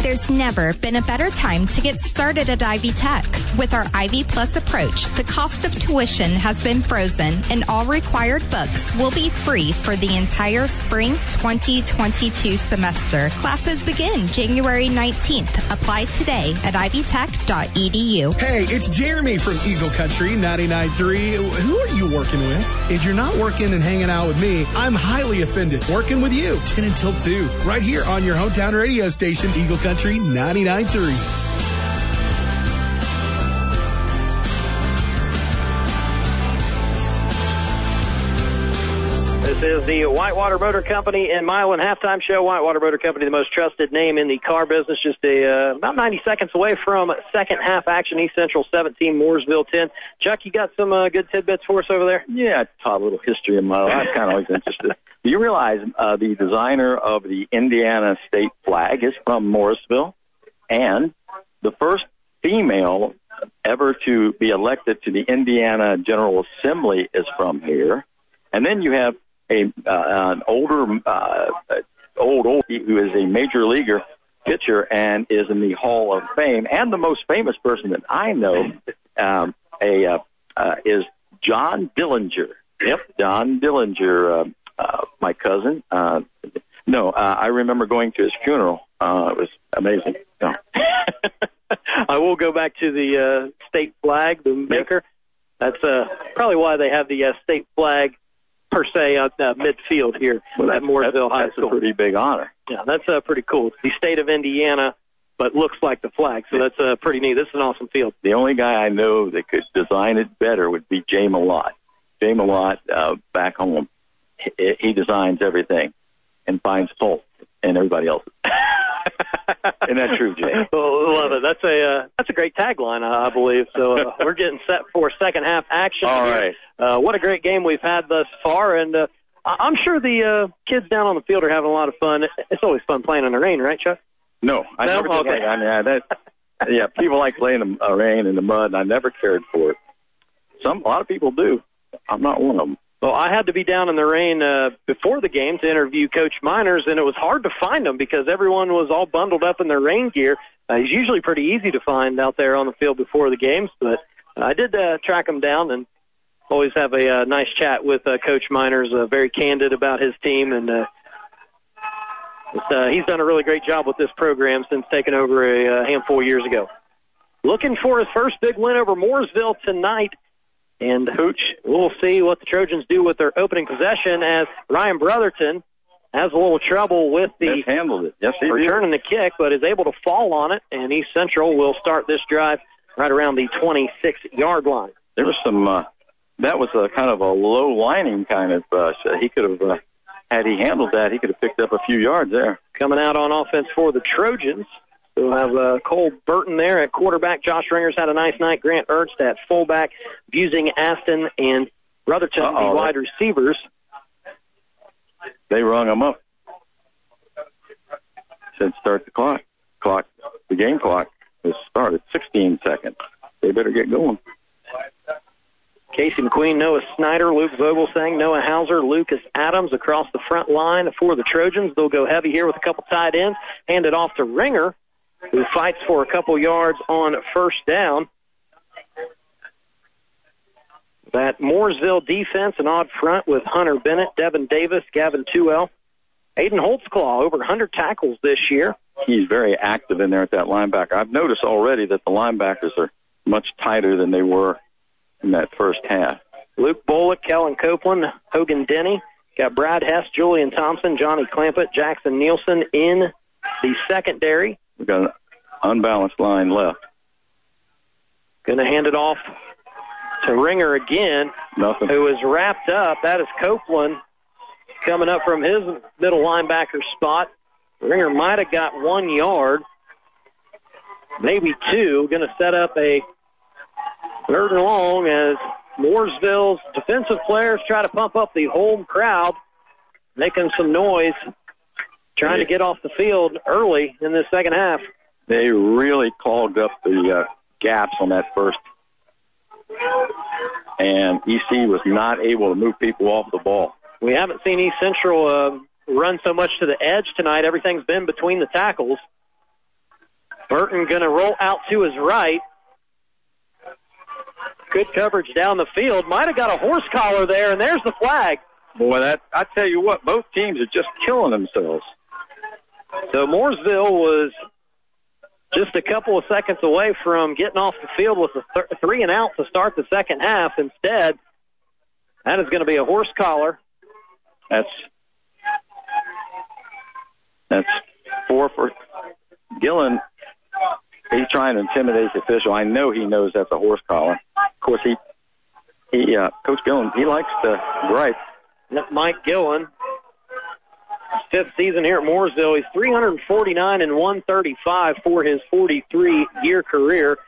There's never been a better time to get started at Ivy Tech. With our Ivy Plus approach, the cost of tuition has been frozen and all required books will be free for the entire spring 2022 semester. Classes begin January 19th. Apply today at ivytech.edu. Hey, it's Jeremy from Eagle Country 99.3. Who are you working with? If you're not working and hanging out with me, I'm highly offended. Working with you 10 until 2, right here on your hometown radio station, Eagle Country 99.3. is the Whitewater Motor Company in Milan halftime show. Whitewater Motor Company, the most trusted name in the car business. Just a, uh, about 90 seconds away from second half action. East Central 17, Mooresville 10. Chuck, you got some uh, good tidbits for us over there? Yeah, taught a little history of my life. Kind of always interested. Do you realize uh, the designer of the Indiana state flag is from Mooresville? And the first female ever to be elected to the Indiana General Assembly is from here. And then you have a uh, an older uh, old old who is a major leaguer pitcher and is in the Hall of Fame. And the most famous person that I know um, a uh, uh, is John Dillinger. Yep, John Dillinger, uh, uh, my cousin. Uh, no, uh, I remember going to his funeral. Uh, it was amazing. No. I will go back to the uh, state flag, the maker. That's uh, probably why they have the uh, state flag per se on uh, midfield here at Mooresville High That's School. That's a pretty big honor. Yeah, that's uh, pretty cool. It's the state of Indiana, but looks like the flag, so that's uh, pretty neat. This is an awesome field. The only guy I know that could design it better would be Jay Malott. Jay Malott, uh, back home, he, he designs everything and finds fault in everybody else. Isn't that true, Jay? Oh, love it. That's a uh, that's a great tagline, I believe. So uh, we're getting set for second half action. All here. Uh, what a great game we've had thus far, and uh, I'm sure the uh, kids down on the field are having a lot of fun. It's always fun playing in the rain, right, Chuck? No, I No? never Okay. that. I mean, I, that, yeah, people like playing in the uh, rain and the mud, and I never cared for it. Some, a lot of people do. I'm not one of them. Well, I had to be down in the rain uh, before the game to interview Coach Miners, and it was hard to find him because everyone was all bundled up in their rain gear. Uh, he's usually pretty easy to find out there on the field before the games, but I did uh, track him down and always have a uh, nice chat with uh, Coach Miners. Uh, very candid about his team, and uh, it's, uh, he's done a really great job with this program since taking over a uh, handful of years ago. Looking for his first big win over Mooresville tonight. And Hooch, we'll see what the Trojans do with their opening possession as Ryan Brotherton has a little trouble with the handled it. Yes, he did. returning the kick, but is able to fall on it. And East Central will start this drive right around the 26 yard line. There was some. Uh, that was a kind of a low lining kind of. Uh, he could have, uh, had he handled that, he could have picked up a few yards there. Coming out on offense for the Trojans We'll have uh, Cole Burton there at quarterback. Josh Ringer's had a nice night. Grant Ernst at fullback. Busing Aston and Brotherton, the Uh-oh. wide receivers. They rung them up. Said start the clock. Clock. The game clock has started. 16 seconds. They better get going. Casey McQueen, Noah Snyder, Luke Vogelsang, Noah Hauser, Lucas Adams across the front line for the Trojans. They'll go heavy here with a couple tight ends. Hand it off to Ringer, who fights for a couple yards on first down. That Mooresville defense, an odd front with Hunter Bennett, Devin Davis, Gavin Tuell. Aiden Holtzclaw, over 100 tackles this year. He's very active in there at that linebacker. I've noticed already that the linebackers are much tighter than they were in that first half. Luke Bullock, Kellen Copeland, Hogan Denny. Got Brad Hess, Julian Thompson, Johnny Clampett, Jackson Nielsen in the secondary. We've got an unbalanced line left. Going to hand it off to Ringer again, Nothing. who is wrapped up. That is Copeland coming up from his middle linebacker spot. Ringer might have got one yard, maybe two. Going to set up a third and long as Mooresville's defensive players try to pump up the home crowd, making some noise, trying to get off the field early in this second half. They really clogged up the uh, gaps on that first. And EC was not able to move people off the ball. We haven't seen East Central uh, run so much to the edge tonight. Everything's been between the tackles. Burton going to roll out to his right. Good coverage down the field. Might have got a horse collar there, and there's the flag. Boy, that I tell you what, both teams are just killing themselves. So Mooresville was just a couple of seconds away from getting off the field with a th- three and out to start the second half. Instead, that is going to be a horse collar. That's that's four for Gillen. He's trying to intimidate the official. I know he knows that's a horse collar. Of course, he he uh, Coach Gillen he likes to gripe. Mike Gillen. Fifth season here at Mooresville. He's 349 and 135 for his 43 year career.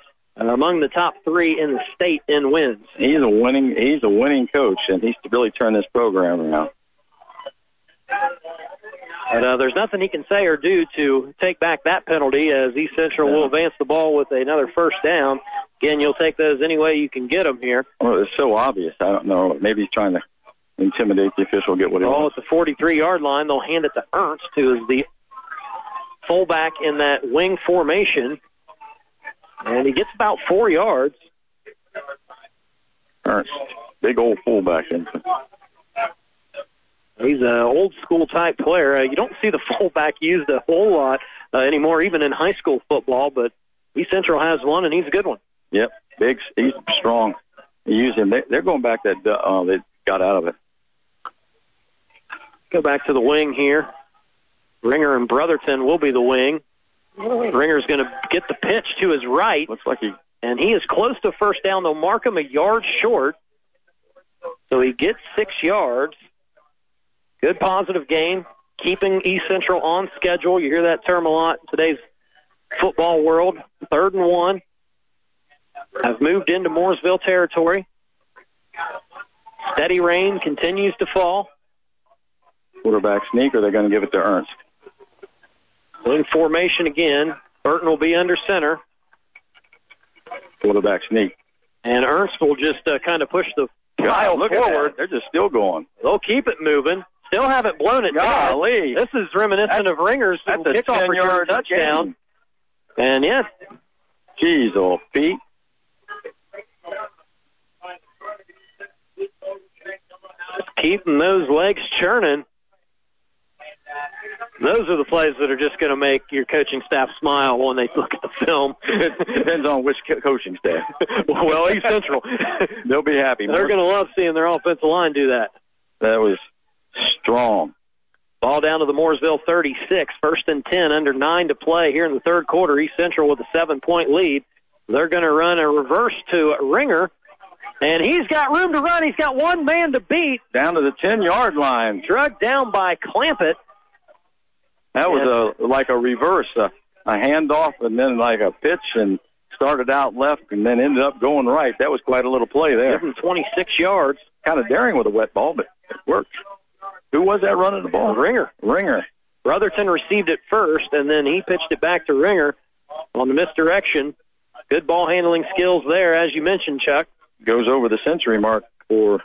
Uh, among the top three in the state in wins. He's a winning he's a winning coach, and he's to really turn this program around. But uh, there's nothing he can say or do to take back that penalty as East Central will advance the ball with another first down. Again, you'll take those any way you can get them here. Well, it's so obvious. I don't know. Maybe he's trying to intimidate the official, get what he Ball wants. at the 43 yard line. They'll hand it to Ernst, who is the fullback in that wing formation. And he gets about four yards. Ernst, big old fullback. He's an old school type player. Uh, you don't see the fullback used a whole lot uh, anymore, even in high school football, but East Central has one, and he's a good one. Yep, big. He's strong. They use him. They, they're going back that uh, they got out of it. Go back to the wing here. Ringer and Brotherton will be the wing. Ringer's going to get the pitch to his right. Looks like he. And he is close to first down. They'll mark him a yard short. So he gets six yards. Good positive gain. Keeping East Central on schedule. You hear that term a lot in today's football world. Third and one. Have moved into Mooresville territory. Steady rain continues to fall. Quarterback sneak, or they're going to give it to Ernst. In formation again. Burton will be under center. Quarterback sneak. And Ernst will just uh, kind of push the pile God, look forward. They're just still going. They'll keep it moving. Still haven't blown it Golly. down. This is reminiscent That's- of Ringer's that's a kickoff 10 return yard touchdown. gain. And yes. Jeez, old Pete. keeping those legs churning. Those are the plays that are just going to make your coaching staff smile when they look at the film. It depends on which co- coaching staff. well, East Central. They'll be happy. They're going to love seeing their offensive line do that. That was strong. Ball down to the Mooresville 36. First and 10, under nine to play here in the third quarter. East Central with a seven point lead. They're going to run a reverse to Ringer. And he's got room to run. He's got one man to beat. Down to the 10 yard line. Drugged down by Clampett. That was a like a reverse. Uh, a handoff and then like a pitch and started out left and then ended up going right. That was quite a little play there. Give 26 yards. Kind of daring with a wet ball, but it worked. Who was that running the ball? Ringer. Ringer. Brotherton received it first, and then he pitched it back to Ringer on the misdirection. Good ball handling skills there, as you mentioned, Chuck. Goes over the century mark for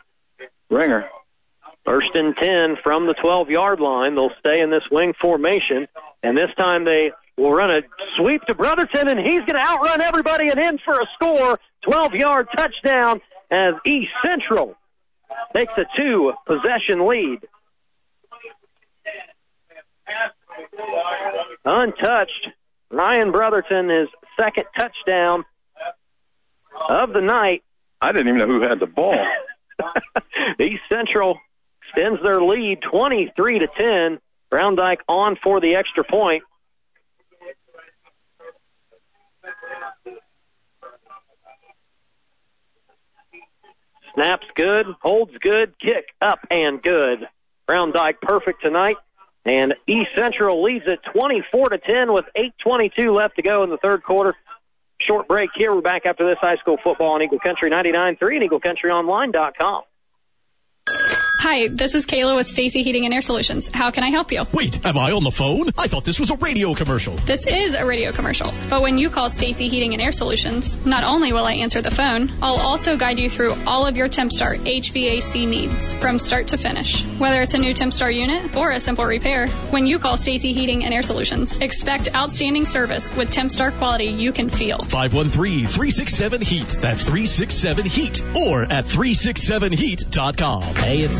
Ringer. First and 10 from the 12 yard line. They'll stay in this wing formation, and this time they will run a sweep to Brotherton, and he's going to outrun everybody and in for a score. 12 yard touchdown as East Central makes a two possession lead. Untouched. Ryan Brotherton, his second touchdown of the night. I didn't even know who had the ball. East Central extends their lead 23 to 10. Brown Dyke on for the extra point. Snaps good, holds good, kick up and good. Brown Dyke perfect tonight. And East Central leads it 24 to 10 with 8:22 left to go in the third quarter. Short break here. We're back after this high school football on Eagle Country 99.3 and EagleCountryOnline.com. Hi, this is Kayla with Stacy Heating and Air Solutions. How can I help you? Wait, am I on the phone? I thought this was a radio commercial. This is a radio commercial, but when you call Stacy Heating and Air Solutions, not only will I answer the phone, I'll also guide you through all of your TempStar HVAC needs from start to finish. Whether it's a new TempStar unit or a simple repair, when you call Stacy Heating and Air Solutions, expect outstanding service with TempStar quality you can feel. 513-367-HEAT. That's 367-HEAT. Or at 367heat.com. Hey, it's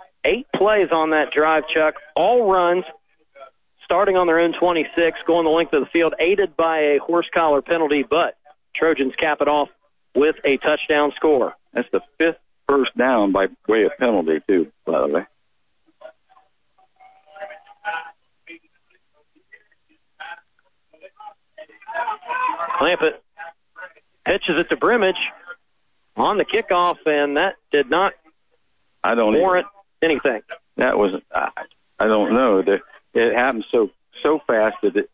Eight plays on that drive, Chuck. All runs starting on their own 26, going the length of the field, aided by a horse collar penalty, but Trojans cap it off with a touchdown score. That's the fifth first down by way of penalty, too, by the way. Clampett pitches it to Brimage on the kickoff, and that did not I don't warrant anything. That was I, I don't know. The, it happened so so fast that it,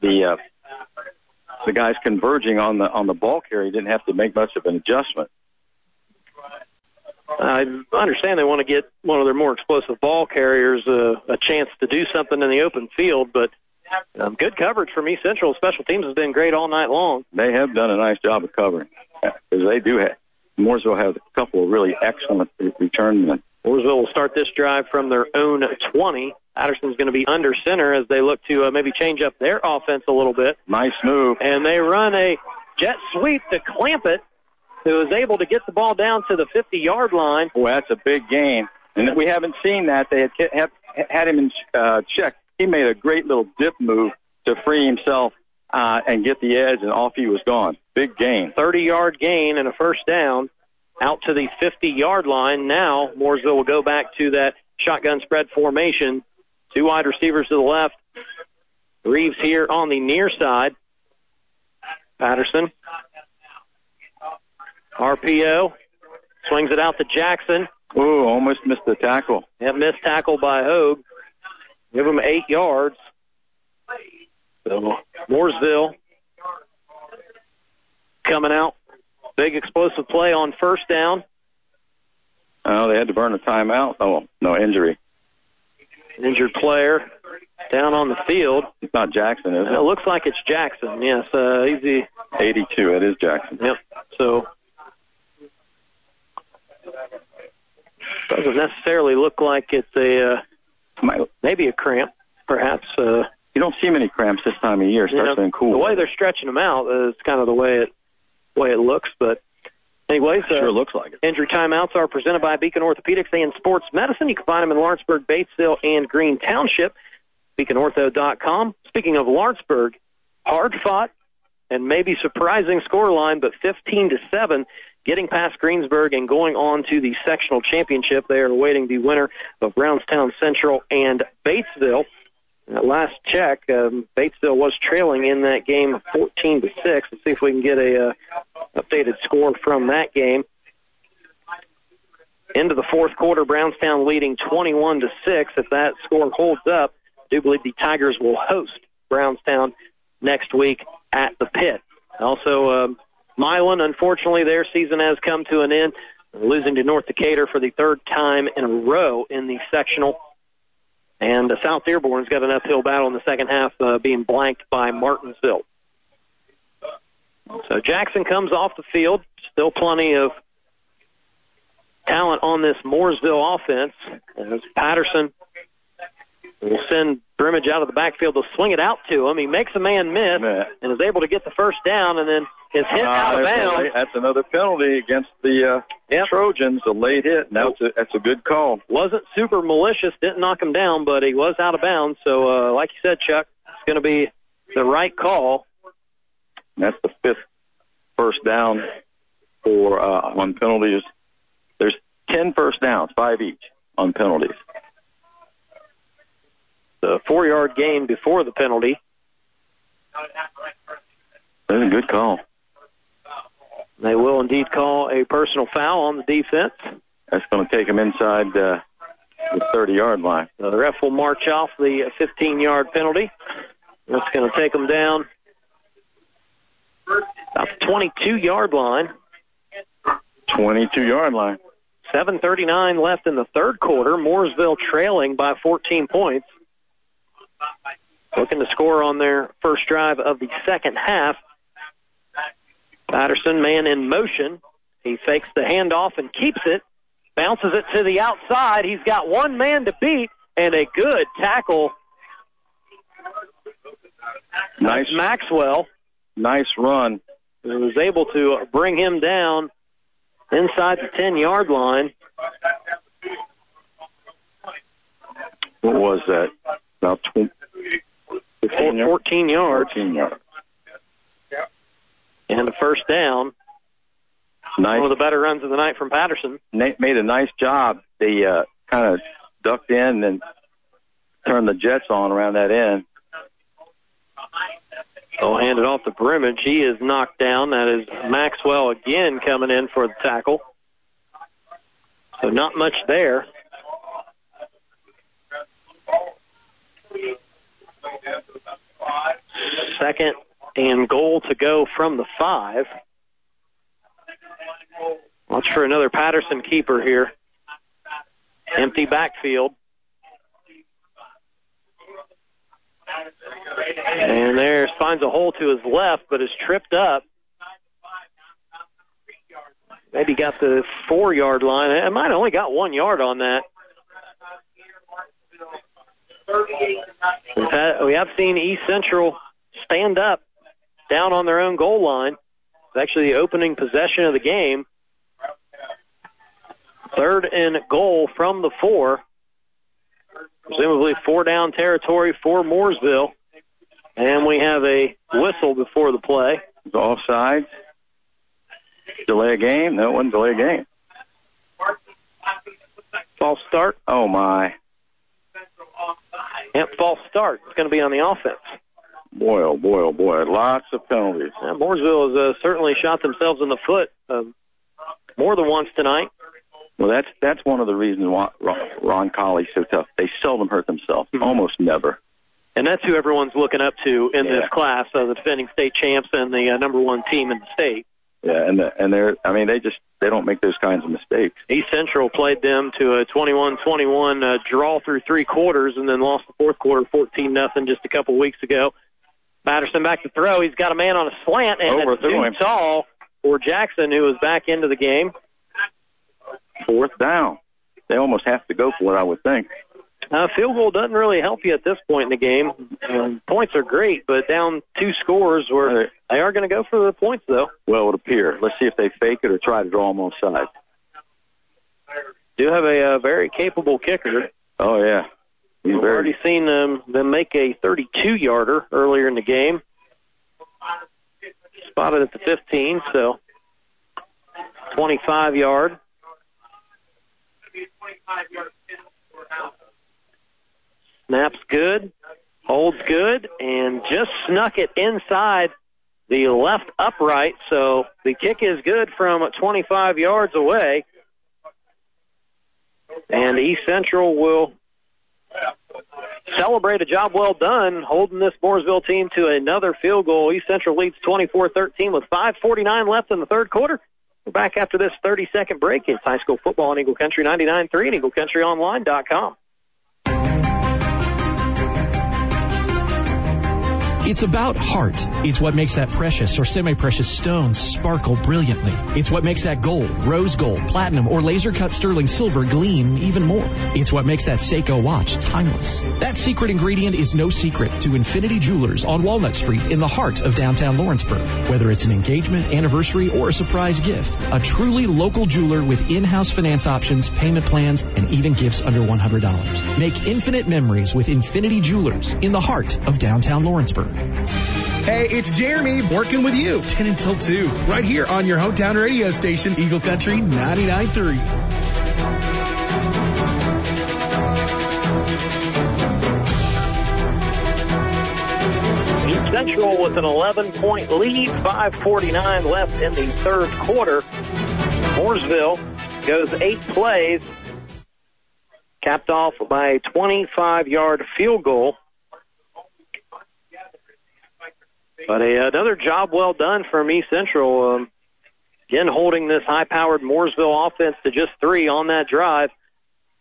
the uh, the guys converging on the on the ball carrier didn't have to make much of an adjustment. I understand they want to get one of their more explosive ball carriers uh, a chance to do something in the open field, but um, good coverage from East Central. Special teams has been great all night long. They have done a nice job of covering because they do have. Mooresville has a couple of really excellent re- return men. Mooresville will start this drive from their own 20. Patterson's going to be under center as they look to uh, maybe change up their offense a little bit. Nice move. And they run a jet sweep to Clampett, who is able to get the ball down to the 50 yard line. Boy, that's a big gain. And we haven't seen that. They had, have, had him in uh, check. He made a great little dip move to free himself uh, and get the edge, and off he was gone. Big gain. 30 yard gain and a first down out to the 50 yard line. Now, Mooresville will go back to that shotgun spread formation. Two wide receivers to the left. Reeves here on the near side. Patterson. RPO. Swings it out to Jackson. Ooh, almost missed the tackle. That missed tackle by Hogue. Give him eight yards. So Mooresville coming out. Big explosive play on first down. Oh, they had to burn a timeout. Oh, no injury. Injured player down on the field. It's not Jackson, is It it? looks like it's Jackson. Yes, uh, he's the 82. It is Jackson. Yep. So doesn't necessarily look like it's a uh, maybe a cramp, perhaps. Uh, You don't see many cramps this time of year, you know, especially in cool. the way they're stretching them out is kind of the way it way it looks. But anyways, uh, Sure looks like it. Injury timeouts are presented by Beacon Orthopedics and Sports Medicine. You can find them in Lawrenceburg, Batesville, and Green Township. BeaconOrtho.com. Speaking of Lawrenceburg, hard fought, and maybe surprising scoreline, but 15 to 7, getting past Greensburg and going on to the sectional championship. They are awaiting the winner of Brownstown Central and Batesville. At last check, um, Batesville was trailing in that game 14 to 6. Let's see if we can get a uh, updated score from that game. Into the fourth quarter, Brownstown leading 21 to 6. If that score holds up, I do believe the Tigers will host Brownstown next week at the pit. Also, um, Milan, unfortunately, their season has come to an end, losing to North Decatur for the third time in a row in the sectional. And South Dearborn's got an uphill battle in the second half, uh, being blanked by Martinsville. So Jackson comes off the field. Still plenty of talent on this Mooresville offense. As Patterson will send Brimage out of the backfield to swing it out to him. He makes a man miss and is able to get the first down and then is hit Ah, out of bounds. That's another penalty against the uh, Trojans, a late hit. Now it's a, that's a good call. Wasn't super malicious, didn't knock him down, but he was out of bounds. So, uh, like you said, Chuck, it's going to be the right call. That's the fifth first down for uh, on penalties. There's ten first downs, five each on penalties. The four yard gain before the penalty. That's a good call. They will indeed call a personal foul on the defense. That's going to take him inside uh, the 30 yard line. The ref will march off the 15 yard penalty. That's going to take them down about the 22 yard line. 22 yard line. 7.39 left in the third quarter. Mooresville trailing by 14 points. Looking to score on their first drive of the second half. Patterson, man in motion. He fakes the handoff and keeps it. Bounces it to the outside. He's got one man to beat and a good tackle. Nice. Maxwell. Nice run. Who was able to bring him down inside the 10 yard line. What was that? About 20, 14 yards. 14 yards. And a first down. Nice. One of the better runs of the night from Patterson. Nate made a nice job. They uh, kind of ducked in and turned the jets on around that end. They'll hand it off to Brimage. He is knocked down. That is Maxwell again coming in for the tackle. So not much there. Second and goal to go from the five. Watch for another Patterson keeper here. Empty backfield. And there finds a hole to his left, but is tripped up. Maybe got the four yard line. It might have only got one yard on that. We have seen East Central stand up down on their own goal line. It's actually the opening possession of the game. Third and goal from the four. Presumably four down territory for Mooresville. And we have a whistle before the play. It's offside. Delay a game? No, it wasn't delay a game. False start. Oh my. Yep, false start. It's going to be on the offense. Boy, oh boy, oh boy. Lots of penalties. Yeah, Mooresville has uh, certainly shot themselves in the foot um, more than once tonight. Well, that's that's one of the reasons why Ron, Roncalli's so tough. They seldom hurt themselves. Almost never. And that's who everyone's looking up to in Yeah. this class, uh, the defending state champs and the uh, number one team in the state. Yeah, and the, and they're I mean they just they don't make those kinds of mistakes. East Central played them to a 21-21 uh, draw through three quarters and then lost the fourth quarter 14 nothing just a couple weeks ago. Patterson back to throw. He's got a man on a slant and it's Overthrew too him. tall for Jackson who is back into the game. Fourth down. They almost have to go for it, I would think. Uh, field goal doesn't really help you at this point in the game. Um, points are great, but down two scores where they are going to go for the points though. Well, it would appear. Let's see if they fake it or try to draw them offside. Do have a uh, very capable kicker. Oh yeah, he's We've very already seen them them make a 32 yarder earlier in the game. spotted at the 15, so 25 yard. Snaps good, holds good, and just snuck it inside the left upright. So the kick is good from 25 yards away. And East Central will celebrate a job well done, holding this Mooresville team to another field goal. East Central leads 24-13 with 5.49 left in the third quarter. We're back after this 30-second break. It's high school football on Eagle Country 99.3 and EagleCountryOnline.com. It's about heart. It's what makes that precious or semi-precious stone sparkle brilliantly. It's what makes that gold, rose gold, platinum, or laser cut sterling silver gleam even more. It's what makes that Seiko watch timeless. That secret ingredient is no secret to Infinity Jewelers on Walnut Street in the heart of downtown Lawrenceburg. Whether it's an engagement, anniversary, or a surprise gift, a truly local jeweler with in-house finance options, payment plans, and even gifts under $100. Make infinite memories with Infinity Jewelers in the heart of downtown Lawrenceburg. Hey, it's Jeremy working with you 10 until 2, right here on your hometown radio station, Eagle Country 99.3. East Central with an 11 point lead, 549 left in the third quarter. Mooresville goes eight plays, capped off by a 25 yard field goal. But a, another job well done from East Central. Um, again, holding this high powered Mooresville offense to just three on that drive.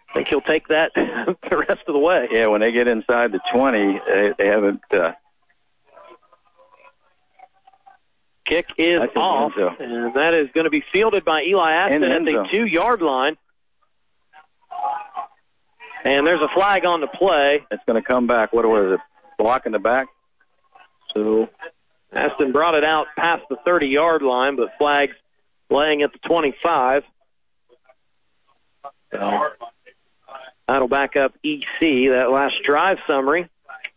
I think he'll take that the rest of the way. Yeah, when they get inside the 20, they, they haven't. Uh, Kick is off, and that is going to be fielded by Eli Aston at the two yard line. And there's a flag on the play. it's going to come back. What was it? Block in the back? So Aston brought it out past the 30 yard line, but flags laying at the 25. So that'll back up EC. That last drive summary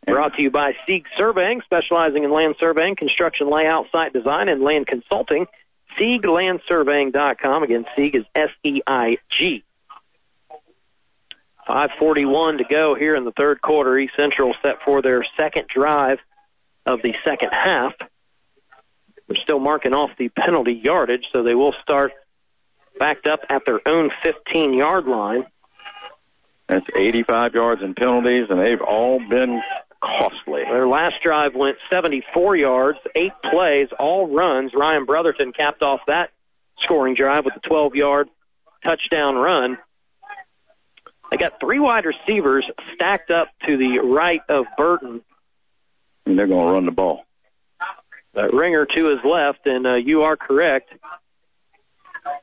brought to you by Seig Surveying, specializing in land surveying, construction layout, site design, and land consulting. SeigLandSurveying.com. Again, Seig is S-E-I-G. 541 to go here in the third quarter. East Central set for their second drive of the second half. They're still marking off the penalty yardage, so they will start backed up at their own 15 yard line. That's 85 yards in penalties, and they've all been costly. Their last drive went 74 yards, eight plays, all runs. Ryan Brotherton capped off that scoring drive with a 12 yard touchdown run. They got three wide receivers stacked up to the right of Burton. And they're going to run the ball. Uh, Ringer to his left, and uh, you are correct.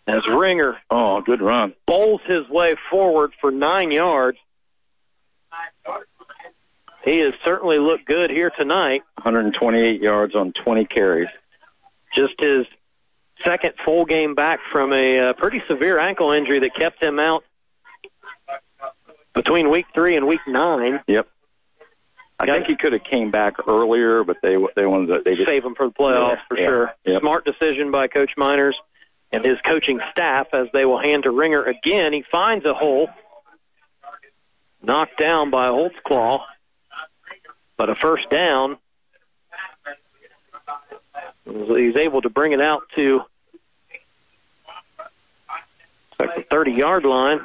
As Ringer Oh, good run. bowls his way forward for nine yards. He has certainly looked good here tonight. 128 yards on 20 carries. Just his second full game back from a uh, pretty severe ankle injury that kept him out between week three and week nine. Yep. I think he could have came back earlier, but they they wanted to they just Save him for the playoffs Yeah, for yeah, sure. yep. Smart decision by Coach Miners and his coaching staff as they will hand to Ringer again. He finds a hole, knocked down by Holtzclaw, but a first down. He's able to bring it out to like the 30 yard line.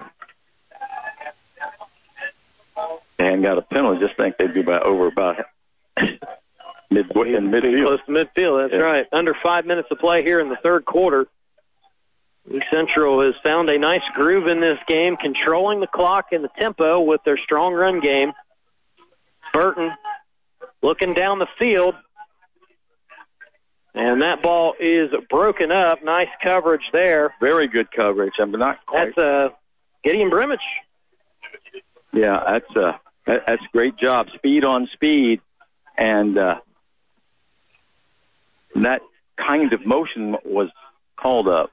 And got a penalty. Just think they'd be about over about mid in midfield. Close to midfield, that's Yeah. right. Under five minutes of play here in the third quarter. Central has found a nice groove in this game, controlling the clock and the tempo with their strong run game. Burton looking down the field. And that ball is broken up. Nice coverage there. Very good coverage. I'm not quite. That's uh, Gideon Brimage. Yeah, that's uh, that, that's great job. Speed on speed, and uh, that kind of motion was called up.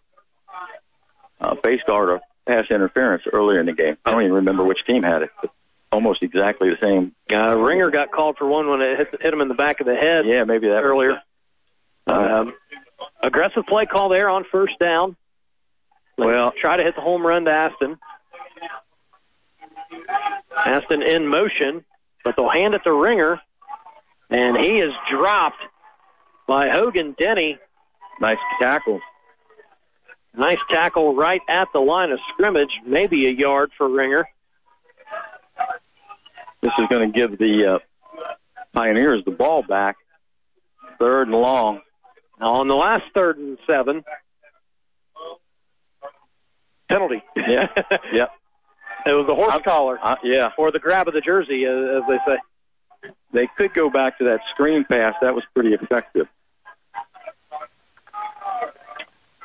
Uh, face guard or pass interference earlier in the game. I don't even remember which team had it. But almost exactly the same. Uh, Ringer got called for one when it hit, hit him in the back of the head. Yeah, maybe that earlier. Um, Aggressive play call there on first down. Well, try to hit the home run to Aston. Aston in motion, but they'll hand it to Ringer, and he is dropped by Hogan Denny. Nice tackle. Nice tackle right at the line of scrimmage, maybe a yard for Ringer. This is going to give the uh, Pioneers the ball back. Third and long. Now on the last third and seven, penalty. Yeah. yep. It was the horse collar. Uh, yeah. Or the grab of the jersey, uh, as they say. They could go back to that screen pass. That was pretty effective.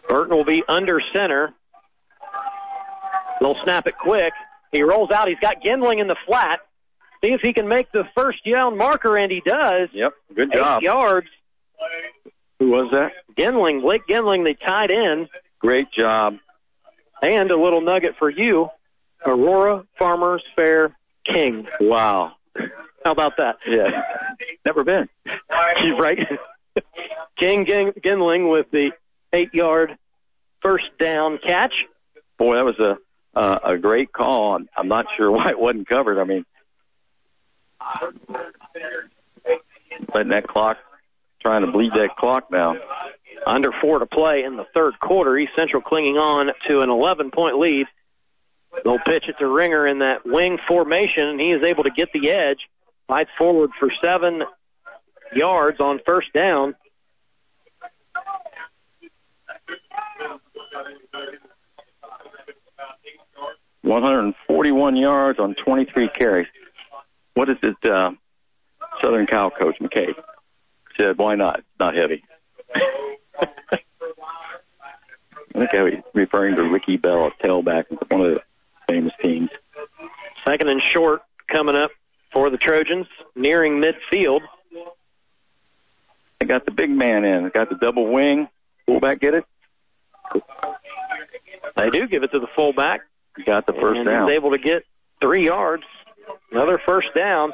Burton will be under center. They'll snap it quick. He rolls out. He's got Gendling in the flat. See if he can make the first down marker, and he does. Yep. Good job. Eight yards. Who was that? Gendling, Blake Gendling, they tied in. Great job. And a little nugget for you. Aurora Farmers Fair King. Wow. How about that? Yeah. Never been. You're right. King Gendling with the eight yard first down catch. Boy, that was a uh, a great call. I'm- I'm not sure why it wasn't covered. I mean, letting that clock, trying to bleed that clock now. Under four to play in the third quarter. East Central clinging on to an 11 point lead. They'll pitch it to Ringer in that wing formation, and he is able to get the edge. Fights forward for seven yards on first down. One hundred and forty-one yards on twenty-three carries. What is it? Uh, Southern Cal coach McKay said, "Why not? Not heavy." I think I was referring to Ricky Bell, a tailback, one of the famous teams. Second and short coming up for the Trojans, nearing midfield. They got the big man in. They got the double wing. Fullback get it. They do give it to the fullback. Got the first and down. He's able to get three yards. Another first down.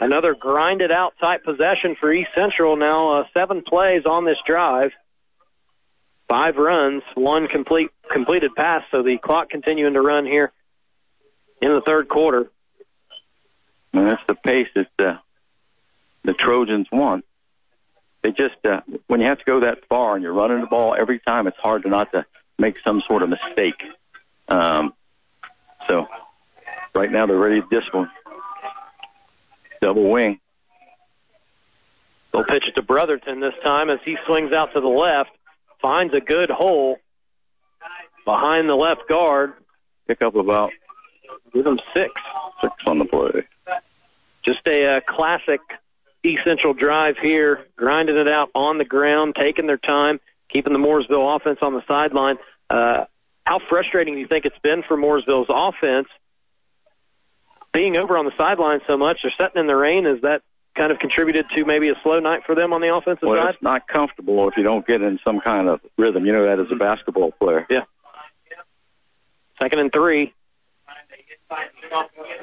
Another grinded out type possession for East Central. Now uh, seven plays on this drive. Five runs, one complete completed pass. So the clock continuing to run here in the third quarter. And that's the pace that uh, the Trojans want. They just uh, when you have to go that far and you're running the ball every time, it's hard to not to make some sort of mistake. Um, so right now they're ready to this one. Double wing. They'll pitch it to Brotherton this time as he swings out to the left, finds a good hole behind the left guard. Pick up about Give him six. six on the play. Just a uh, classic East Central drive here, grinding it out on the ground, taking their time, keeping the Mooresville offense on the sideline. Uh, how frustrating do you think it's been for Mooresville's offense being over on the sideline so much? They're sitting in the rain. Is that kind of contributed to maybe a slow night for them on the offensive Well, side? it's not comfortable if you don't get in some kind of rhythm. You know that as a basketball player. Yeah. Second and three.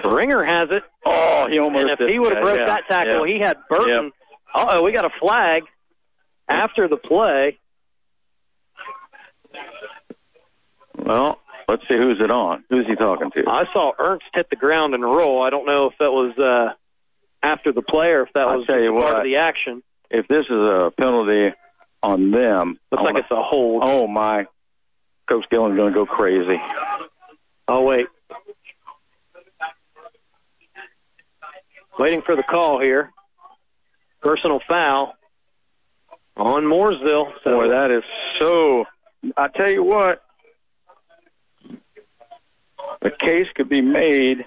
Ringer has it. Oh, he almost And if he would have broke yeah, that tackle, yeah. he had Burton. Uh oh, we got a flag after the play. Well, let's see who's it on. Who's he talking to? I saw Ernst hit the ground and roll. I don't know if that was uh, after the play or if that I'll was part what. of the action. If this is a penalty on them, Looks like it's a hold. Oh my, Coach Gillen's going to go crazy. Oh wait, waiting for the call here. Personal foul on Mooresville. So Boy, that is so. I tell you what, the case could be made.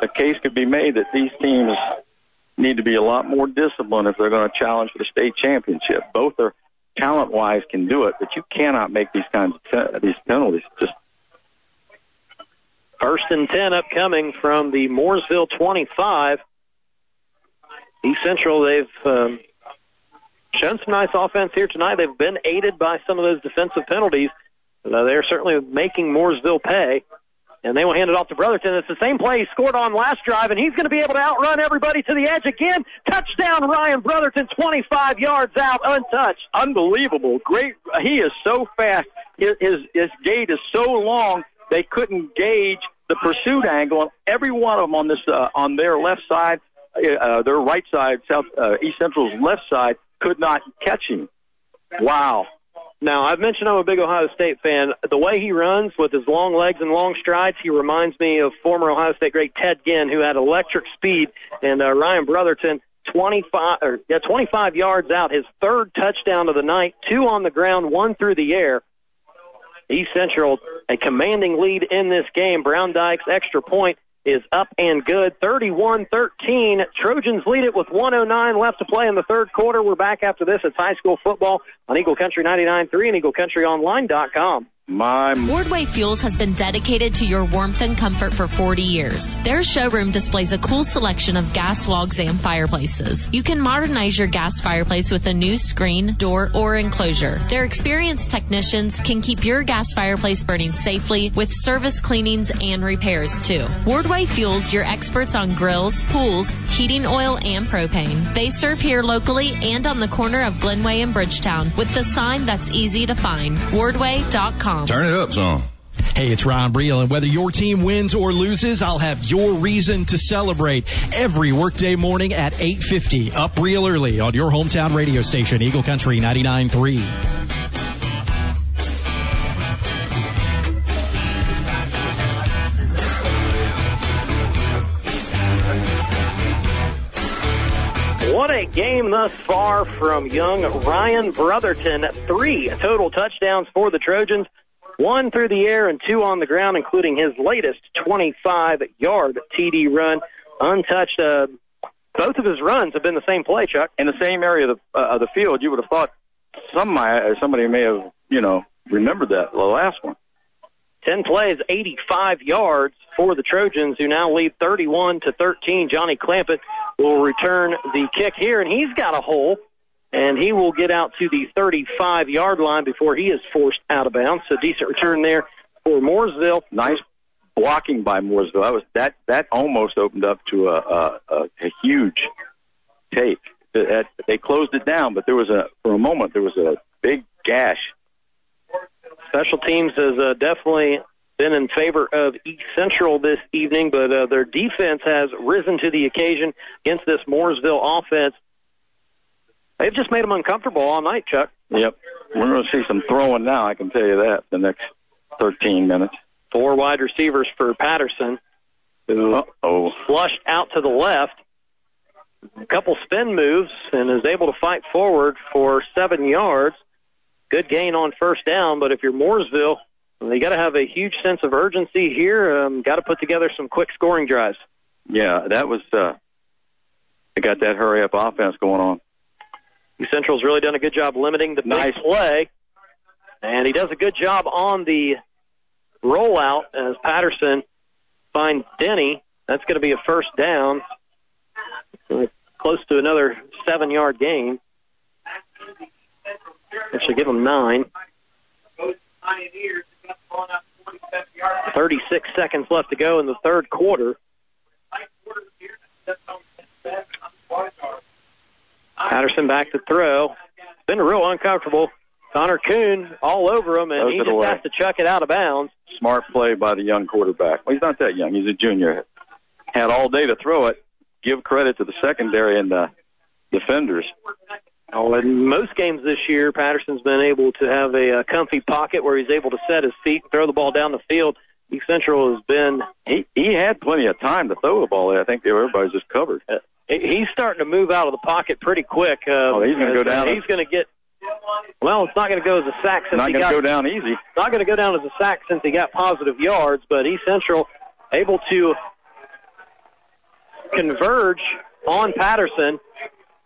The case could be made that these teams need to be a lot more disciplined if they're going to challenge for the state championship. Both are talent-wise can do it, but you cannot make these kinds of pe- these penalties. Just First and 10 upcoming from the Mooresville 25. East Central, they've um, shown some nice offense here tonight. They've been aided by some of those defensive penalties. Uh, they're certainly making Mooresville pay. And they will hand it off to Brotherton. It's the same play he scored on last drive, and he's going to be able to outrun everybody to the edge again. Touchdown, Ryan Brotherton, 25 yards out, untouched. Unbelievable. Great. He is so fast. His, his, his gait is so long, they couldn't gauge the pursuit angle. Every one of them on this, uh, on their left side, uh, their right side, South, uh, East Central's left side, could not catch him. Wow. Now, I've mentioned I'm a big Ohio State fan. The way he runs with his long legs and long strides, he reminds me of former Ohio State great Ted Ginn, who had electric speed. And uh, Ryan Brotherton, 25, or, yeah, 25 yards out, his third touchdown of the night, two on the ground, one through the air. East Central, a commanding lead in this game. Brown Dykes extra point is up and good. 31-13. Trojans lead it with 109 left to play in the third quarter. We're back after this. It's high school football on Eagle Country 99.3 and EagleCountryOnline.com. My Wardway Fuels has been dedicated to your warmth and comfort for 40 years. Their showroom displays a cool selection of gas logs and fireplaces. You can modernize your gas fireplace with a new screen, door, or enclosure. Their experienced technicians can keep your gas fireplace burning safely with service cleanings and repairs too. Wardway Fuels, your experts on grills, pools, heating oil, and propane. They serve here locally and on the corner of Glenway and Bridgetown with the sign that's easy to find. Wardway.com. Turn it up, son. Hey, it's Ron Briel, and whether your team wins or loses, I'll have your reason to celebrate every workday morning at 8.50, up real early on your hometown radio station, Eagle Country 99.3. What a game thus far from young Ryan Brotherton. Three total touchdowns for the Trojans. One through the air and two on the ground, including his latest 25-yard TD run. Untouched. Uh, both of his runs have been the same play, Chuck. in the same area of the, uh, of the field, you would have thought some uh, somebody may have, you know, remembered that the last one. 10 plays, 85 yards for the Trojans, who now lead 31 to 13. Johnny Clampett will return the kick here, and he's got a hole, and he will get out to the 35 yard line before he is forced out of bounds. So decent return there for Mooresville. Nice blocking by Mooresville. That was that that almost opened up to a a, a, a huge take. They closed it down, but there was a for a moment there was a big gash. Special teams has uh, definitely been in favor of East Central this evening, but uh, their defense has risen to the occasion against this Mooresville offense. They've just made them uncomfortable all night, Chuck. Yep, we're going to see some throwing now. I can tell you that the next 13 minutes. Four wide receivers for Patterson, who oh flushed out to the left. A couple spin moves and is able to fight forward for seven yards. Good gain on first down, but if you're Mooresville, you got to have a huge sense of urgency here. Um, got to put together some quick scoring drives. Yeah, that was. uh They got that hurry up offense going on. Central's really done a good job limiting the big play, and he does a good job on the rollout as Patterson finds Denny. That's going to be a first down, close to another seven-yard gain. That should give him nine. 36 seconds left to go in the third quarter. Patterson back to throw. Been real uncomfortable. Connor Kuhn all over him, and Throws he just away. has to chuck it out of bounds. Smart play by the young quarterback. Well, he's not that young. He's a junior. Had all day to throw it. Give credit to the secondary and the defenders. Oh, in most games this year, Patterson's been able to have a, uh comfy pocket where he's able to set his feet and throw the ball down the field. East Central has been. He he had plenty of time to throw the ball. I think everybody's just covered. He- He's starting to move out of the pocket pretty quick. Uh, Oh, he's gonna go uh, down. He's going to get. Well, it's not going to go as a sack since Not he going to got go down easy. not going to go down as a sack since he got positive yards, but East Central able to converge on Patterson,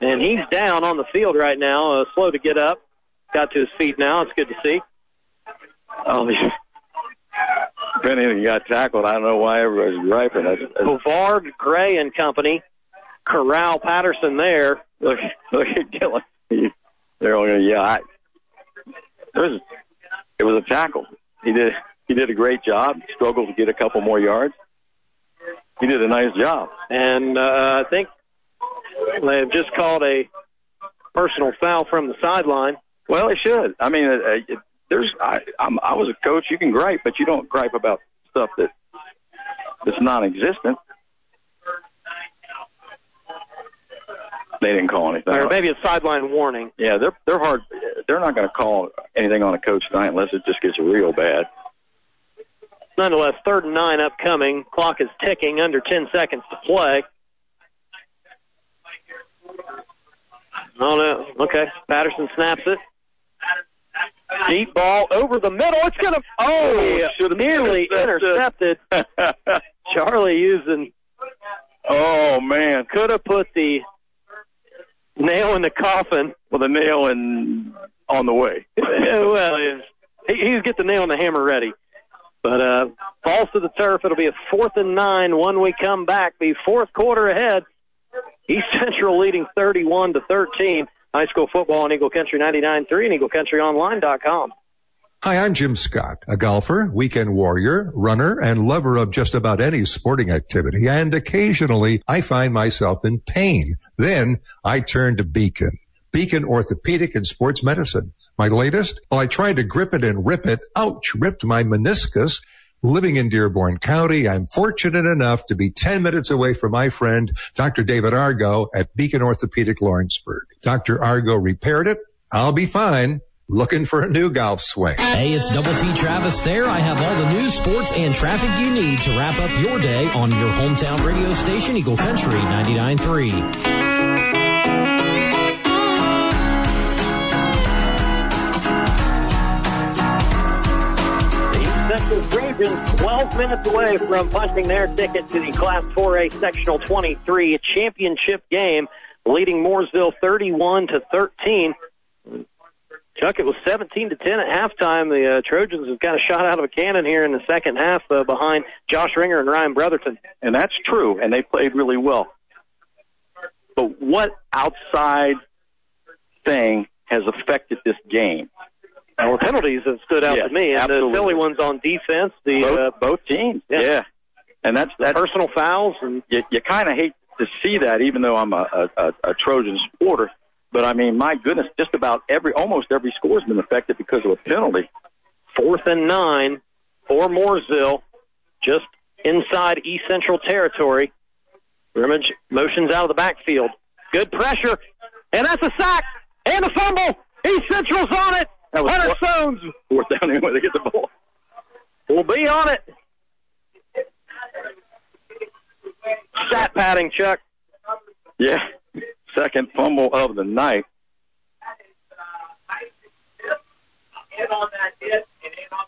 and he's down on the field right now, uh, slow to get up. Got to his feet now. It's good to see. Oh, if anything got tackled, I don't know why everybody's griping. That's, Gray, and company corral Patterson there. look, look at Gillen. They're all going to yeah. I, there was, it was a tackle. He did. he did a great job. Struggled to get a couple more yards. He did a nice job. And uh, I think they have just called a personal foul from the sideline. Well, it should. I mean, uh, it, there's. I, I'm, I was a coach. You can gripe, but you don't gripe about stuff that that's non-existent. They didn't call anything. Or maybe a sideline warning. Yeah, they're they're hard. They're not going to call anything on a coach tonight unless it just gets real bad. Nonetheless, third and nine upcoming. Clock is ticking, under 10 seconds to play. Oh, no. Okay. Patterson snaps it. Deep ball over the middle. It's going to, oh, nearly intercepted. Charlie using, Oh man, could have put the nail in the coffin. Well, the nail in on the way. well, he, he's get the nail in the hammer ready. But uh, falls to the turf. It'll be a fourth and nine when we come back. The fourth quarter ahead. East Central leading 31 to 13. High school football on Eagle Country 99.3 and EagleCountryOnline.com. Hi, I'm Jim Scott, a golfer, weekend warrior, runner, and lover of just about any sporting activity. And occasionally I find myself in pain. Then I turn to Beacon. Beacon Orthopedic and Sports Medicine. My latest? Well, I tried to grip it and rip it. Ouch, ripped my meniscus. Living in Dearborn County, I'm fortunate enough to be 10 minutes away from my friend, Dr. David Argo at Beacon Orthopedic Lawrenceburg. Dr. Argo repaired it. I'll be fine. Looking for a new golf swing. Hey, it's Double T Travis there. I have all the news, sports, and traffic you need to wrap up your day on your hometown radio station, Eagle Country 99.3. Central Trojans 12 minutes away from punching their ticket to the Class 4A Sectional 23 championship game, leading Mooresville 31 to 13. Chuck, it was 17 to 10 at halftime. The uh, Trojans have kind of shot out of a cannon here in the second half uh, behind Josh Ringer and Ryan Brotherton. And that's true, and they played really well. But what outside thing has affected this game? Well, the penalties have stood out Yeah, to me, and absolutely. the silly ones on defense. The both, uh, both teams. Yeah. And that's that. personal fouls and You, you kind of hate to see that, even though I'm a, a, a Trojan supporter. But I mean, my goodness, just about every, almost every score's been affected because of a penalty. fourth and nine for Mooresville, just inside East Central territory. Brimage motions out of the backfield. Good pressure, and that's a sack and a fumble. East Central's on it. That was Hunter Stones Fourth down anyway to get the ball. will be on it. Stat padding, Chuck. Yeah, second fumble of the night.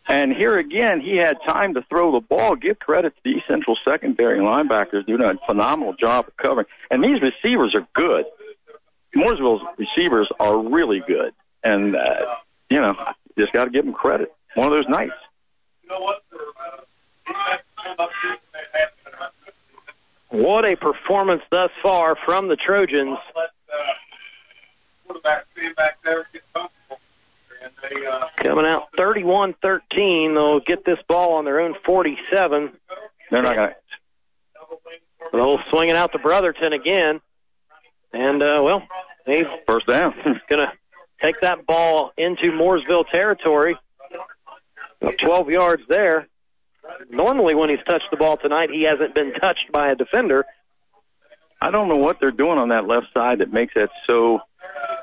And here again, he had time to throw the ball. Give credit to the East Central secondary linebackers doing a phenomenal job of covering. And these receivers are good. Mooresville's receivers are really good. And, uh, you know, just got to give them credit. One of those nights. What a performance thus far from the Trojans. Coming out 31-13. They'll get this ball on their own 47. They're not going to. They'll swing it out to Brotherton again. And, uh, well, he's First down. going to take that ball into Mooresville territory. 12 yards there. Normally, when he's touched the ball tonight, he hasn't been touched by a defender. I don't know what they're doing on that left side that makes that so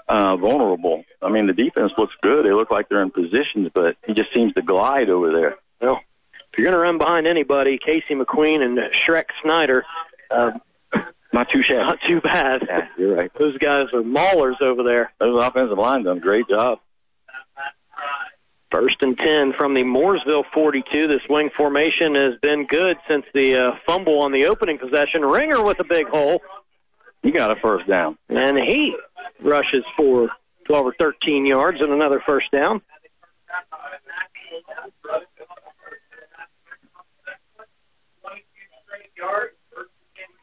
uh, vulnerable. I mean, the defense looks good. They look like they're in positions, but he just seems to glide over there. Well, if you're going to run behind anybody, Casey McQueen and Shrek Snyder, uh, Not too shabby. not too bad. Yeah, you're right. Those guys are maulers over there. Those offensive line done a great job. First and 10 from the Mooresville 42. This wing formation has been good since the uh, fumble on the opening possession. Ringer with a big hole, You got a first down. and he rushes for 12 or 13 yards and another first down.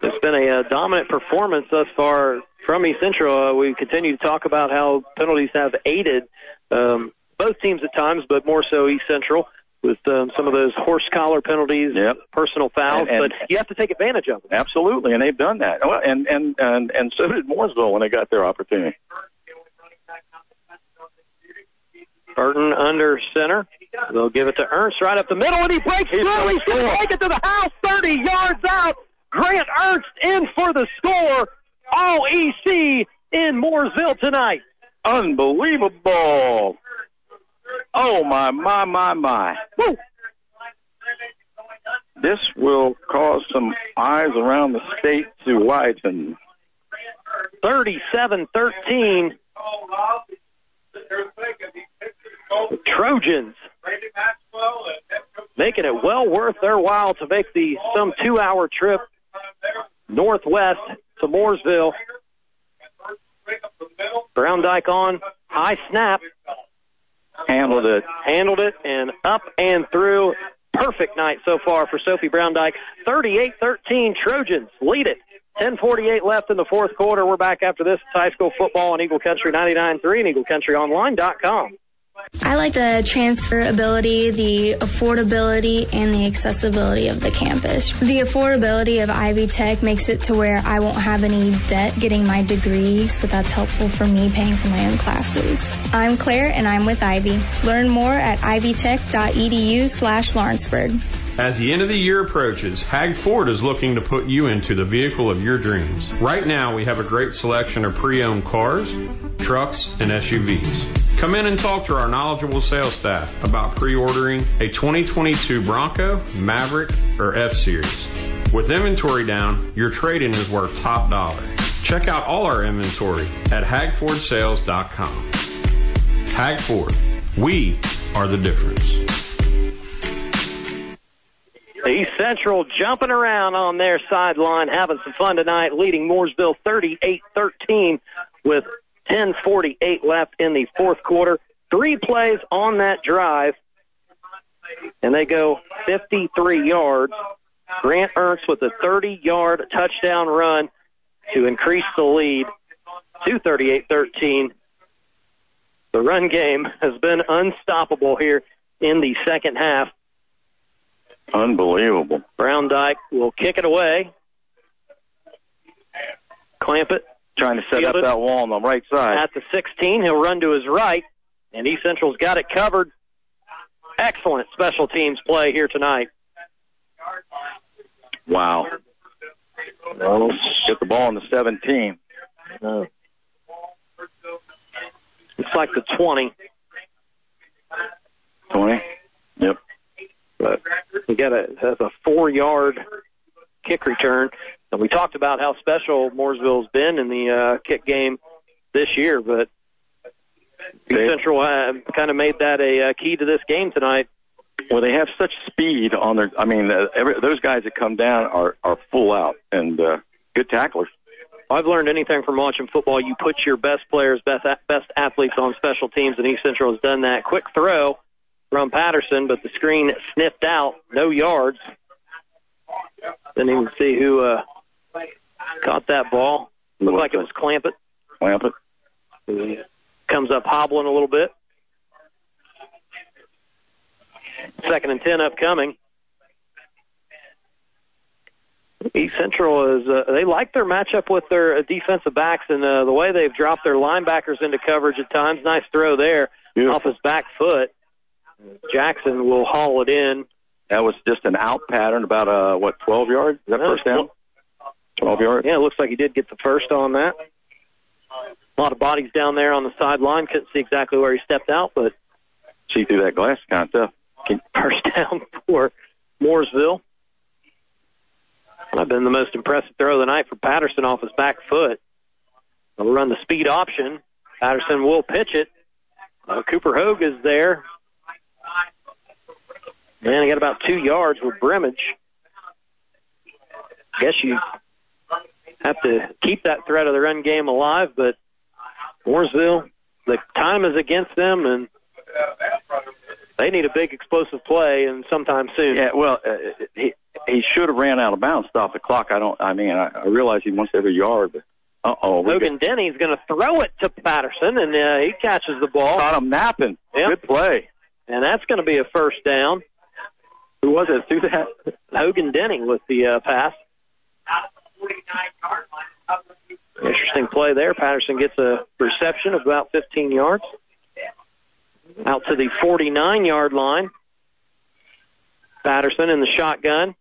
It's been a uh, dominant performance thus far from East Central. Uh, we continue to talk about how penalties have aided um, both teams at times, but more so East Central. with um, some of those horse collar penalties, Yep. personal fouls, And- and- but you have to take advantage of them. Absolutely, and they've done that. Well, and and and and so did Mooresville when they got their opportunity. Burton under center. They'll give it to Ernst right up the middle, and he breaks through. He's going to take it to the house, 30 yards out. Grant Ernst in for the score. All EC in Mooresville tonight. Unbelievable! Oh my my my my! Woo. This will cause some eyes around the state to widen. 37-13. The Trojans making it well worth their while to make the some two-hour trip northwest to Mooresville. Brown Dyke on high snap, Handled it. handled it, and up and through. Perfect night so far for Sophie Brown Dyke. 38-13 Trojans lead it. 10:48 left in the fourth quarter. We're back after this. High school football on Eagle Country 99.3 and EagleCountryOnline.com. I like the transferability, the affordability, and the accessibility of the campus. The affordability of Ivy Tech makes it to where I won't have any debt getting my degree, so that's helpful for me paying for my own classes. I'm Claire, and I'm with Ivy. Learn more at ivytech.edu slash Lawrenceburg. As the end of the year approaches, Hag Ford is looking to put you into the vehicle of your dreams. Right now, we have a great selection of pre-owned cars, trucks, and SUVs. Come in and talk to our knowledgeable sales staff about pre-ordering a 2022 Bronco, Maverick, or F-Series. With inventory down, your trade-in is worth top dollar. Check out all our inventory at hagfordsales.com. Hag Ford, we are the difference. East Central jumping around on their sideline, having some fun tonight, leading Mooresville 38-13 with 10:48 left in the fourth quarter. Three plays on that drive, and they go 53 yards. Grant Ernst with a 30-yard touchdown run to increase the lead to 38-13. The run game has been unstoppable here in the second half. Unbelievable. Brown Dyke will kick it away. Clampett. Trying to set up Fielded. that wall on the right side. At the 16, he'll run to his right, and East Central's got it covered. Excellent special teams play here tonight. Wow. Well, get the ball on the 17. Uh, it's like the 20, 20. Yep. But we got a, a four-yard kick return. And we talked about how special Mooresville's been in the uh, kick game this year, but East Central uh, kind of made that a uh, key to this game tonight. Well, they have such speed on their. I mean, uh, every, those guys that come down are are full out and uh, good tacklers. I've learned anything from watching football. You put your best players, best best athletes on special teams, and East Central has done that. Quick throw from Patterson, but the screen sniffed out, no yards. Didn't even see who uh, caught that ball. Looked like it was Clampett. Clampett. He comes up hobbling a little bit. Second and ten upcoming. East Central is uh, they like their matchup with their uh, defensive backs and uh, the way they've dropped their linebackers into coverage at times. Nice throw there off his back foot. Jackson will haul it in. That was just an out pattern, about uh what 12 yards. Is that first down? 12 yards. Yeah, it looks like he did get the first on that. A lot of bodies down there on the sideline. Couldn't see exactly where he stepped out, but See through that glass, kind of tough. first down for Mooresville. I've been the most impressive throw of the night for Patterson off his back foot. They'll run the speed option. Patterson will pitch it. Uh, Cooper Hogue is there. And he got about two yards with Brimage. I guess you have to keep that threat of the run game alive, but Mooresville, the time is against them, and they need a big explosive play and sometime soon. Yeah, well, uh, he he should have ran out of bounds, stopped the clock. I don't. I mean, I, I realize he wants every yard, but uh oh, Logan Denny's going to throw it to Patterson, and uh, he catches the ball. Caught him napping. Yep. Good play. and that's going to be a first down. Who was it? Through that? Hogan Denning with the uh, pass. Interesting play there. Patterson gets a reception of about 15 yards. Out to the 49 yard line. Patterson in the shotgun.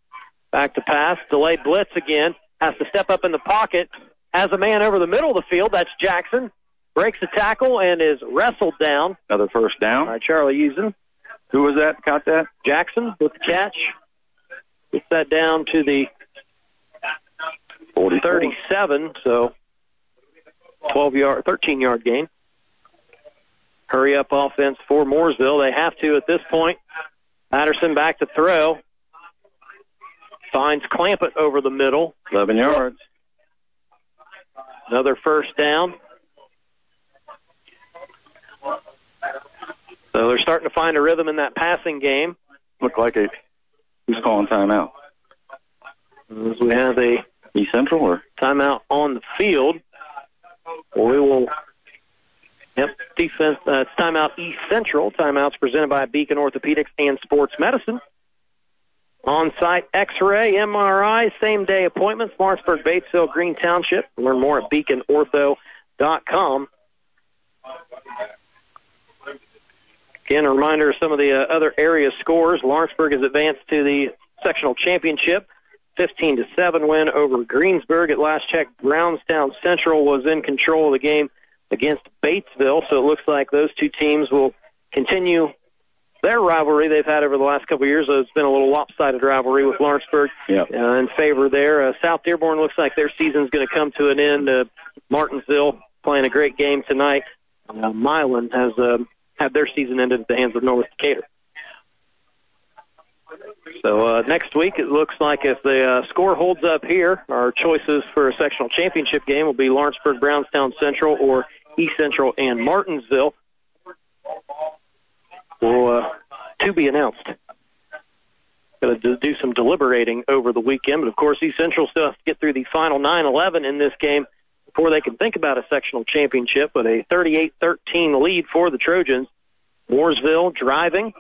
Back to pass. Delayed blitz again. Has to step up in the pocket. Has a man over the middle of the field. That's Jackson. Breaks the tackle and is wrestled down Another first down. by Charlie Usen. Who was that? Caught that? Jackson with the catch. Gets that down to the 37, so 12 yard, 13 yard gain. Hurry up offense for Mooresville. They have to at this point. Patterson back to throw. Finds Clampett over the middle. 11 yards. Another first down. So they're starting to find a rhythm in that passing game. Look like it. Who's calling timeout? We have a East Central or? timeout on the field. We will. Yep, defense. Uh, it's timeout East Central. Timeouts presented by Beacon Orthopedics and Sports Medicine. On-site X-ray, MRI, same-day appointments. Lawrenceburg, Batesville, Green Township. Learn more at beaconortho.com. Again, a reminder of some of the uh, other area scores. Lawrenceburg has advanced to the sectional championship. 15 to 7 win over Greensburg. At last check, Brownstown Central was in control of the game against Batesville, so it looks like those two teams will continue their rivalry they've had over the last couple of years. It's been a little lopsided rivalry with Lawrenceburg Yep. uh, in favor there. Uh, South Dearborn looks like their season's going to come to an end. Uh, Martinsville playing a great game tonight. Uh, Milan has um, had their season ended at the hands of North Decatur. So uh, next week, it looks like if the uh, score holds up here, our choices for a sectional championship game will be Lawrenceburg, Brownstown Central, or East Central and Martinsville. Will uh, to be announced. Going to do some deliberating over the weekend, but of course, East Central still has to get through the final 9-11 in this game before they can think about a sectional championship. with a 38-13 lead for the Trojans. Mooresville driving.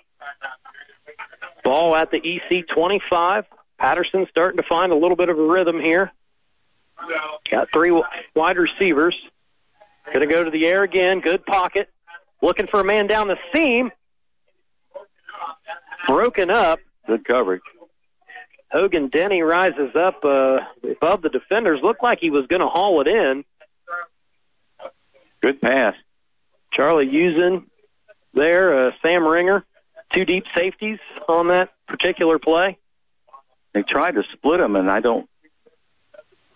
Ball at the EC 25. Patterson starting to find a little bit of a rhythm here. Got three wide receivers. Going to go to the air again. Good pocket. Looking for a man down the seam. Broken up. Good coverage. Hogan Denny rises up uh, above the defenders. Looked like he was going to haul it in. Good pass. Charlie Usen there. Uh, Sam Ringer. Two deep safeties on that particular play. They tried to split them, and I don't.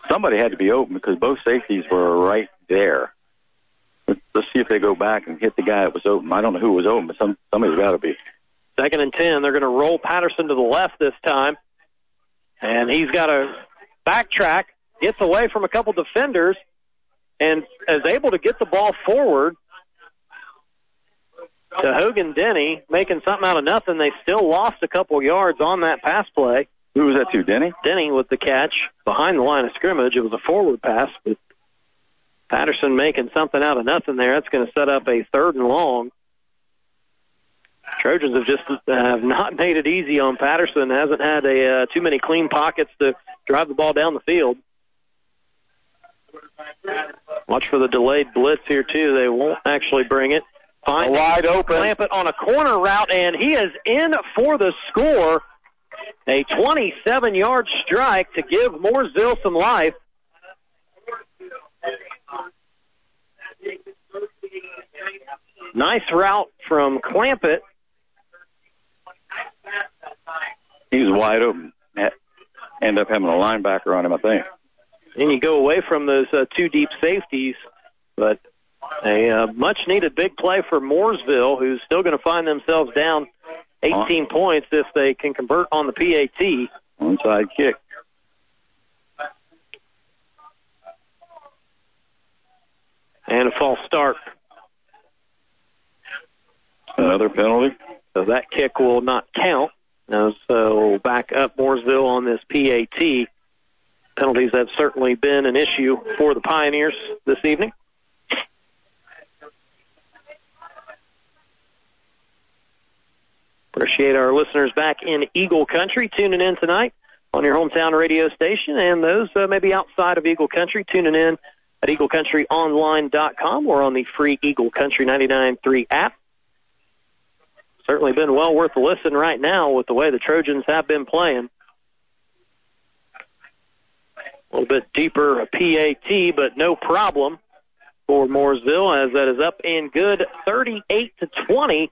Somebody had to be open because both safeties were right there. Let's, let's see if they go back and hit the guy that was open. I don't know who was open, but some somebody's got to be. Second and ten. They're going to roll Patterson to the left this time. And he's got to backtrack, gets away from a couple defenders, and is able to get the ball forward to Hogan Denny, making something out of nothing. They still lost a couple yards on that pass play. Who was that to, Denny? Denny with the catch behind the line of scrimmage. It was a forward pass, but Patterson making something out of nothing there. That's going to set up a third and long. Trojans have just uh, have not made it easy on Patterson. Hasn't had a uh, too many clean pockets to drive the ball down the field. Watch for the delayed blitz here too. They won't actually bring it. Find Wide open. Clampett on a corner route, and he is in for the score. A 27-yard strike to give Mooresville some life. Nice route from Clampett. He was wide open. End up having a linebacker on him, I think. And you go away from those uh, two deep safeties, but a uh, much needed big play for Mooresville, who's still going to find themselves down 18 points if they can convert on the PAT. Onside kick. And a false start. Another penalty. So that kick will not count. So back up Mooresville on this PAT. Penalties have certainly been an issue for the Pioneers this evening. Appreciate our listeners back in Eagle Country tuning in tonight on your hometown radio station, and those uh, maybe outside of Eagle Country tuning in at EagleCountryOnline.com or on the free Eagle Country 99.3 app. Certainly been well worth a listen right now with the way the Trojans have been playing. A little bit deeper a PAT, but no problem for Mooresville as that is up and good 38 to 20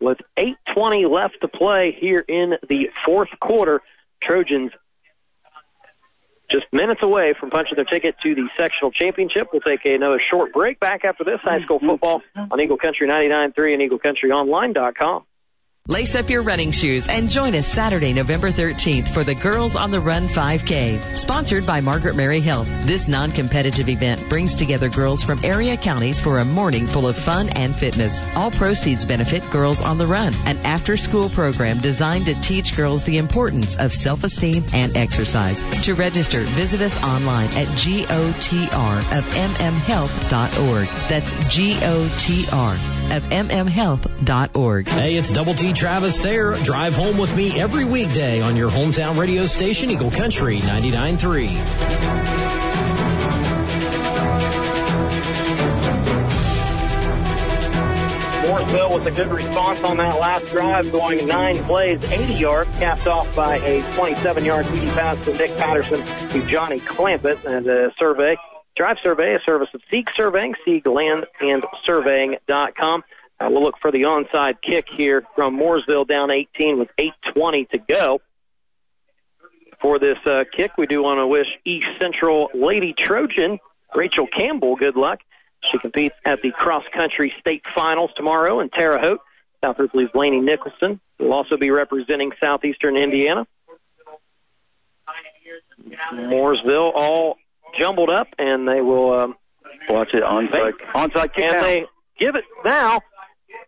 with 8.20 left to play here in the fourth quarter. Trojans just minutes away from punching their ticket to the sectional championship. We'll take another short break back after this high school mm-hmm. football on Eagle Country 99.3 and EagleCountryOnline.com. Lace up your running shoes and join us Saturday, November 13th for the Girls on the Run 5K, sponsored by Margaret Mary Health. This non-competitive event brings together girls from area counties for a morning full of fun and fitness. All proceeds benefit Girls on the Run, an after-school program designed to teach girls the importance of self-esteem and exercise. To register, visit us online at GOTR of mmhealth.org. That's GOTR of mmhealth.org. Hey, it's Double T Travis there. Drive home with me every weekday on your hometown radio station, Eagle Country 99.3. Mooresville with a good response on that last drive, going nine plays, 80 yards, capped off by a 27-yard TD pass to Nick Patterson to Johnny Clampett. And a survey, drive survey, a service of Sieg Surveying, Seek and Surveying.com. Uh, we'll look for the onside kick here from Mooresville down 18 with 8.20 to go. For this uh, kick, we do want to wish East Central Lady Trojan Rachel Campbell good luck. She competes at the cross country state finals tomorrow in Terre Haute. South Ripley's Laney Nicholson will also be representing Southeastern Indiana. Mooresville all jumbled up, and they will um, watch it onside onside kick and now. they give it now.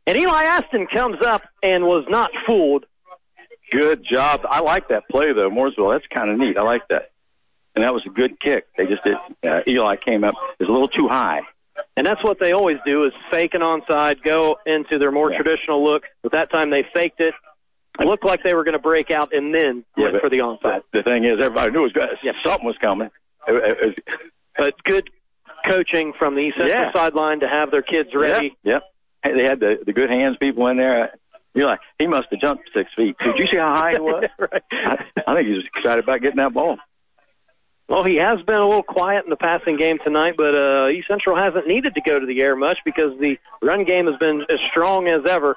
And Eli Aston comes up and was not fooled. Good job. I like that play though, Mooresville. That's kind of neat. I like that. And that was a good kick. They just did. Uh, Eli came up. It was a little too high. And that's what they always do is fake an onside, go into their more traditional look. But that time they faked it. It looked like they were going to break out and then went for the onside. The thing is, everybody knew it was good. something was coming. It- it- it- But good coaching from the East Central Yeah. sideline to have their kids ready. Yep. yep. Hey, they had the the good hands people in there. You're like, he must have jumped six feet. Did you see how high he was? right. I, I think he was excited about getting that ball. Well, he has been a little quiet in the passing game tonight, but uh, East Central hasn't needed to go to the air much because the run game has been as strong as ever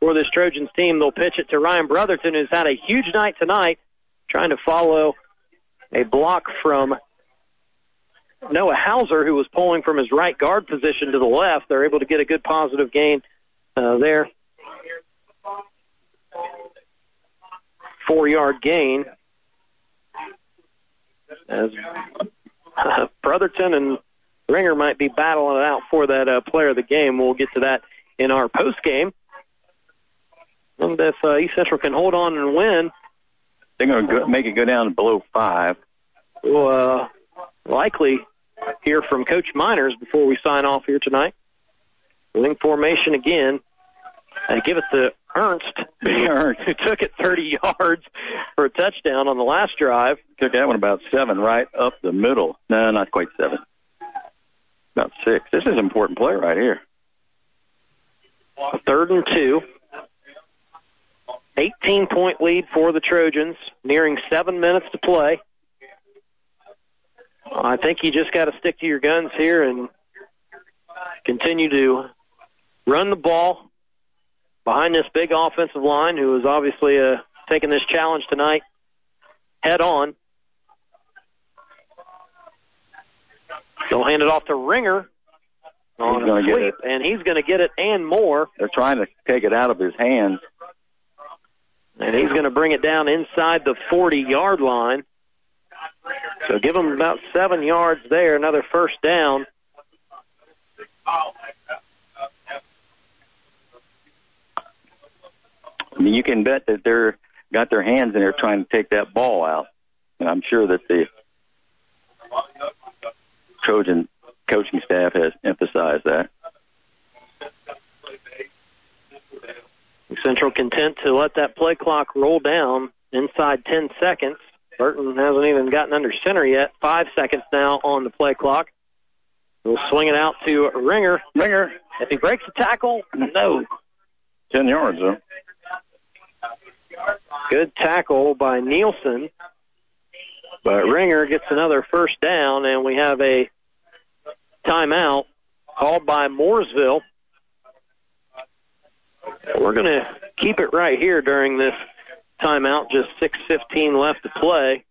for this Trojans team. They'll pitch it to Ryan Brotherton, who's had a huge night tonight, trying to follow a block from Noah Hauser, who was pulling from his right guard position to the left. They're able to get a good positive gain uh, there. Four yard gain as uh, Brotherton and Ringer might be battling it out for that uh, player of the game. We'll get to that in our post game. And if uh, East Central can hold on and win, They're going to make it go down below five. we'll uh, likely hear from Coach Miners before we sign off here tonight. Wing formation again. And give it to Ernst, who took it 30 yards for a touchdown on the last drive. Took that one about seven right up the middle. No, not quite seven. About six. This is an important play right here. A third and two. 18 point lead for the Trojans, nearing seven minutes to play. I think you just got to stick to your guns here and continue to run the ball behind this big offensive line, who is obviously uh, taking this challenge tonight head on. They'll hand it off to Ringer on He's a get sweep, and he's going to get it and more. They're trying to take it out of his hands. And he's going to bring it down inside the 40 yard line. So give them about seven yards there, another first down. I mean, you can bet that they're got their hands in there trying to take that ball out. And I'm sure that the Trojan coaching staff has emphasized that. We Central content to let that play clock roll down inside 10 seconds. Burton hasn't even gotten under center yet. Five seconds now on the play clock. We'll swing it out to Ringer. Ringer. If he breaks the tackle, no. 10 yards, though. Good tackle by Nielsen. But Ringer gets another first down, and we have a timeout called by Mooresville. We're going to keep it right here during this timeout. Just 6:15 left to play.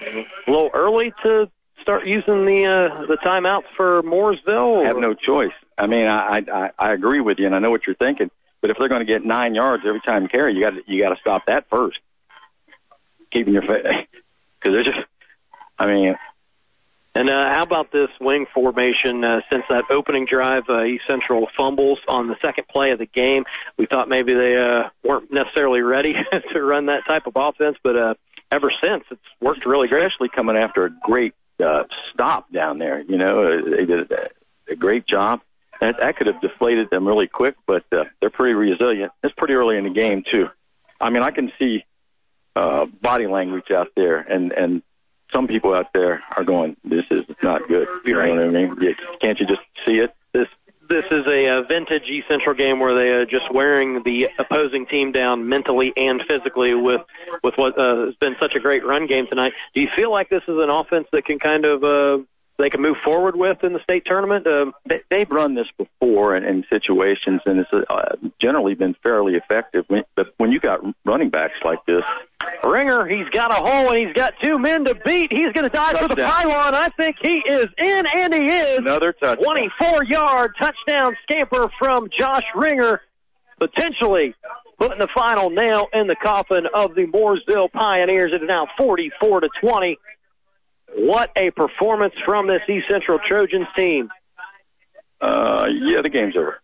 A little early to start using the uh, the timeouts for Mooresville. Have no choice. I mean, I, I I agree with you, and I know what you're thinking. But if they're going to get nine yards every time carry, you got you got to stop that first. Keeping your face because they're just. I mean, And uh, how about this wing formation? Uh, since that opening drive, uh, East Central fumbles on the second play of the game. We thought maybe they uh, weren't necessarily ready to run that type of offense, but uh, ever since it's worked really great. especially coming after a great uh, stop down there. You know, uh, they did a, great job. That, that could have deflated them really quick, but uh, they're pretty resilient. It's pretty early in the game too. I mean, I can see uh, body language out there, and and some people out there are going, "This is not good." You know what I mean? Yeah, can't you just see it? This this is a, uh vintage East Central game where they are just wearing the opposing team down mentally and physically with with what uh, has been such a great run game tonight. Do you feel like this is an offense that can kind of uh, they can move forward with in the state tournament? Um, They, they've run this before in, in situations, and it's uh, generally been fairly effective. When, but when you got running backs like this, Ringer, he's got a hole and he's got two men to beat. He's going to dive for the Touchdown. pylon. I think he is in, and he is. another touchdown. 24 yard touchdown scamper from Josh Ringer, potentially putting the final nail in the coffin of the Mooresville Pioneers. It is now 44 to 20. What a performance from this East Central Trojans team. Uh, yeah, the game's over.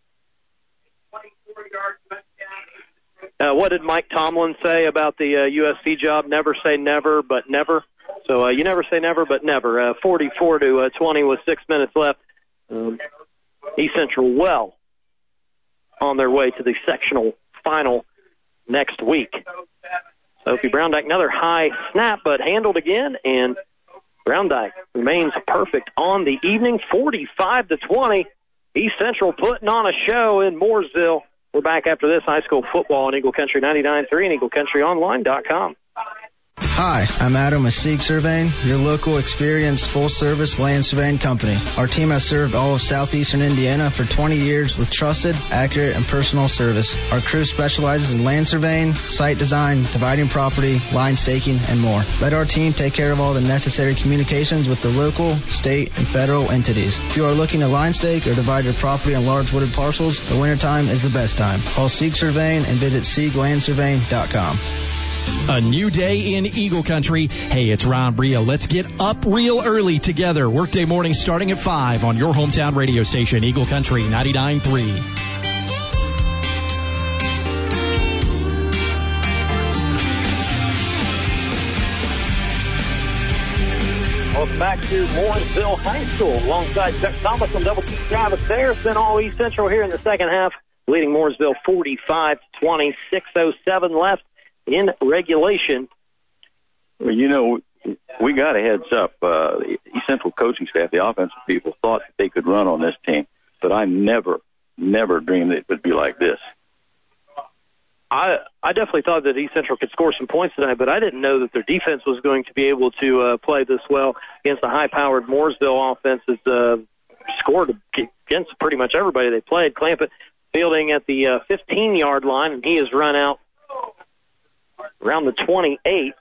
Uh, what did Mike Tomlin say about the uh, USC job? Never say never, but never. So uh, you never say never, but never. Uh, 44 to uh, 20 with six minutes left. Um, East Central well on their way to the sectional final next week. Sophie Browndyke, another high snap, but handled again, and Browndyke remains perfect on the evening, 45 to 20. East Central putting on a show in Mooresville. We're back after this high school football on Eagle Country 99.3 and EagleCountryOnline.com. Hi, I'm Adam with Sieg Surveying, your local experienced full service land surveying company. Our team has served all of southeastern Indiana for 20 years with trusted, accurate, and personal service. Our crew specializes in land surveying, site design, dividing property, line staking, and more. Let our team take care of all the necessary communications with the local, state, and federal entities. If you are looking to line stake or divide your property on large wooded parcels, the wintertime is the best time. Call Sieg Surveying and visit SiegLandSurveying.com. A new day in Eagle Country. Hey, it's Ron Bria. Let's get up real early together. Workday morning starting at 5 on your hometown radio station, Eagle Country 99.3. Welcome back to Mooresville High School alongside Chuck Thomas on Double T Travis. It's all East Central here in the second half, leading Mooresville 45 to 20, 607 left in regulation. Well, you know, we got a heads up. Uh, the East Central coaching staff, the offensive people, thought that they could run on this team, but I never, never dreamed it would be like this. I I definitely thought that East Central could score some points tonight, but I didn't know that their defense was going to be able to uh, play this well against the high-powered Mooresville offense. Has uh, scored against pretty much everybody they played. Clampett fielding at the uh, 15-yard line, and he has run out around the 28.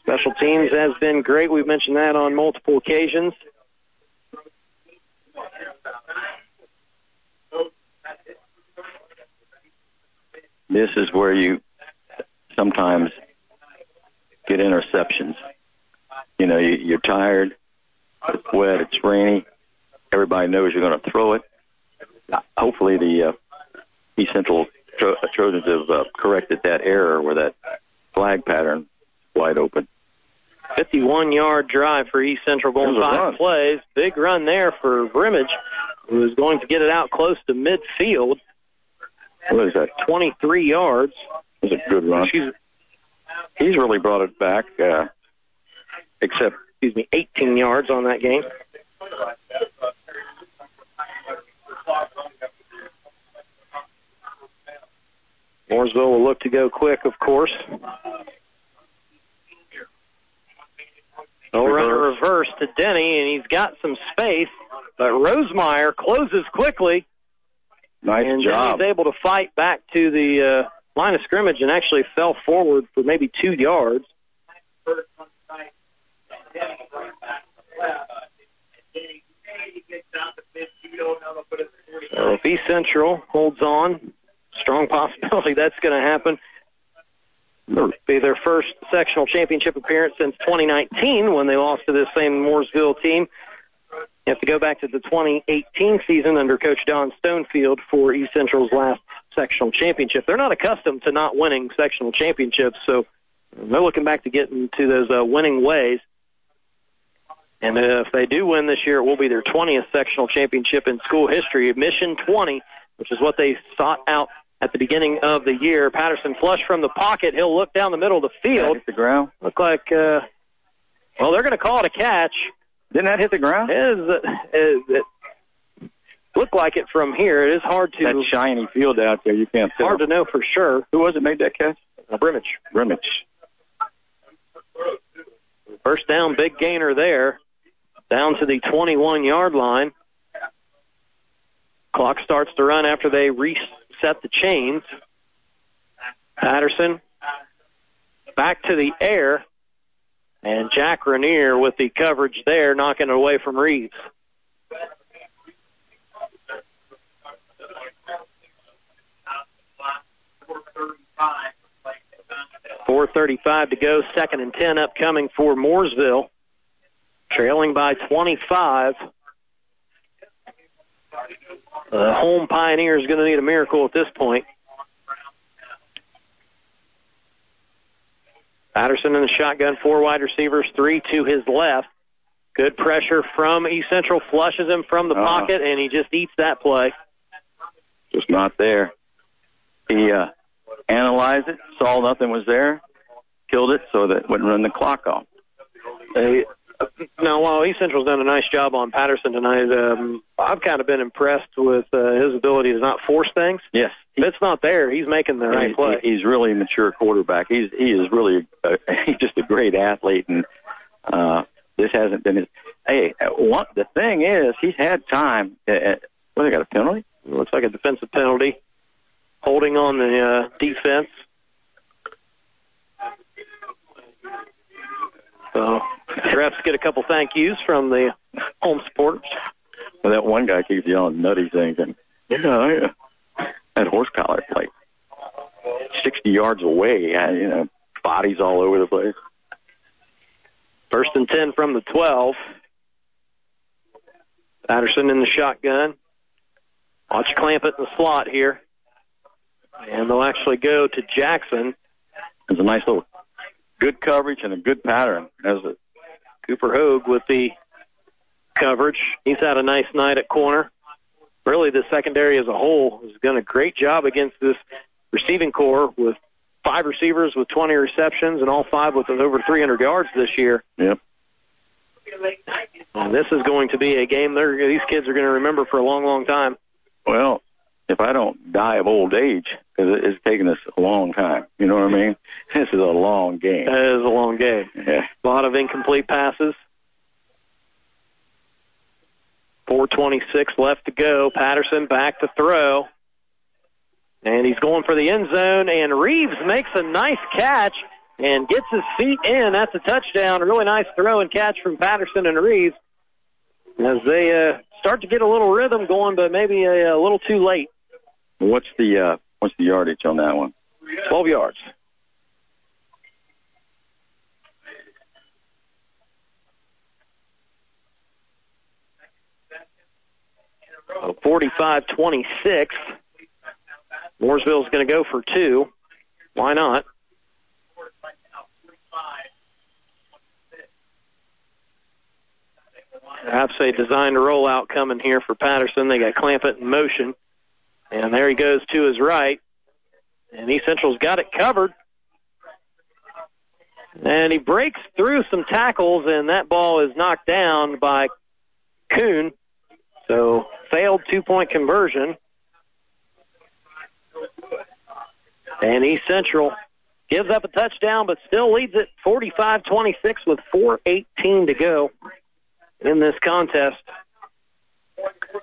Special teams has been great. We've mentioned that on multiple occasions. This is where you sometimes get interceptions. You know, you, you're tired, it's wet, it's rainy. Everybody knows you're going to throw it. Hopefully, the uh, East Central Tro- Trojans have uh, corrected that error where that flag pattern wide open. 51 yard drive for East Central going five run. plays. Big run there for Brimage, who is going to get it out close to midfield. What is that? 23 yards. It was a good run. She's He's really brought it back, uh, except excuse me, 18 yards on that game. Mooresville will look to go quick, of course. They'll run a reverse to Denny, and he's got some space, but Rosemeyer closes quickly. Nice and job. Denny's able to fight back to the uh, line of scrimmage and actually fell forward for maybe two yards. So if East Central holds on, strong possibility that's going to happen. It'll be their first sectional championship appearance since 2019 when they lost to this same Mooresville team. You have to go back to the 2018 season under Coach Don Stonefield for East Central's last sectional championship. They're not accustomed to not winning sectional championships, so they're looking back to get into those uh, winning ways. And uh, if they do win this year, it will be their 20th sectional championship in school history. Mission 20, which is what they sought out at the beginning of the year. Patterson flush from the pocket. He'll look down the middle of the field. Hit the ground. Look like, uh, well, they're going to call it a catch. Didn't that hit the ground? It, is, uh, it, it looked like it from here. It is hard to That shiny field out there, you can't tell. hard to know for sure. Who was it made that catch? Uh, Brimage. Brimage. First down, big gainer there. Down to the 21 yard line. Clock starts to run after they reset the chains. Patterson back to the air. And Jack Rainier with the coverage there, knocking it away from Reeves. Four thirty-five to go. Second and ten upcoming for Mooresville, trailing by twenty-five. The home Pioneer is going to need a miracle at this point. Patterson in the shotgun, four wide receivers, three to his left. Good pressure from East Central, flushes him from the Uh-huh. pocket, and he just eats that play. Just not there. He uh, analyzed it, saw nothing was there, killed it so that it wouldn't run the clock off. They, no, while East Central's done a nice job on Patterson tonight, um, I've kind of been impressed with uh, his ability to not force things. Yes. If it's not there, he's making the right He- play. he's really a mature quarterback. He's he is really uh, he's just a great athlete, and uh, this hasn't been his. Hey, one the thing is he's had time. Uh, uh, well, they got a penalty. Looks like a defensive penalty. Holding on the uh, defense. So, refs get a couple thank yous from the home supporters. Well, that one guy keeps yelling nutty things, and yeah, yeah. that horse collar like sixty yards away. uh, You know, bodies all over the place. First and 10 from the 12. Patterson in the shotgun. Watch Clampett in the slot here. And they'll actually go to Jackson. It's a nice little good coverage and a good pattern. As a Cooper Hogue with the coverage. He's had a nice night at corner. Really, the secondary as a whole has done a great job against this receiving core with five receivers with 20 receptions and all five with over 300 yards this year. Yep. And this is going to be a game these kids are going to remember for a long, long time. Well, if I don't die of old age, because it's taken us a long time. You know what I mean? This is a long game. It is a long game. Yeah. A lot of incomplete passes. 426 left to go. Patterson back to throw. And he's going for the end zone, and Reeves makes a nice catch and gets his feet in. That's a touchdown. A really nice throw and catch from Patterson and Reeves as they uh, start to get a little rhythm going, but maybe a, a little too late. What's the uh, what's the yardage on that one? 12 yards. Uh, so 45-26. Mooresville's going to go for two. Why not? Perhaps a designed rollout coming here for Patterson. They got Clampett in motion. And there he goes to his right. And East Central's got it covered. And he breaks through some tackles, and that ball is knocked down by Kuhn. So failed two point conversion. And East Central gives up a touchdown, but still leads it 45 26 with 4.18 to go in this contest.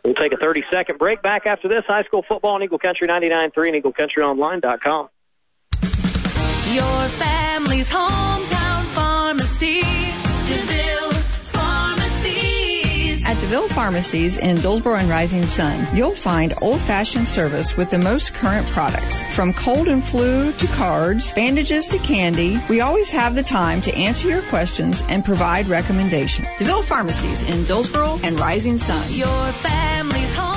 We'll take a 30 second break. Back after this, high school football on Eagle Country 99.3 and EagleCountryOnline.com. Your family's DeVille Pharmacies in Dillsboro and Rising Sun, you'll find old-fashioned service with the most current products. From cold and flu to cards, bandages to candy, we always have the time to answer your questions and provide recommendations. DeVille Pharmacies in Dillsboro and Rising Sun. Your family's hometown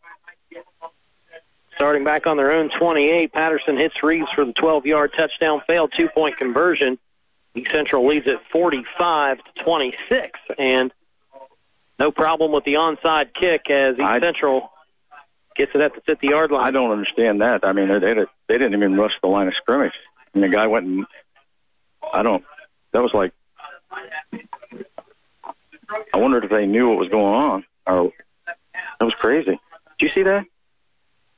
Starting back on their own 28, Patterson hits Reeves for the 12 yard touchdown, failed two point conversion. East Central leads at 45 to 26, and no problem with the onside kick as East I- Central gets it at the 50 yard line. I don't understand that. I mean, they, they, didn't even rush the line of scrimmage. And the guy went and, I don't, that was like, I wondered if they knew what was going on. Or, that was crazy. Did you see that?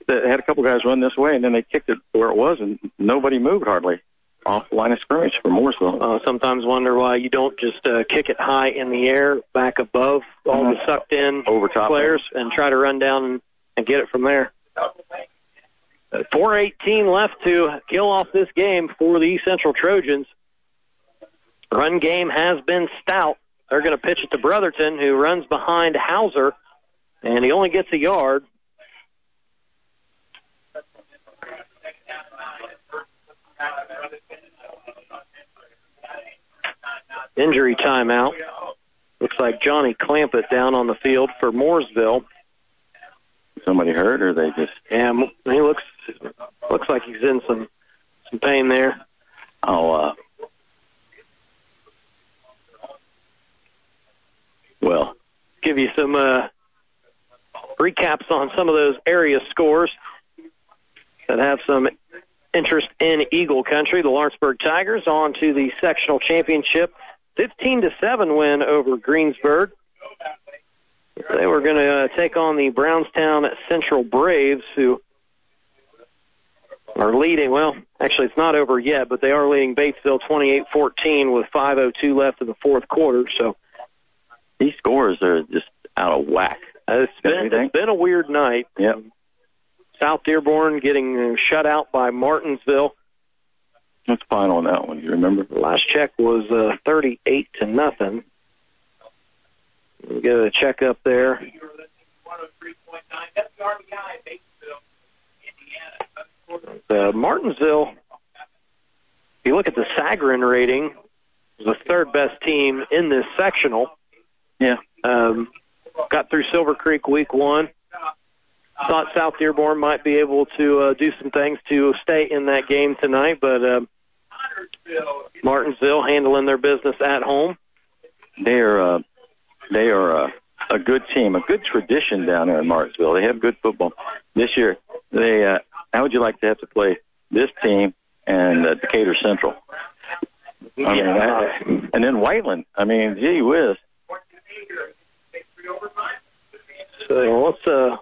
They had a couple guys run this way, and then they kicked it where it was, and nobody moved hardly off the line of scrimmage for Mooresville. Uh, sometimes wonder why you don't just uh, kick it high in the air, back above all the sucked in Over top players, and try to run down and, and get it from there. Uh, 418 left to kill off this game for the Central Trojans. Run game has been stout. They're going to pitch it to Brotherton, who runs behind Hauser, and he only gets a yard. Injury timeout. Looks like Johnny Clampett down on the field for Mooresville. Somebody hurt, or they just And he looks looks like he's in some some pain there. Oh, uh, well, Give you some uh, recaps on some of those area scores that have some interest in Eagle Country. The Lawrenceburg Tigers on to the sectional championship, 15 to seven win over Greensburg. They were going to uh, take on the Brownstown Central Braves, who are leading. Well, actually, it's not over yet, but they are leading Batesville 28-14 with 5:02 left in the fourth quarter. So these scores are just out of whack. uh, it's been it's been a weird night. Yep. South Dearborn getting uh, shut out by Martinsville. What's final on that one? Do you remember? Last check was uh, 38 to nothing. We get a check up there. Uh, Martinsville, if you look at the Sagarin rating, the third best team in this sectional. Yeah. Um, got through Silver Creek week one. Thought South Dearborn might be able to uh, do some things to stay in that game tonight, but um, Martinsville handling their business at home. They are uh, they are uh, a good team, a good tradition down there in Martinsville. They have good football. This year, they uh, how would you like to have to play this team and uh, Decatur Central? I mean, that, and then Whiteland. I mean, gee whiz. So let's uh,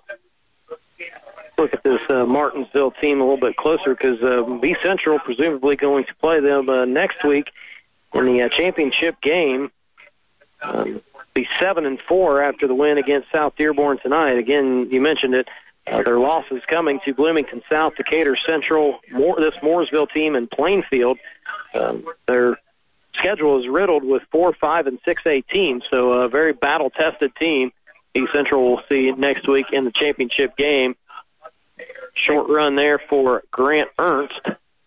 look at this uh, Martinsville team a little bit closer because uh, B Central presumably going to play them uh, next week in the uh, championship game. Um, be seven and four after the win against South Dearborn tonight. Again, you mentioned it. Uh, their losses coming to Bloomington South, Decatur Central, Moore, this Mooresville team, and Plainfield. Um, their schedule is riddled with four, five, and six A teams, so a very battle-tested team. East Central will see next week in the championship game. Short run there for Grant Ernst.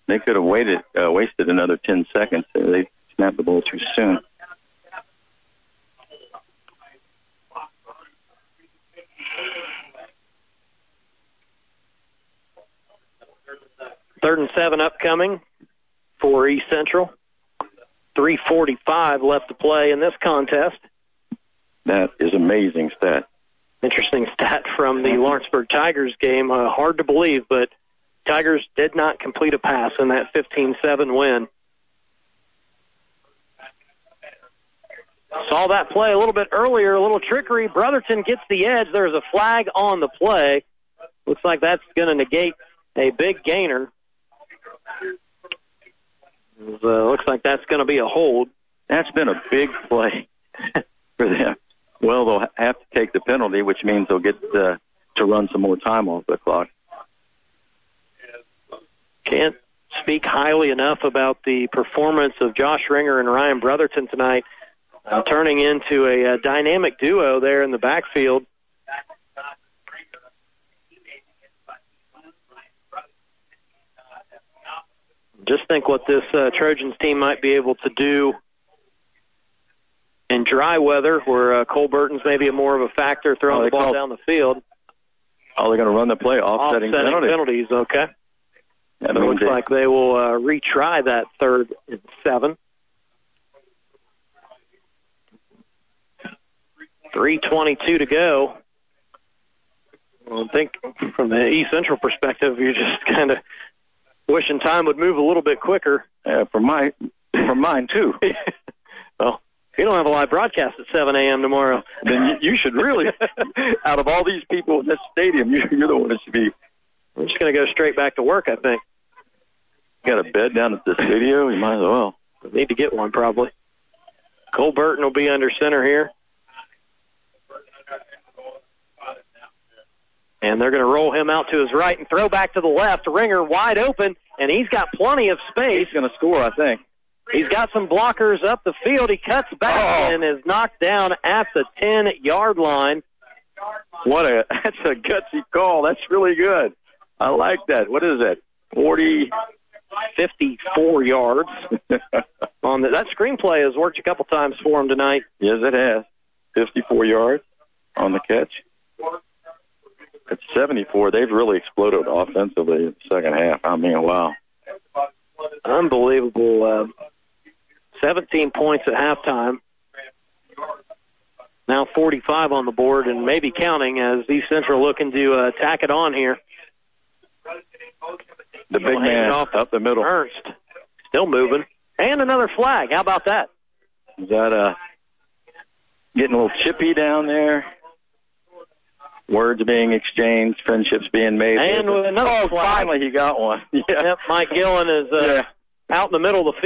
They could have waited, uh, wasted another 10 seconds. They snapped the ball too soon. Third and seven upcoming for East Central. 345 left to play in this contest. That is amazing stat. Interesting stat from the Lawrenceburg Tigers game. Uh, hard to believe, but Tigers did not complete a pass in that 15-7 win. Saw that play a little bit earlier, a little trickery. Brotherton gets the edge. There's a flag on the play. Looks like that's going to negate a big gainer. Uh, looks like that's going to be a hold. That's been a big play for them. Well, they'll have to take the penalty, which means they'll get uh, to run some more time off the clock. Can't speak highly enough about the performance of Josh Ringer and Ryan Brotherton tonight, uh, turning into a, uh dynamic duo there in the backfield. Just think what this uh, Trojans team might be able to do in dry weather, where uh, Cole Burton's maybe a more of a factor throwing Oh, the ball down the field. Oh, they're going to run the play, offsetting, penalty. penalties. Okay. That it looks like they will uh, retry that third and seven. Three twenty-two to go. Well, I think from the East Central perspective, you're just kind of wishing time would move a little bit quicker. Uh, from my, for mine too. well, you don't have a live broadcast at 7 a.m. tomorrow, then you, you should really, out of all these people in this stadium, you, you're the one that should be. I'm just going to go straight back to work. I think. Got a bed down at the studio. You might as well. Need to get one probably. Cole Burton will be under center here. And they're going to roll him out to his right and throw back to the left. Ringer wide open, and he's got plenty of space. He's going to score, I think. He's got some blockers up the field. He cuts back Oh. and is knocked down at the 10 yard line. What a that's a gutsy call. That's really good. I like that. What is that? Forty. 54 yards. On the, that screenplay has worked a couple times for him tonight. Yes, it has. 54 yards on the catch. At 74, they've really exploded offensively in the second half. I mean, wow. Unbelievable. Uh, 17 points at halftime. Now 45 on the board and maybe counting as East Central looking to uh, tack it on here. The big man off up the middle. Ernst still moving. And another flag. How about that? Is that uh, getting a little chippy down there? Words being exchanged, friendships being made. And another oh, flag. finally he got one. Yeah. Yep, Mike Gillen is uh, out in the middle of the